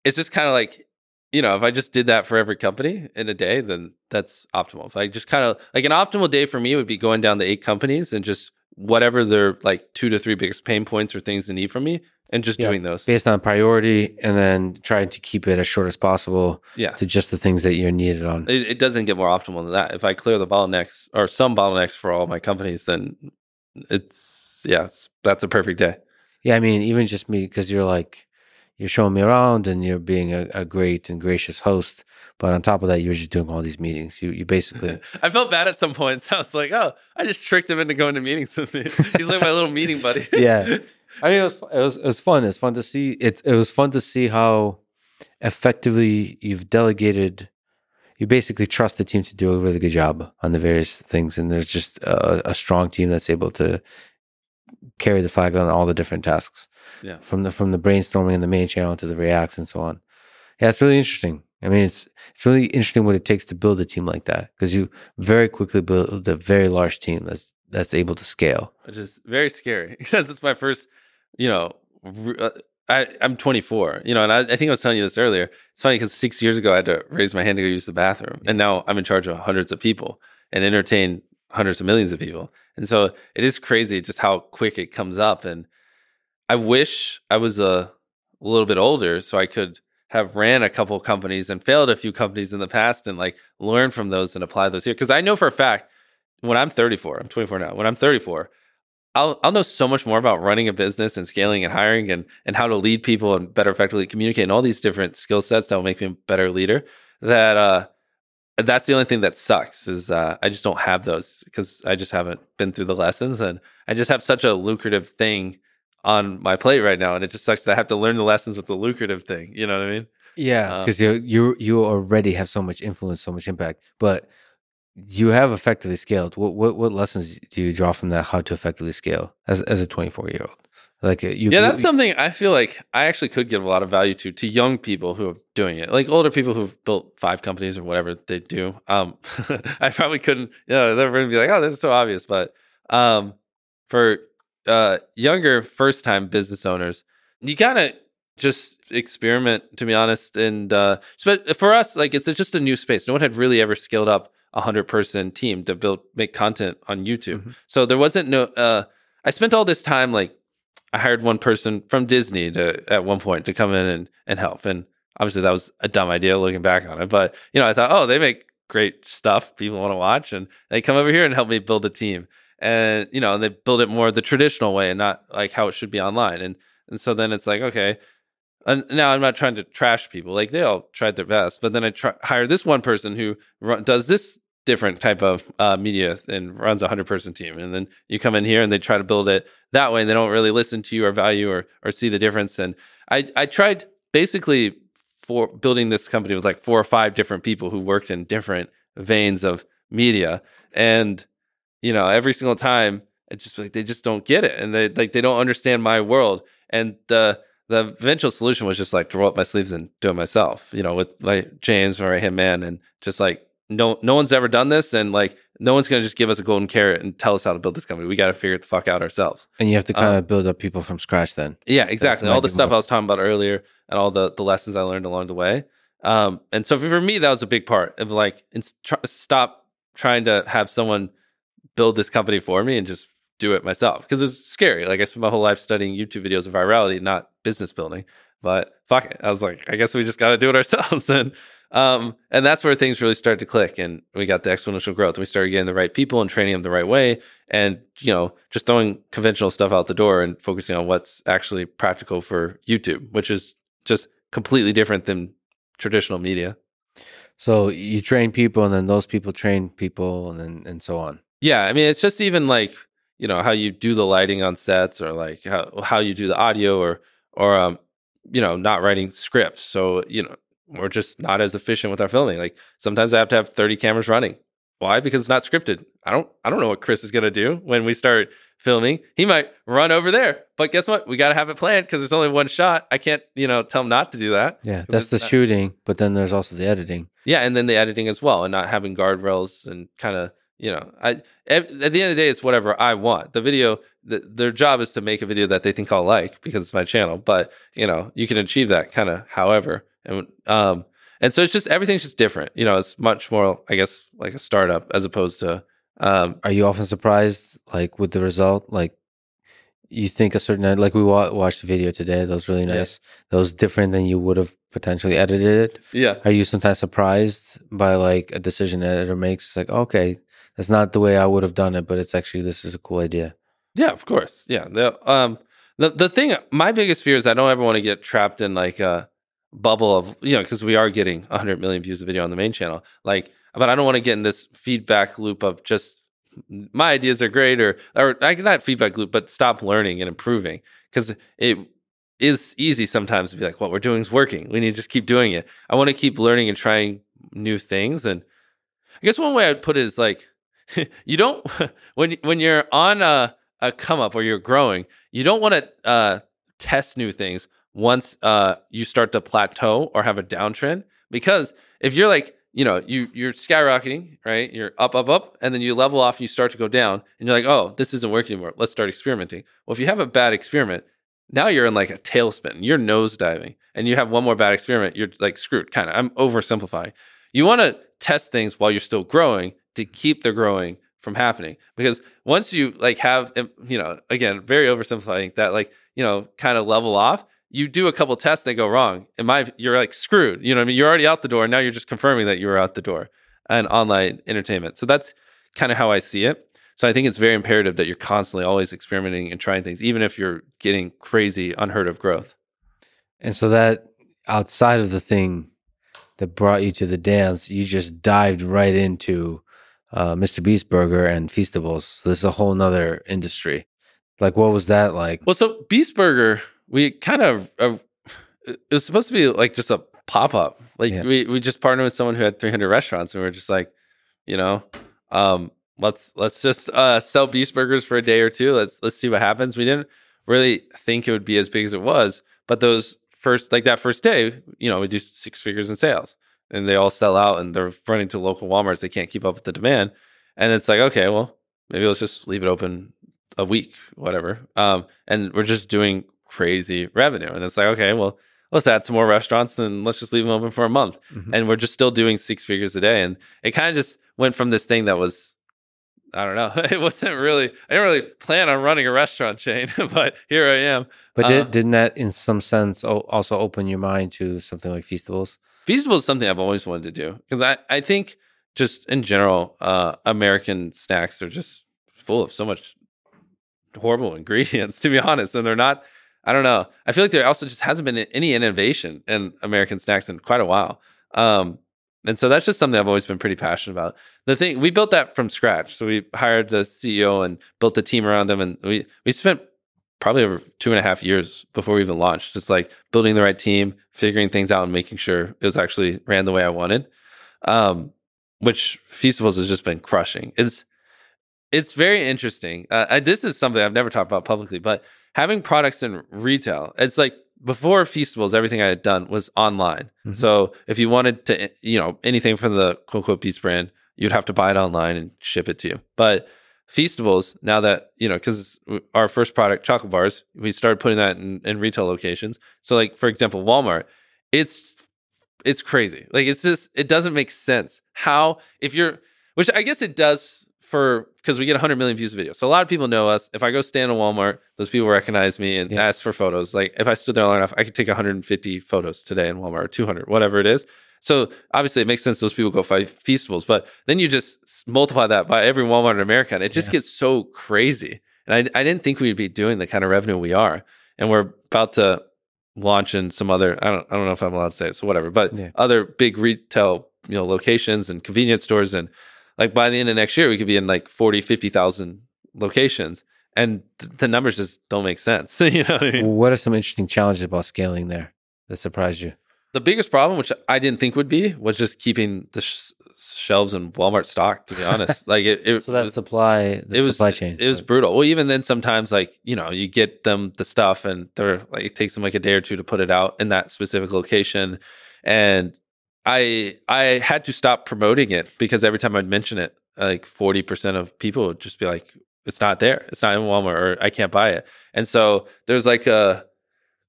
it's just kind of like, you know, if I just did that for every company in a day, then that's optimal. If I just kind of like an optimal day for me would be going down the eight companies and just whatever their like two to three biggest pain points or things they need from me and just yeah, doing those based on priority and then trying to keep it as short as possible yeah. to just the things that you're needed on. It, it, doesn't get more optimal than that. If I clear the bottlenecks or some bottlenecks for all my companies, then it's, yeah, it's, that's a perfect day. Yeah. I mean, even just me, because you're like, you're showing me around and you're being a, a, great and gracious host. But on top of that, you're just doing all these meetings. You you basically. I felt bad at some points. I was like, oh, I just tricked him into going to meetings with me. He's like my little meeting buddy. yeah. I mean, it was it was it was fun. It's fun to see. It it was fun to see how effectively you've delegated. You basically trust the team to do a really good job on the various things, and there's just a, a strong team that's able to carry the flag on all the different tasks. Yeah. From the from the brainstorming in the main channel to the reacts and so on. Yeah, it's really interesting. I mean, it's it's really interesting what it takes to build a team like that because you very quickly build a very large team that's that's able to scale. Which is very scary because it's my first you know, uh, I, I'm 24, you know, and I, I, think I was telling you this earlier. It's funny because six years ago, I had to raise my hand to go use the bathroom. And now I'm in charge of hundreds of people and entertain hundreds of millions of people. And so it is crazy just how quick it comes up. And I wish I was a, a little bit older so I could have ran a couple companies and failed a few companies in the past and like learn from those and apply those here. Cause I know for a fact when I'm 34, I'm 24 now, when I'm 34, I'll I'll know so much more about running a business and scaling and hiring and and how to lead people and better effectively communicate and all these different skill sets that will make me a better leader. That uh, that's the only thing that sucks is uh, I just don't have those because I just haven't been through the lessons and I just have such a lucrative thing on my plate right now, and it just sucks that I have to learn the lessons with the lucrative thing. You know what I mean? Yeah, because you you you already have so much influence, so much impact, but you have effectively scaled. What what what lessons do you draw from that? How to effectively scale as as a twenty four year old? Like uh, you, yeah, that's you, something I feel like I actually could give a lot of value to to young people who are doing it, like older people who've built five companies or whatever they do. Um, I probably couldn't. You know, they're going to be like, "Oh, this is so obvious," but um, for uh, younger first time business owners, you gotta just experiment. To be honest, and uh, but for us, like it's just a new space. No one had really ever scaled up a hundred person team to build make content on YouTube. Mm-hmm. So there wasn't no. Uh, I spent all this time like I hired one person from Disney to at one point to come in and, and help. And obviously that was a dumb idea looking back on it. But you know, I thought, oh, they make great stuff people want to watch and they come over here and help me build a team. And you know, and they build it more the traditional way and not like how it should be online. And and so then it's like, okay. And now I'm not trying to trash people. Like they all tried their best, but then I try, hire this one person who run, does this different type of uh, media and runs a hundred person team. And then you come in here and they try to build it that way. And they don't really listen to you or value or, or see the difference. And I, I tried basically for building this company with like four or five different people who worked in different veins of media. And, you know, every single time it just like, they just don't get it. And they like, they don't understand my world. And the, the eventual solution was just like to roll up my sleeves and do it myself, you know, with like James, my right hand man, and just like no no one's ever done this and like no one's going to just give us a golden carrot and tell us how to build this company. We got to figure it the fuck out ourselves. And you have to kind um, of build up people from scratch then. Yeah exactly. all the stuff more. i was talking about earlier and all the the lessons i learned along the way. Um, and so for me that was a big part of like tr- stop trying to have someone build this company for me and just do it myself because it's scary. Like i spent my whole life studying youtube videos of virality not business building. But fuck it. I was like i guess we just got to do it ourselves. And um, and that's where things really started to click. And we got the exponential growth. And we started getting the right people and training them the right way. And, you know, just throwing conventional stuff out the door and focusing on what's actually practical for YouTube, which is just completely different than traditional media. So you train people and then those people train people and then and so on. Yeah. I mean, it's just even like, you know, how you do the lighting on sets or like how, how you do the audio or, or, um, you know, not writing scripts. So, you know, we're just not as efficient with our filming. Like sometimes I have to have 30 cameras running. Why? Because it's not scripted. I don't I don't know what Chris is gonna do when we start filming. He might run over there, but guess what? We gotta have it planned because there's only one shot. I can't, you know, tell him not to do that. Yeah, that's the not- shooting, but then there's also the editing. Yeah, and then the editing as well, and not having guardrails and kind of you know, I at the end of the day, it's whatever I want. The video, the, their job is to make a video that they think I'll like because it's my channel. But you know, you can achieve that kind of however and um and so it's just everything's just different you know it's much more i guess like a startup as opposed to um are you often surprised like with the result? Like you think a certain like we wa- watched the video today that was really nice yeah. that was different than you would have potentially edited it. Yeah. Are you sometimes surprised by like a decision editor makes? It's like okay that's not the way i would have done it but it's actually this is a cool idea. Yeah of course. Yeah the um the, the thing my biggest fear is i don't ever want to get trapped in like uh bubble of you know because we are getting 100 million views of video on the main channel like but i don't want to get in this feedback loop of just my ideas are great or or not feedback loop but stop learning and improving because it is easy sometimes to be like what we're doing is working. We need to just keep doing it. I want to keep learning and trying new things and i guess one way i'd put it is like you don't when when you're on a, a come up or you're growing you don't want to uh, test new things once uh, you start to plateau or have a downtrend. Because if you're like, you know, you you're skyrocketing, right? You're up, up, up, and then you level off and you start to go down, and you're like, oh, this isn't working anymore. Let's start experimenting. Well, if you have a bad experiment, now you're in like a tailspin. You're nosediving, and you have one more bad experiment. You're like screwed. Kind of. I'm oversimplifying. You want to test things while you're still growing to keep the growing from happening because once you like have you know again very oversimplifying that like you know kind of level off you do a couple tests, they go wrong. And my, you're like screwed. You know what I mean? You're already out the door. And now you're just confirming that you were out the door and online entertainment. So that's kind of how I see it. So I think it's very imperative that you're constantly always experimenting and trying things, even if you're getting crazy, unheard of growth. And so that outside of the thing that brought you to the dance, you just dived right into uh, Mr. Beast Burger and Feastables. So this is a whole nother industry. Like, what was that like? Well, so Beast Burger, we kind of, uh, it was supposed to be like just a pop up. Like Yeah. we we just partnered with someone who had 300 restaurants, and we are just like, you know, um, let's let's just uh, sell Beast Burgers for a day or two. Let's let's see what happens. We didn't really think it would be as big as it was, but those first like that first day, you know, we do six figures in sales, and they all sell out, and they're running to local WalMarts. They can't keep up with the demand, and it's like, okay, well, maybe let's just leave it open a week, whatever. Um, and we're just doing crazy revenue, and it's like, okay, well, let's add some more restaurants, and let's just leave them open for a month Mhm. and we're just still doing six figures a day. And it kind of just went from this thing that was, I don't know, it wasn't really, I didn't really plan on running a restaurant chain, but here I am. But uh, did, didn't that, in some sense, also open your mind to something like Feastables? Feasible is something I've always wanted to do because I, I think just in general, uh, American snacks are just full of so much horrible ingredients, to be honest. And they're not, I don't know. I feel like there also just hasn't been any innovation in American snacks in quite a while. Um, and so that's just something I've always been pretty passionate about. The thing we built that from scratch. So we hired the CEO and built a team around him, and we we spent probably over two and a half years before we even launched, just like building the right team, figuring things out, and making sure it was actually ran the way I wanted. Um, which Feastables has just been crushing. It's it's very interesting. Uh, I, this is something I've never talked about publicly, but having products in retail, it's like before Feastables, everything I had done was online. Mhm. So if you wanted to, you know, anything from the quote unquote Beast brand, you'd have to buy it online and ship it to you. But Feastables, now that, you know, because our first product, chocolate bars, we started putting that in, in retail locations. So, like, for example, Walmart, it's it's crazy. Like it's just it doesn't make sense how if you're which I guess it does for because we get 100 million views of video. So a lot of people know us. If I go stand in Walmart, those people recognize me and Yeah. ask for photos. Like if I stood there long enough, I could take 150 photos today in Walmart or 200, whatever it is. So obviously it makes sense those people go find Feastables, but then you just multiply that by every Walmart in America and it just Yeah. gets so crazy. And I, I didn't think we'd be doing the kind of revenue we are. And we're about to launch in some other I don't I don't know if I'm allowed to say it, so whatever, but Yeah. other big retail, you know, locations and convenience stores and like by the end of next year we could be in like 40, 50,000 locations and th- the numbers just don't make sense. you know what I mean? What are some interesting challenges about scaling there that surprised you? The biggest problem, which I didn't think would be, was just keeping the sh- shelves in Walmart stocked. To be honest, like it, it So that was- supply, the it was supply chain. It was brutal. Well, even then, sometimes like you know, you get them the stuff, and they're like it takes them like a day or two to put it out in that specific location, and I I had to stop promoting it because every time I'd mention it, like forty percent of people would just be like, "It's not there. It's not in Walmart, or I can't buy it." And so there's like a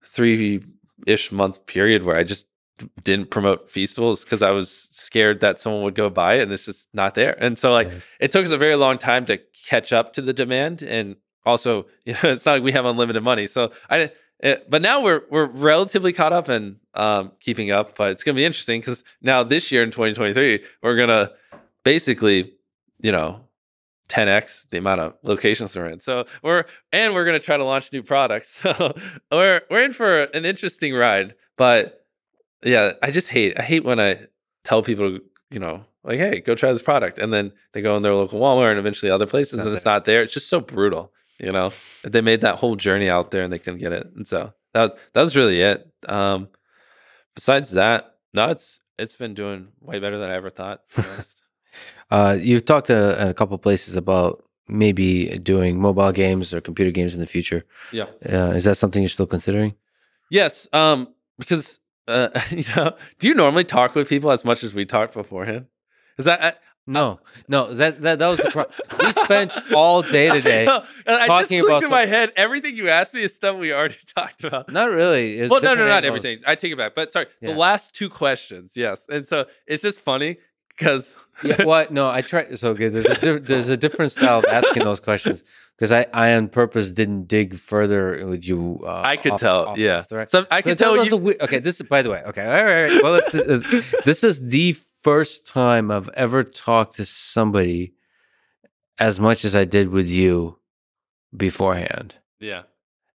three ish month period where I just didn't promote Feastables because I was scared that someone would go buy it and it's just not there. And so like Right. it took us a very long time to catch up to the demand and also you know it's not like we have unlimited money. So I it, but now we're we're relatively caught up and um, keeping up. But it's gonna be interesting because now this year in 2023 we're gonna basically you know 10x the amount of locations we're in. So we're and we're gonna try to launch new products. So we're we're in for an interesting ride. But yeah, I just hate I hate when I tell people you know like hey go try this product and then they go in their local Walmart and eventually other places and it's not there. It's just so brutal. You know they made that whole journey out there and they couldn't get it. And so that that was really it. Um, besides that, no, it's it's been doing way better than I ever thought. To be honest. Uh, you've talked to a couple places about maybe doing mobile games or computer games in the future. yeah. Uh, is that something you're still considering? Yes, um, because uh, you know, do you normally talk with people as much as we talked beforehand? Is that I, No, no. That that that was the problem. we spent all day today. I, I just talking clicked about in my head. Everything you asked me is stuff we already talked about. Not really. Well, no, no, not angles. everything. I take it back. But sorry, Yeah. the last two questions, yes. And so it's just funny because yeah, what? No, I tried. So okay, there's a di- there's a different style of asking those questions because I I on purpose didn't dig further with you. Uh, I could off- tell. off- yeah, off the rec- so I can But tell you. weird- okay, this is by the way. Okay, all right. All right. Well, it's, uh, this is the first time I've ever talked to somebody as much as I did with you beforehand. yeah,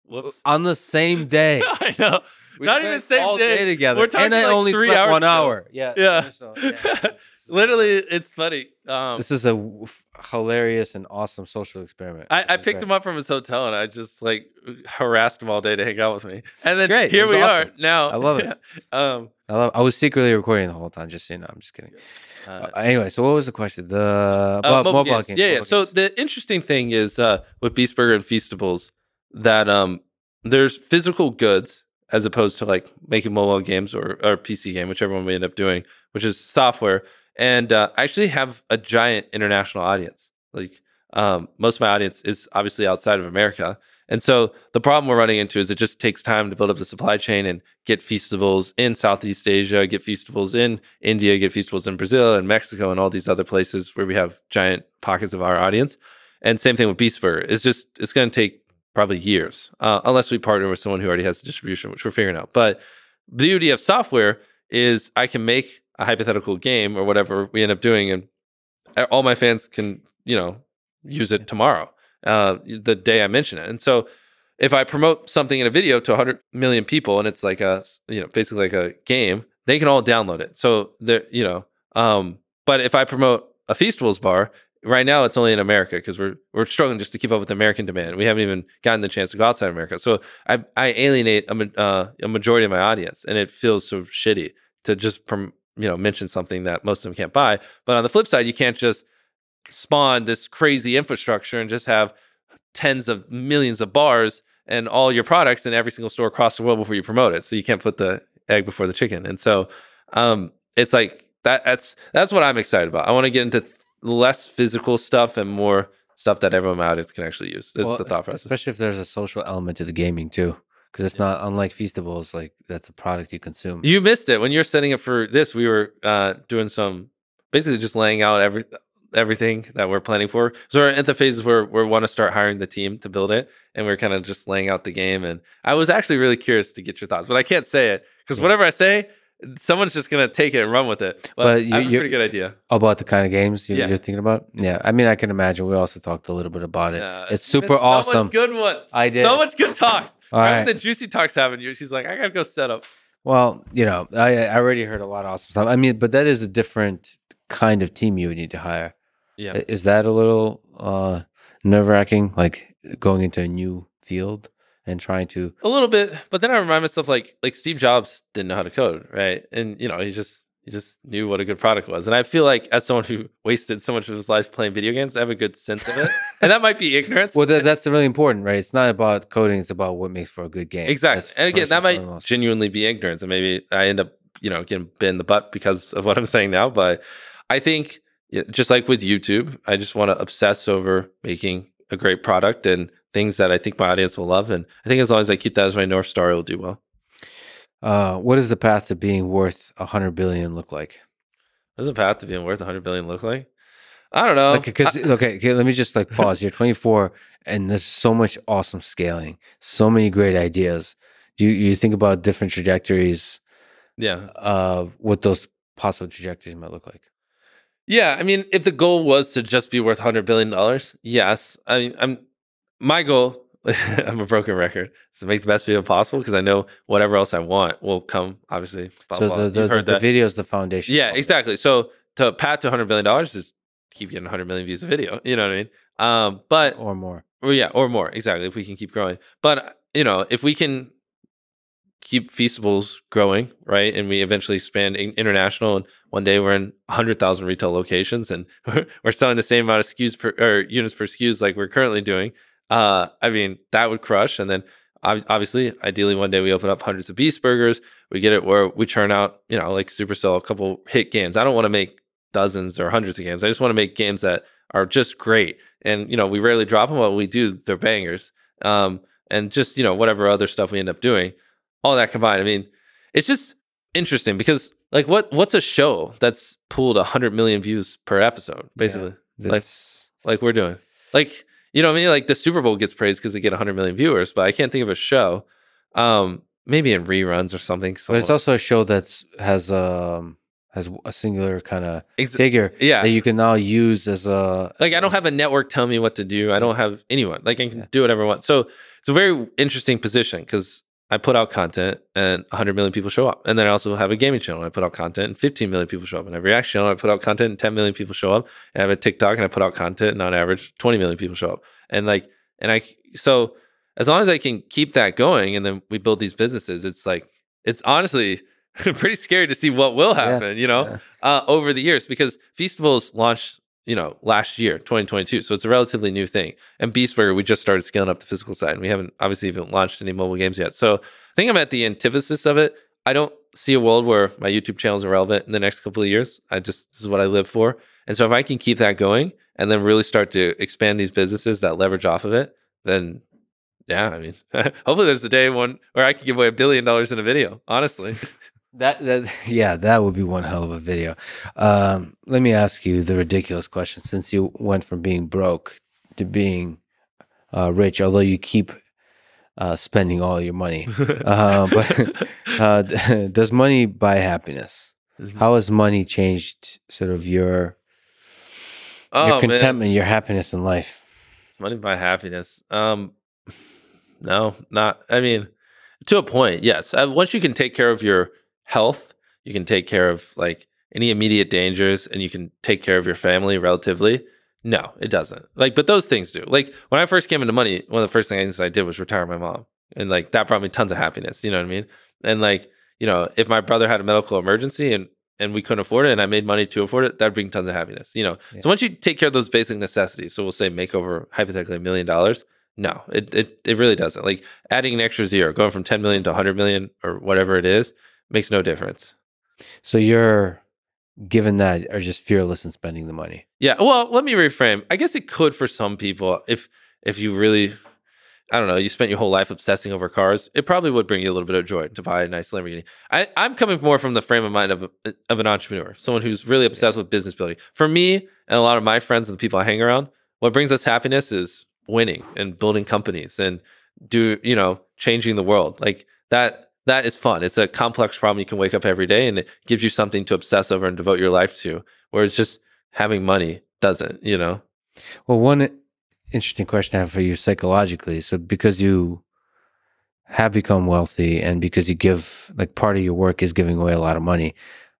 Whoops. on the same day. I know. We Not even same all day. together. We're talking and I like only three slept hours one ago. hour. Yeah. Yeah. Yeah. Literally, it's funny. Um, This is a w- hilarious and awesome social experiment. I, I picked great. him up from his hotel and I just like harassed him all day to hang out with me. And then great. here we awesome. are now. I love it. um, I, love, I was secretly recording the whole time. Just so you know, I'm just kidding. uh, Uh, anyway, so what was the question? The uh, mobile mobile games. games. Yeah, yeah. mobile So the interesting thing is uh, with Beast Burger and Feastables that um, there's physical goods as opposed to like making mobile games or, or PC game, whichever one we end up doing, which is software. And uh, I actually have a giant international audience. Like um, most of my audience is obviously outside of America. And so the problem we're running into is it just takes time to build up the supply chain and get Feastables in Southeast Asia, get Feastables in India, get Feastables in Brazil and Mexico and all these other places where we have giant pockets of our audience. And same thing with Beast Burger. It's just, it's going to take probably years, uh, unless we partner with someone who already has distribution, which we're figuring out. But the beauty of software is I can make a hypothetical game or whatever we end up doing, and all my fans can, you know, use it tomorrow, uh, the day I mention it. And so if I promote something in a video to 100 million people and it's like a, you know, basically like a game, they can all download it. So they're, you know, um, but if I promote a Feastables bar, right now it's only in America because we're we're struggling just to keep up with American demand. We haven't even gotten the chance to go outside America. So I I alienate a, uh, a majority of my audience, and it feels so shitty to just prom, you know mention something that most of them can't buy. But on the flip side, you can't just spawn this crazy infrastructure and just have tens of millions of bars and all your products in every single store across the world before you promote it. So you can't put the egg before the chicken. And so um, it's like that. That's that's what I'm excited about. I want to get into th- less physical stuff and more stuff that everyone my can actually use. That's Well, the thought process. Especially if there's a social element to the gaming too, because it's not unlike Feastables. Like that's a product you consume. You missed it when you're setting up for this. We were uh, doing some basically just laying out every everything that we're planning for. So we're at the phases where we want to start hiring the team to build it, and we're kind of just laying out the game. And I was actually really curious to get your thoughts, but I can't say it because Yeah. whatever I say, someone's just gonna take it and run with it. But, But you- I have a pretty good idea. about the kind of games you, Yeah. you're thinking about. Yeah, I mean, I can imagine. We also talked a little bit about it. Yeah, it's super so awesome. much good ones. I did. so much good talks. All Right. right. The juicy talks happen. You- She's like, I gotta go set up. Well, you know, I, I already heard a lot of awesome stuff. I mean, but that is a different kind of team you would need to hire. Yeah. Is that a little uh, nerve wracking? Like going into a new field and trying to. A little bit, but then I remind myself like like Steve Jobs didn't know how to code, right? And you know, he just he just knew what a good product was. And I feel like as someone who wasted so much of his life playing video games, I have a good sense of it. and that might be ignorance. Well, that, that's really important, right? It's not about coding; it's about what makes for a good game. exactly. That's And again, that might foremost. genuinely be ignorance. And maybe I end up, you know, getting bit in the butt because of what I'm saying now. But I think just like with YouTube, I just want to obsess over making a great product and things that I think my audience will love. And I think as long as I keep that as my North Star, it'll do well. Uh, what does the path to being worth a hundred billion look like? What does a path to being worth a 100 billion look like? I don't know. Like, because I- okay, okay, let me just like pause. You're 24, and there's so much awesome scaling, so many great ideas. Do you, you think about different trajectories? yeah. Uh, what those possible trajectories might look like? Yeah, I mean, if the goal was to just be worth hundred billion dollars, yes. I mean, I'm my goal. I'm a broken record. Is to make the best video possible because I know whatever else I want will come. Obviously, blah, so blah. the the, the, video is the foundation. Yeah, exactly. So to path to hundred billion dollars is keep getting hundred million views a video. You know what I mean? Um, but or more. or yeah, or more exactly. If we can keep growing, but you know, if we can keep Feastables growing, right, and we eventually expand in- international, and one day we're in hundred thousand retail locations, and we're, we're selling the same amount of SKUs per or units per SKUs like we're currently doing. Uh, I mean, that would crush, and then obviously, ideally, one day we open up hundreds of Beast Burgers. We get it where we churn out, you know, like Supercell, a couple hit games. I don't want to make dozens or hundreds of games. I just want to make games that are just great. And you know, we rarely drop them, but we do, they're bangers. Um, and just you know, whatever other stuff we end up doing, all that combined. I mean, it's just interesting because like, what what's a show that's pulled hundred million views per episode, basically, That's like we're doing, like you know, what I mean, like the Super Bowl gets praised because they get hundred million viewers, but I can't think of a show. Um, maybe in reruns or something. but it's also a show that's has um has a singular kind of Ex- figure yeah. that you can now use as a like I don't have a network tell me what to do. I don't have anyone. Like I can Yeah. do whatever I want. So it's a very interesting position because I put out content and 100 million people show up. And then I also have a gaming channel. And I put out content and 15 million people show up. And I have a reaction channel. I put out content and 10 million people show up. And I have a TikTok and I put out content and on average 20 million people show up. And like, and I, so as long as I can keep that going and then we build these businesses, it's like, it's honestly pretty scary to see what will happen, you know? Yeah. uh, over the years because Feastables launched, you know, last year, 2022. So it's a relatively new thing. And Beast Burger, we just started scaling up the physical side. And we haven't obviously even launched any mobile games yet. So I think I'm at the antithesis of it. I don't see a world where my YouTube channel is irrelevant in the next couple of years. I just, this is what I live for. And so if I can keep that going and then really start to expand these businesses that leverage off of it, then yeah, I mean, hopefully there's a day one where I can give away a billion dollars in a video, honestly. That that yeah, that would be one hell of a video. Um, let me ask you the ridiculous question: since you went from being broke to being uh, rich, although you keep uh, spending all your money, uh, but uh, does money buy happiness? How has money changed sort of your oh, your man. contentment, your happiness in life? It's money buy happiness. Um, no, not. I mean, to a point, yes. Uh, once you can take care of your health, you can take care of like any immediate dangers, and you can take care of your family relatively. No, it doesn't. Like, but those things do. Like when I first came into money, one of the first things I did was retire my mom, and like that brought me tons of happiness. You know what I mean? And like, you know, if my brother had a medical emergency and and we couldn't afford it, and I made money to afford it, that'd bring tons of happiness. You know, Yeah. so once you take care of those basic necessities, so we'll say make over hypothetically a million dollars. No, it, it it really doesn't. Like adding an extra zero, going from 10 million to 100 million or whatever it is, makes no difference. So you're given that are just fearless in spending the money. Yeah. Well, let me reframe. I guess it could for some people if if you really I don't know, you spent your whole life obsessing over cars, it probably would bring you a little bit of joy to buy a nice Lamborghini. I, I'm coming more from the frame of mind of a, of an entrepreneur, someone who's really obsessed with business building. For me and a lot of my friends and the people I hang around, what brings us happiness is winning and building companies and do you know changing the world like that that is fun it's a complex problem you can wake up every day and it gives you something to obsess over and devote your life to whereas just having money doesn't you know Well, one interesting question I have for you psychologically. So, because you have become wealthy and because you give, like, part of your work is giving away a lot of money,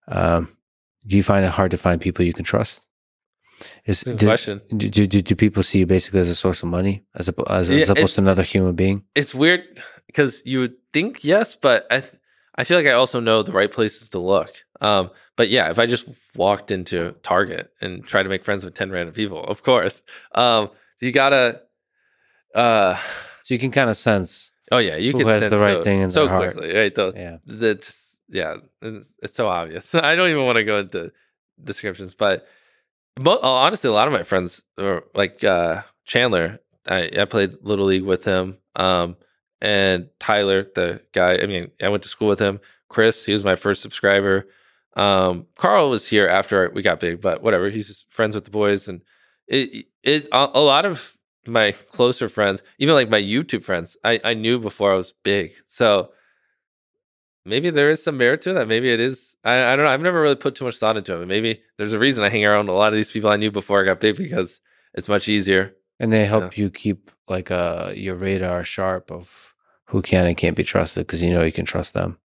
um, do you find it hard to find people you can trust? Is, Good do, question do, do, do, people see you basically as a source of money as, oppo- as, Yeah, as opposed to another human being? it's weird because you would think yes but i th- i feel like i also know the right places to look. Um but yeah if i just walked into target and tried to make friends with 10 random people of course. Um you gotta uh So you can kind of sense, oh yeah you can sense the right so, thing in so their heart. quickly right? The, yeah. the just yeah it's, it's so obvious. I don't even want to go into descriptions but mo- oh, honestly a lot of my friends are like uh chandler i i played little league with him. Um and tyler the guy i mean i went to school with him chris he was my first subscriber um carl was here after we got big but whatever he's just friends with the boys and it is a, a lot of my closer friends even like my youtube friends i i knew before i was big so maybe there is some merit to that. Maybe it is. I, I don't know. I've never really put too much thought into it. Maybe there's a reason I hang around a lot of these people I knew before I got big because it's much easier. And they help you keep, like, uh, your radar sharp of who can and can't be trusted because you know you can trust them.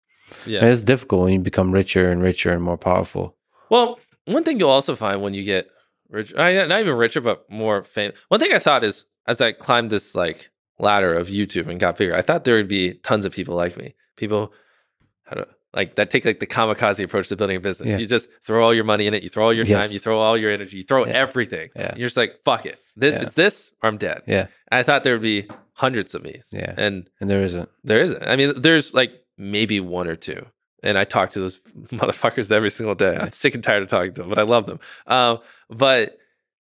Yeah. And it's difficult when you become richer and richer and more powerful. Well, one thing you'll also find when you get rich, not even richer, but more famous. One thing I thought is as I climbed this like ladder of YouTube and got bigger, I thought there would be tons of people like me. People, how to like that take like the kamikaze approach to building a business. Yeah. You just throw all your money in it, you throw all your Yes. time, you throw all your energy, you throw Yeah. everything. Yeah. You're just like, fuck it. This it's this or I'm dead. Yeah. I thought there would be hundreds of these. Yeah. And And there isn't. there isn't. I mean, there's like maybe one or two. And I talk to those motherfuckers every single day. I'm sick and tired of talking to them, but I love them. Um, but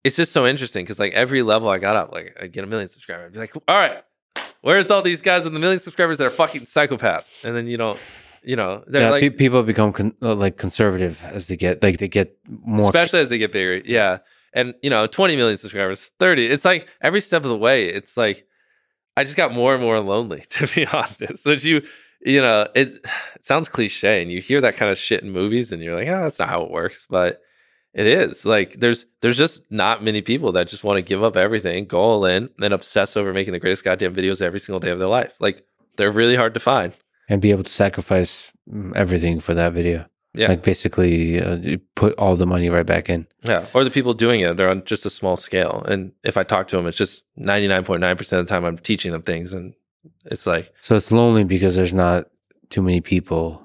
it's just so interesting because like every level I got up, like I'd get a million subscribers. I'd be like, all right, where's all these guys with the million subscribers that are fucking psychopaths? And then you don't, you know, they're yeah, like, pe- people become con- uh, like conservative as they get like they get more. especially as they get bigger. Yeah. And you know, 20 million subscribers, 30. It's like every step of the way, it's like I just got more and more lonely, to be honest. Which you you know, it, it sounds cliche, and you hear that kind of shit in movies, and you're like, oh, that's not how it works, but it is. Like, there's there's just not many people that just want to give up everything, go all in, and obsess over making the greatest goddamn videos every single day of their life. Like, they're really hard to find. And be able to sacrifice mm, everything for that video. Yeah. Like basically uh, put all the money right back in. Yeah. Or the people doing it, they're on just a small scale. And if I talk to them, it's just 99.9% of the time I'm teaching them things. And it's like, So it's lonely because there's not too many people,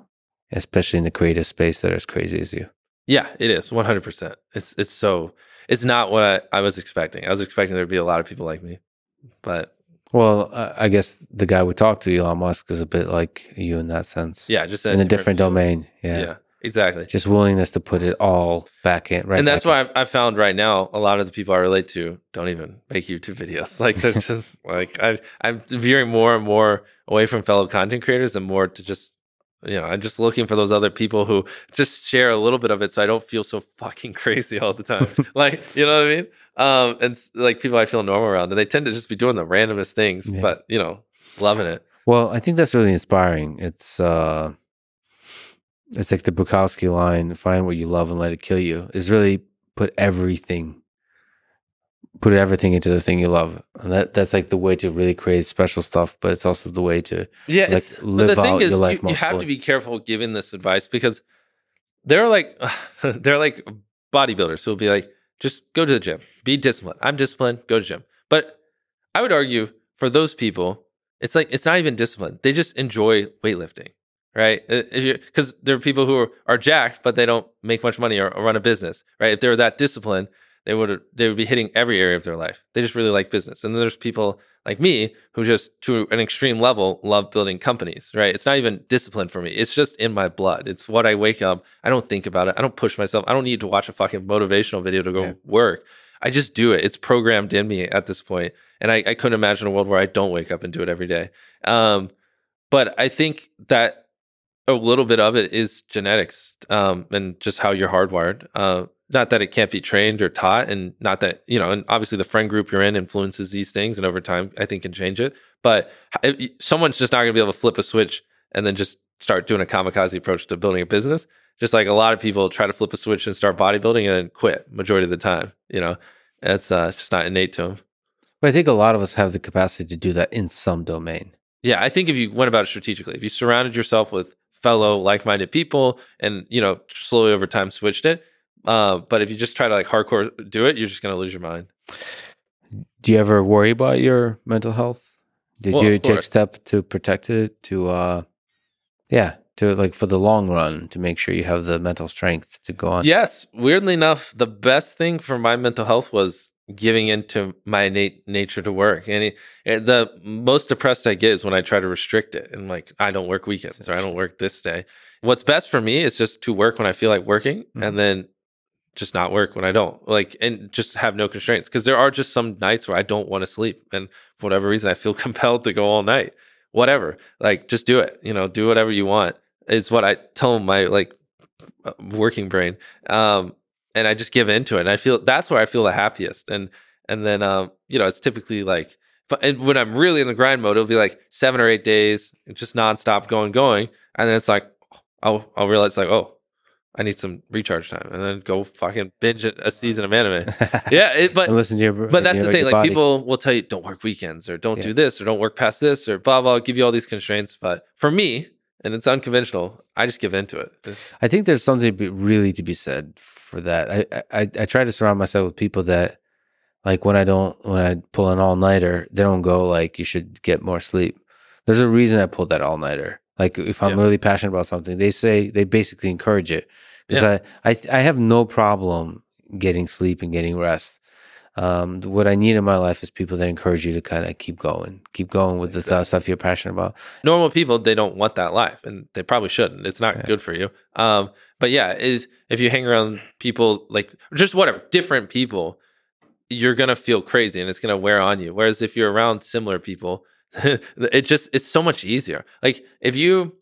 especially in the creative space, that are as crazy as you. yeah, it is 100%. It's, it's so, it's not what I, I was expecting. I was expecting there'd be a lot of people like me, but Well, I guess the guy we talked to, Elon Musk, is a bit like you in that sense. yeah, just in a different domain. Yeah. Yeah. exactly. Just willingness to put it all back in. Right. and that's why I've found right now a lot of the people I relate to don't even make YouTube videos. Like they're just like I I'm veering more and more away from fellow content creators and more to just you know I'm just looking for those other people who just share a little bit of it so I don't feel so fucking crazy all the time. like you know what I mean? Um, and like people I feel normal around, and they tend to just be doing the randomest things, Yeah. but you know, loving it. Well, I think that's really inspiring. It's uh it's like the Bukowski line, find what you love and let it kill you. Is really put everything put everything into the thing you love. And that that's like the way to really create special stuff, but it's also the way to Yeah, like, live the thing out is, your life you, you have to be careful giving this advice because they're like they're like bodybuilders who will be like, just go to the gym, be disciplined. I'm disciplined, go to gym. But I would argue for those people, it's like it's not even discipline. They just enjoy weightlifting, right? Uh, because there are people who are, are jacked, but they don't make much money or, or run a business, right? If they're that disciplined, they would they would be hitting every area of their life. They just really like business. And then there's people like me who just to an extreme level love building companies, right? It's not even discipline for me. It's just in my blood. It's what I wake up. I don't think about it. I don't push myself. I don't need to watch a fucking motivational video to go Yeah. work. I just do it. It's programmed in me at this point. And I, I couldn't imagine a world where I don't wake up and do it every day. Um, but I think that a little bit of it is genetics um, and just how you're hardwired. Uh, not that it can't be trained or taught, and not that you know, and obviously the friend group you're in influences these things, and over time, I think can change it. But someone's just not going to be able to flip a switch and then just start doing a kamikaze approach to building a business. Just like a lot of people try to flip a switch and start bodybuilding and then quit majority of the time. You know, it's uh, just not innate to them. but I think a lot of us have the capacity to do that in some domain. Yeah, I think if you went about it strategically, if you surrounded yourself with fellow like-minded people, and you know, slowly over time switched it. Uh, but if you just try to like hardcore do it, you're just gonna lose your mind. Do you ever worry about your mental health? Did Well, you take step to protect it? To uh, yeah, to like for the long run to make sure you have the mental strength to go on. Yes, weirdly enough, the best thing for my mental health was giving into my innate nature to work. And it, the most depressed I get is when I try to restrict it and like I don't work weekends or I don't work this day. What's best for me is just to work when I feel like working Mhm. and then just not work when I don't. Like and just have no constraints because there are just some nights where I don't want to sleep and for whatever reason I feel compelled to go all night. Whatever. Like just do it. You know, do whatever you want. Is what I tell my like uh, working brain. Um and I just give into it. And I feel that's where I feel the happiest. And and then um, you know, it's typically like and when I'm really in the grind mode, it'll be like seven or eight days, just nonstop going, going. And then it's like I'll I'll realize like, oh, I need some recharge time. And then go fucking binge a season of anime. Yeah, it, but and listen to your. but that's you the thing. Like body. people will tell you, don't work weekends or don't Yeah. do this or don't work past this or blah blah. Give you all these constraints. But for me, and it's unconventional, I just give into it. I think there's something to be, really to be said for that. I, I I try to surround myself with people that, like, when I don't when I pull an all nighter, they don't go like you should get more sleep. There's a reason I pulled that all nighter. Like if I'm Yeah. really passionate about something, they say they basically encourage it because I, I I have no problem getting sleep and getting rest. Um, what I need in my life is people that encourage you to kind of keep going, keep going with the th- stuff you're passionate about. Normal people, they don't want that life, and they probably shouldn't. It's not Yeah. good for you. Um, but yeah, is if you hang around people like just whatever different people, you're gonna feel crazy, and it's gonna wear on you. Whereas if you're around similar people, it just it's so much easier. Like if you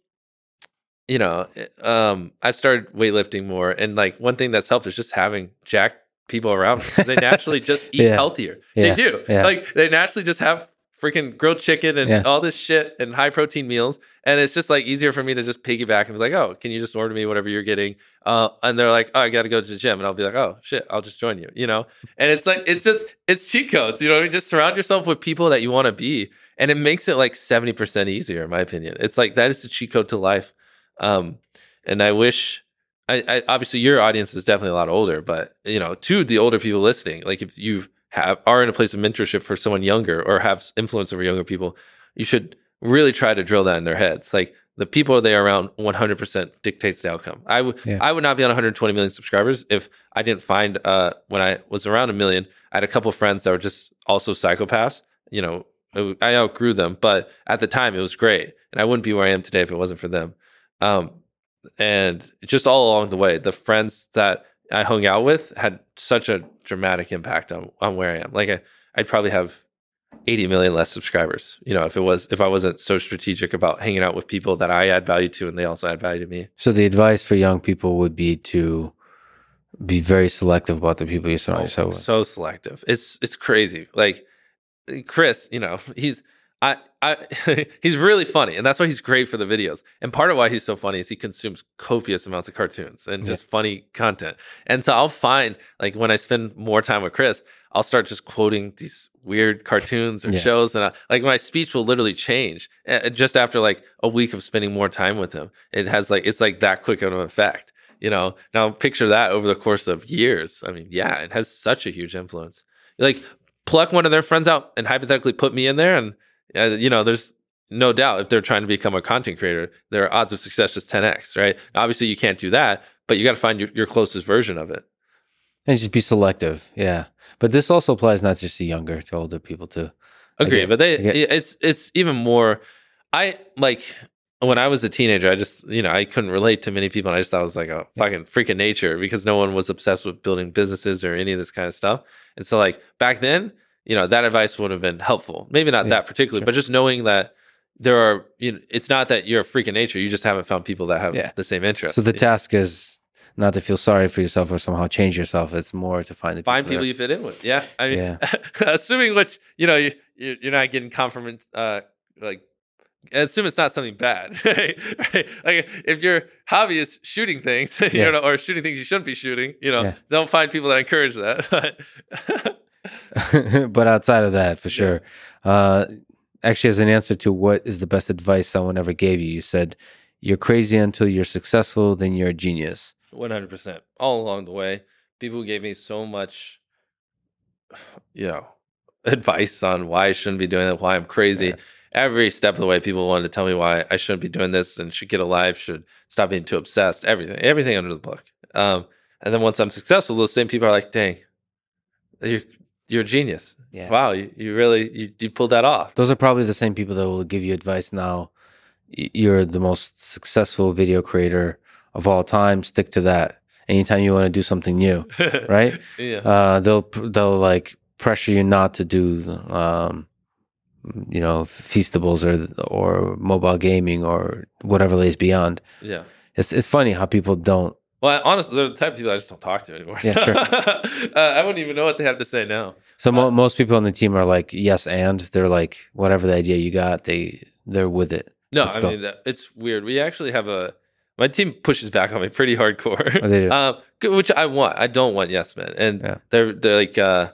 you know, um, I've started weightlifting more, and like one thing that's helped is just having jacked people around. me. They naturally just eat Yeah. healthier. Yeah. They do. Yeah. Like they naturally just have freaking grilled chicken and all this shit and high protein meals. And it's just like easier for me to just piggyback and be like, oh, can you just order me whatever you're getting? Uh, and they're like, oh, I got to go to the gym. And I'll be like, oh, shit, I'll just join you, you know? And it's like, it's just, it's cheat codes, you know what I mean? Just surround yourself with people that you want to be. And it makes it like 70% easier, in my opinion. It's like, that is the cheat code to life. Um, and I wish, I, I obviously your audience is definitely a lot older, but you know, to the older people listening, like if you have are in a place of mentorship for someone younger or have influence over younger people, you should really try to drill that in their heads. Like the people they are around 100% dictates the outcome. I would Yeah. I would not be on 120 million subscribers if I didn't find uh when I was around a million, I had a couple friends that were just also psychopaths. You know, I outgrew them, but at the time it was great, and I wouldn't be where I am today if it wasn't for them. Um, and just all along the way, the friends that I hung out with had such a dramatic impact on on where I am. Like I, I'd probably have 80 million less subscribers. You know, if it was if I wasn't so strategic about hanging out with people that I add value to and they also add value to me. So the advice for young people would be to be very selective about the people you surround Oh, yourself with. so selective. It's it's crazy. Like Chris, you know, he's I I he's really funny, and that's why he's great for the videos. And part of why he's so funny is he consumes copious amounts of cartoons and just funny content. And so I'll find like when I spend more time with Chris, I'll start just quoting these weird cartoons or Yeah. shows, and I, like my speech will literally change uh, just after like a week of spending more time with him. It has like it's like that quick of an effect. You know, now picture that over the course of years. I mean, yeah, it has such a huge influence. Like, pluck one of their friends out and hypothetically put me in there, and uh, you know, there's no doubt if they're trying to become a content creator, their odds of success is 10x, right? Obviously, you can't do that, but you got to find your, your closest version of it. And just be selective. Yeah. But this also applies not just to younger, to older people too. Agree, get- but they get- it's it's even more. I like when I was a teenager. I just you know I couldn't relate to many people, and I just thought it was like a fucking freak of nature because no one was obsessed with building businesses or any of this kind of stuff. And so like back then, you know, that advice would have been helpful. Maybe not Yeah, that particularly, sure. but just knowing that there are you know, it's not that you're a freak of nature. You just haven't found people that have Yeah. the same interests. So the task is not to feel sorry for yourself or somehow change yourself. It's more to find the find people. people you fit in with. Yeah, I mean, Yeah. assuming which you know you you- you're not getting confirmation uh like. Assume it's not something bad, right? right? Like if your hobby is shooting things, you Yeah. know, or shooting things you shouldn't be shooting, you know, don't find people that encourage that. but outside of that, for sure. Uh, actually, as an answer to what is the best advice someone ever gave you, you said, "You're crazy until you're successful, then you're a genius." One hundred percent. All along the way, people gave me so much, you know, advice on why I shouldn't be doing it, why I'm crazy. Yeah. Every step of the way, people wanted to tell me why I shouldn't be doing this and should get a life, should stop being too obsessed. Everything, everything under the book. Um, and then once I'm successful, those same people are like, "Dang, you're you're a genius. Yeah. Wow, you, you really you, you pulled that off." Those are probably the same people that will give you advice now. You're the most successful video creator of all time. Stick to that. Anytime you want to do something new, right? yeah. uh, they'll they'll like pressure you not to do um, you know feastables or or mobile gaming or whatever lays beyond. yeah. It's it's funny how people don't. Well, honestly, they're the type of people I just don't talk to anymore. Yeah, So, sure. uh, I wouldn't even know what they have to say now. So mo- Uh, most people on the team are like yes and they're like whatever the idea you got they they're with it. No, Let's I go. mean it's weird. We actually have a my team pushes back on me pretty hardcore, Oh, they do. um, good- which I want. I don't want yes men, and Yeah. they're they're like uh,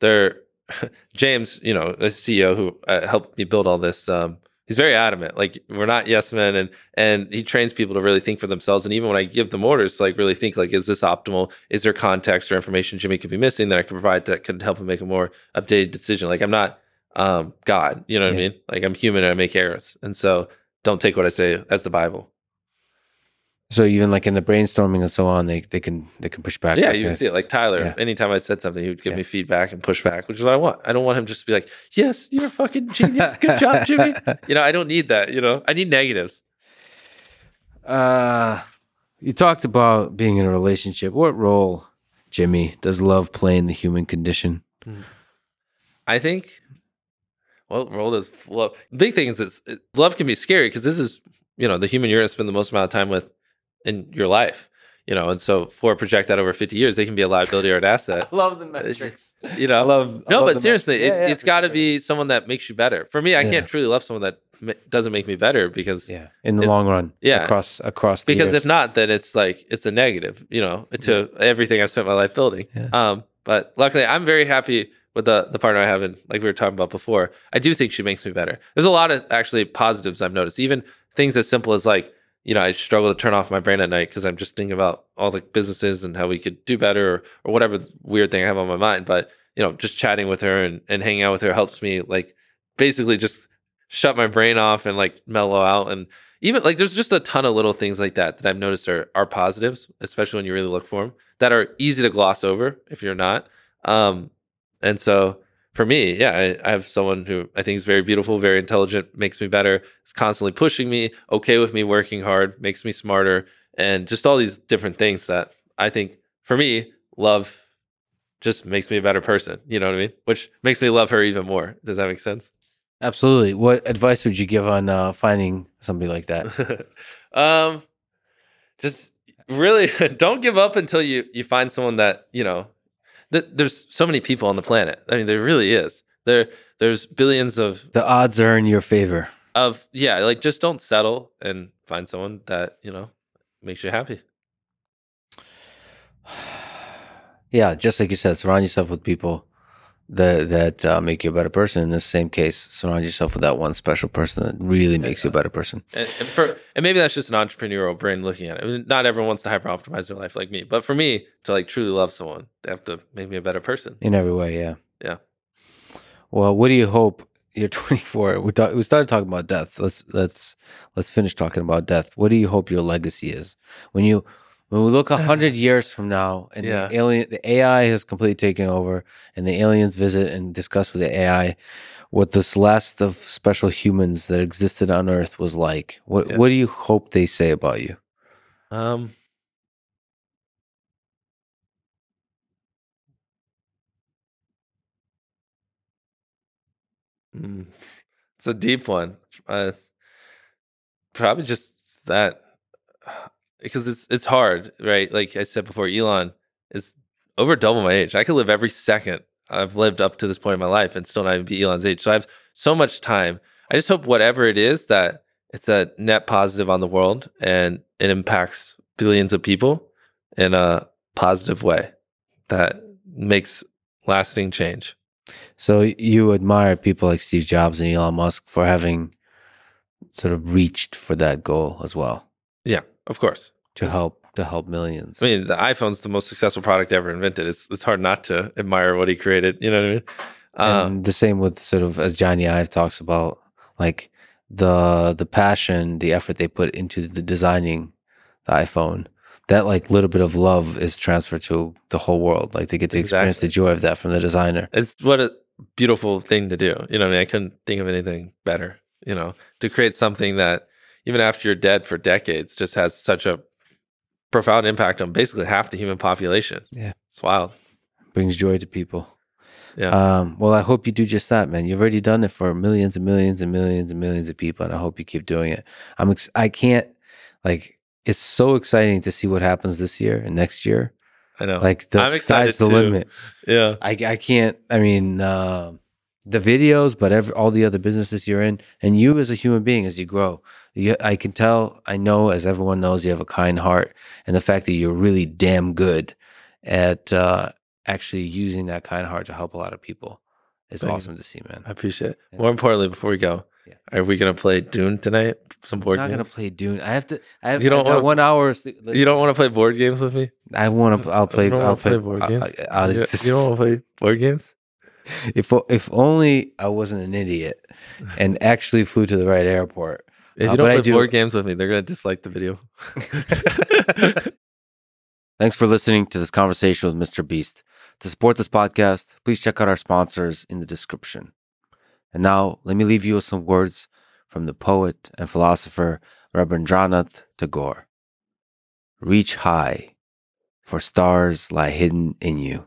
they're James, you know, the CEO who uh, helped me build all this. Um, he's very adamant. Like we're not yes men, and and he trains people to really think for themselves. And even when I give them orders, to like really think like, is this optimal? Is there context or information Jimmy could be missing that I can provide that can help him make a more updated decision? Like I'm not um, God, you know what I mean? Like I'm human and I make errors, and so don't take what I say as the Bible. So even like in the brainstorming and so on, they they can they can push back. yeah, you can see it. Like Tyler, Yeah. anytime I said something, he would give Yeah. me feedback and push back, which is what I want. I don't want him just to be like, "Yes, you're a fucking genius. Good job, Jimmy." You know, I don't need that. You know, I need negatives. Uh, you talked about being in a relationship. What role, Jimmy, does love play in the human condition? I think. Well, role is love. The big thing is that love can be scary because this is you know the human you're going to spend the most amount of time with in your life. you know, and so for project that over 50 years, they can be a liability or an asset. I love the metrics. You know, I love I no, love but seriously, it's Yeah, it's got to sure. be someone that makes you better. For me, I Yeah. can't truly love someone that doesn't make me better because yeah in the long run. yeah. across across the because years. if not, then it's like it's a negative, you know, to everything I've spent my life building. Um, but luckily, I'm very happy with the the partner I have, and like we were talking about before, I do think she makes me better. There's a lot of actually positives I've noticed, even things as simple as like you know I struggle to turn off my brain at night because I'm just thinking about all the businesses and how we could do better or, or whatever weird thing I have on my mind. But you know, just chatting with her and, and hanging out with her helps me like basically just shut my brain off and like mellow out and even like there's just a ton of little things like that that I've noticed are are positives, especially when you really look for them, that are easy to gloss over if you're not. Um, and so for me, yeah, I, I have someone who I think is very beautiful, very intelligent, makes me better, is constantly pushing me, okay with me working hard, makes me smarter, and just all these different things that I think for me, love just makes me a better person. You know what I mean? Which makes me love her even more. Does that make sense? Absolutely. What advice would you give on uh, finding somebody like that? um, just really don't give up until you you find someone that you know. Th- there's so many people on the planet. I mean, there really is. There there's billions of The odds are in your favor. of yeah. Like just don't settle and find someone that you know makes you happy. Yeah, just like you said, surround yourself with people that that uh, make you a better person. In the same case, surround yourself with that one special person that really makes you a better person. And, and for and maybe that's just an entrepreneurial brain looking at it. I mean, not everyone wants to hyper optimize their life like me, but for me to like truly love someone, they have to make me a better person. in every way. Yeah. Yeah. Well, what do you hope? You're 24. We talk, We started talking about death. Let's let's let's finish talking about death. What do you hope your legacy is when you when we look a hundred years from now and Yeah. the alien the AI has completely taken over and the aliens visit and discuss with the AI what this last of special humans that existed on Earth was like. What Yeah. what do you hope they say about you? Um, mm, it's a deep one. Uh, probably just that because it's it's hard, right? Like I said before, Elon is over double my age. I could live every second I've lived up to this point in my life and still not even be Elon's age. So I have so much time. I just hope whatever it is that it's a net positive on the world and it impacts billions of people in a positive way that makes lasting change. So you admire people like Steve Jobs and Elon Musk for having sort of reached for that goal as well Yeah, of course. to help to help millions. I mean, the iPhone's the most successful product ever invented. It's it's hard not to admire what he created. You know what I mean? Uh, and the same with sort of as Jony Ive talks about, like the the passion, the effort they put into the designing the iPhone. That like little bit of love is transferred to the whole world. Like they get to experience Exactly. the joy of that from the designer. it's what a beautiful thing to do. You know, what I mean, I couldn't think of anything better. You know, to create something that even after you're dead for decades, just has such a profound impact on basically half the human population. Yeah. it's wild. Brings joy to people. Yeah. Um, well, I hope you do just that, man. You've already done it for millions and millions and millions and millions of people, and I hope you keep doing it. I'm. Ex- I can't. Like, it's so exciting to see what happens this year and next year. I know. Like the I'm sky's the too. limit. yeah. I, I can't. I mean, uh, the videos, but every, all the other businesses you're in, and you as a human being as you grow, you, I can tell. I know, as everyone knows, you have a kind heart, and the fact that you're really damn good at uh, actually using that kind heart to help a lot of people is Thank you. awesome to see, man. I appreciate it. Yeah. More importantly, before we go, Yeah. are we gonna play Dune tonight? Some board. I'm not games. gonna play Dune. I have to. I have. You don't wanna- one hour. st- you don't want to play board games with me? I want to. I'll play. I'll wanna play, board I- games. I- I- you, you don't want to play board games? If if only I wasn't an idiot and actually flew to the right airport. If Uh, you don't but I play do- board games with me, they're gonna dislike the video. Thanks for listening to this conversation with Mr. Beast. To support this podcast, please check out our sponsors in the description. And now, let me leave you with some words from the poet and philosopher Rabindranath Tagore. Reach high, for stars lie hidden in you.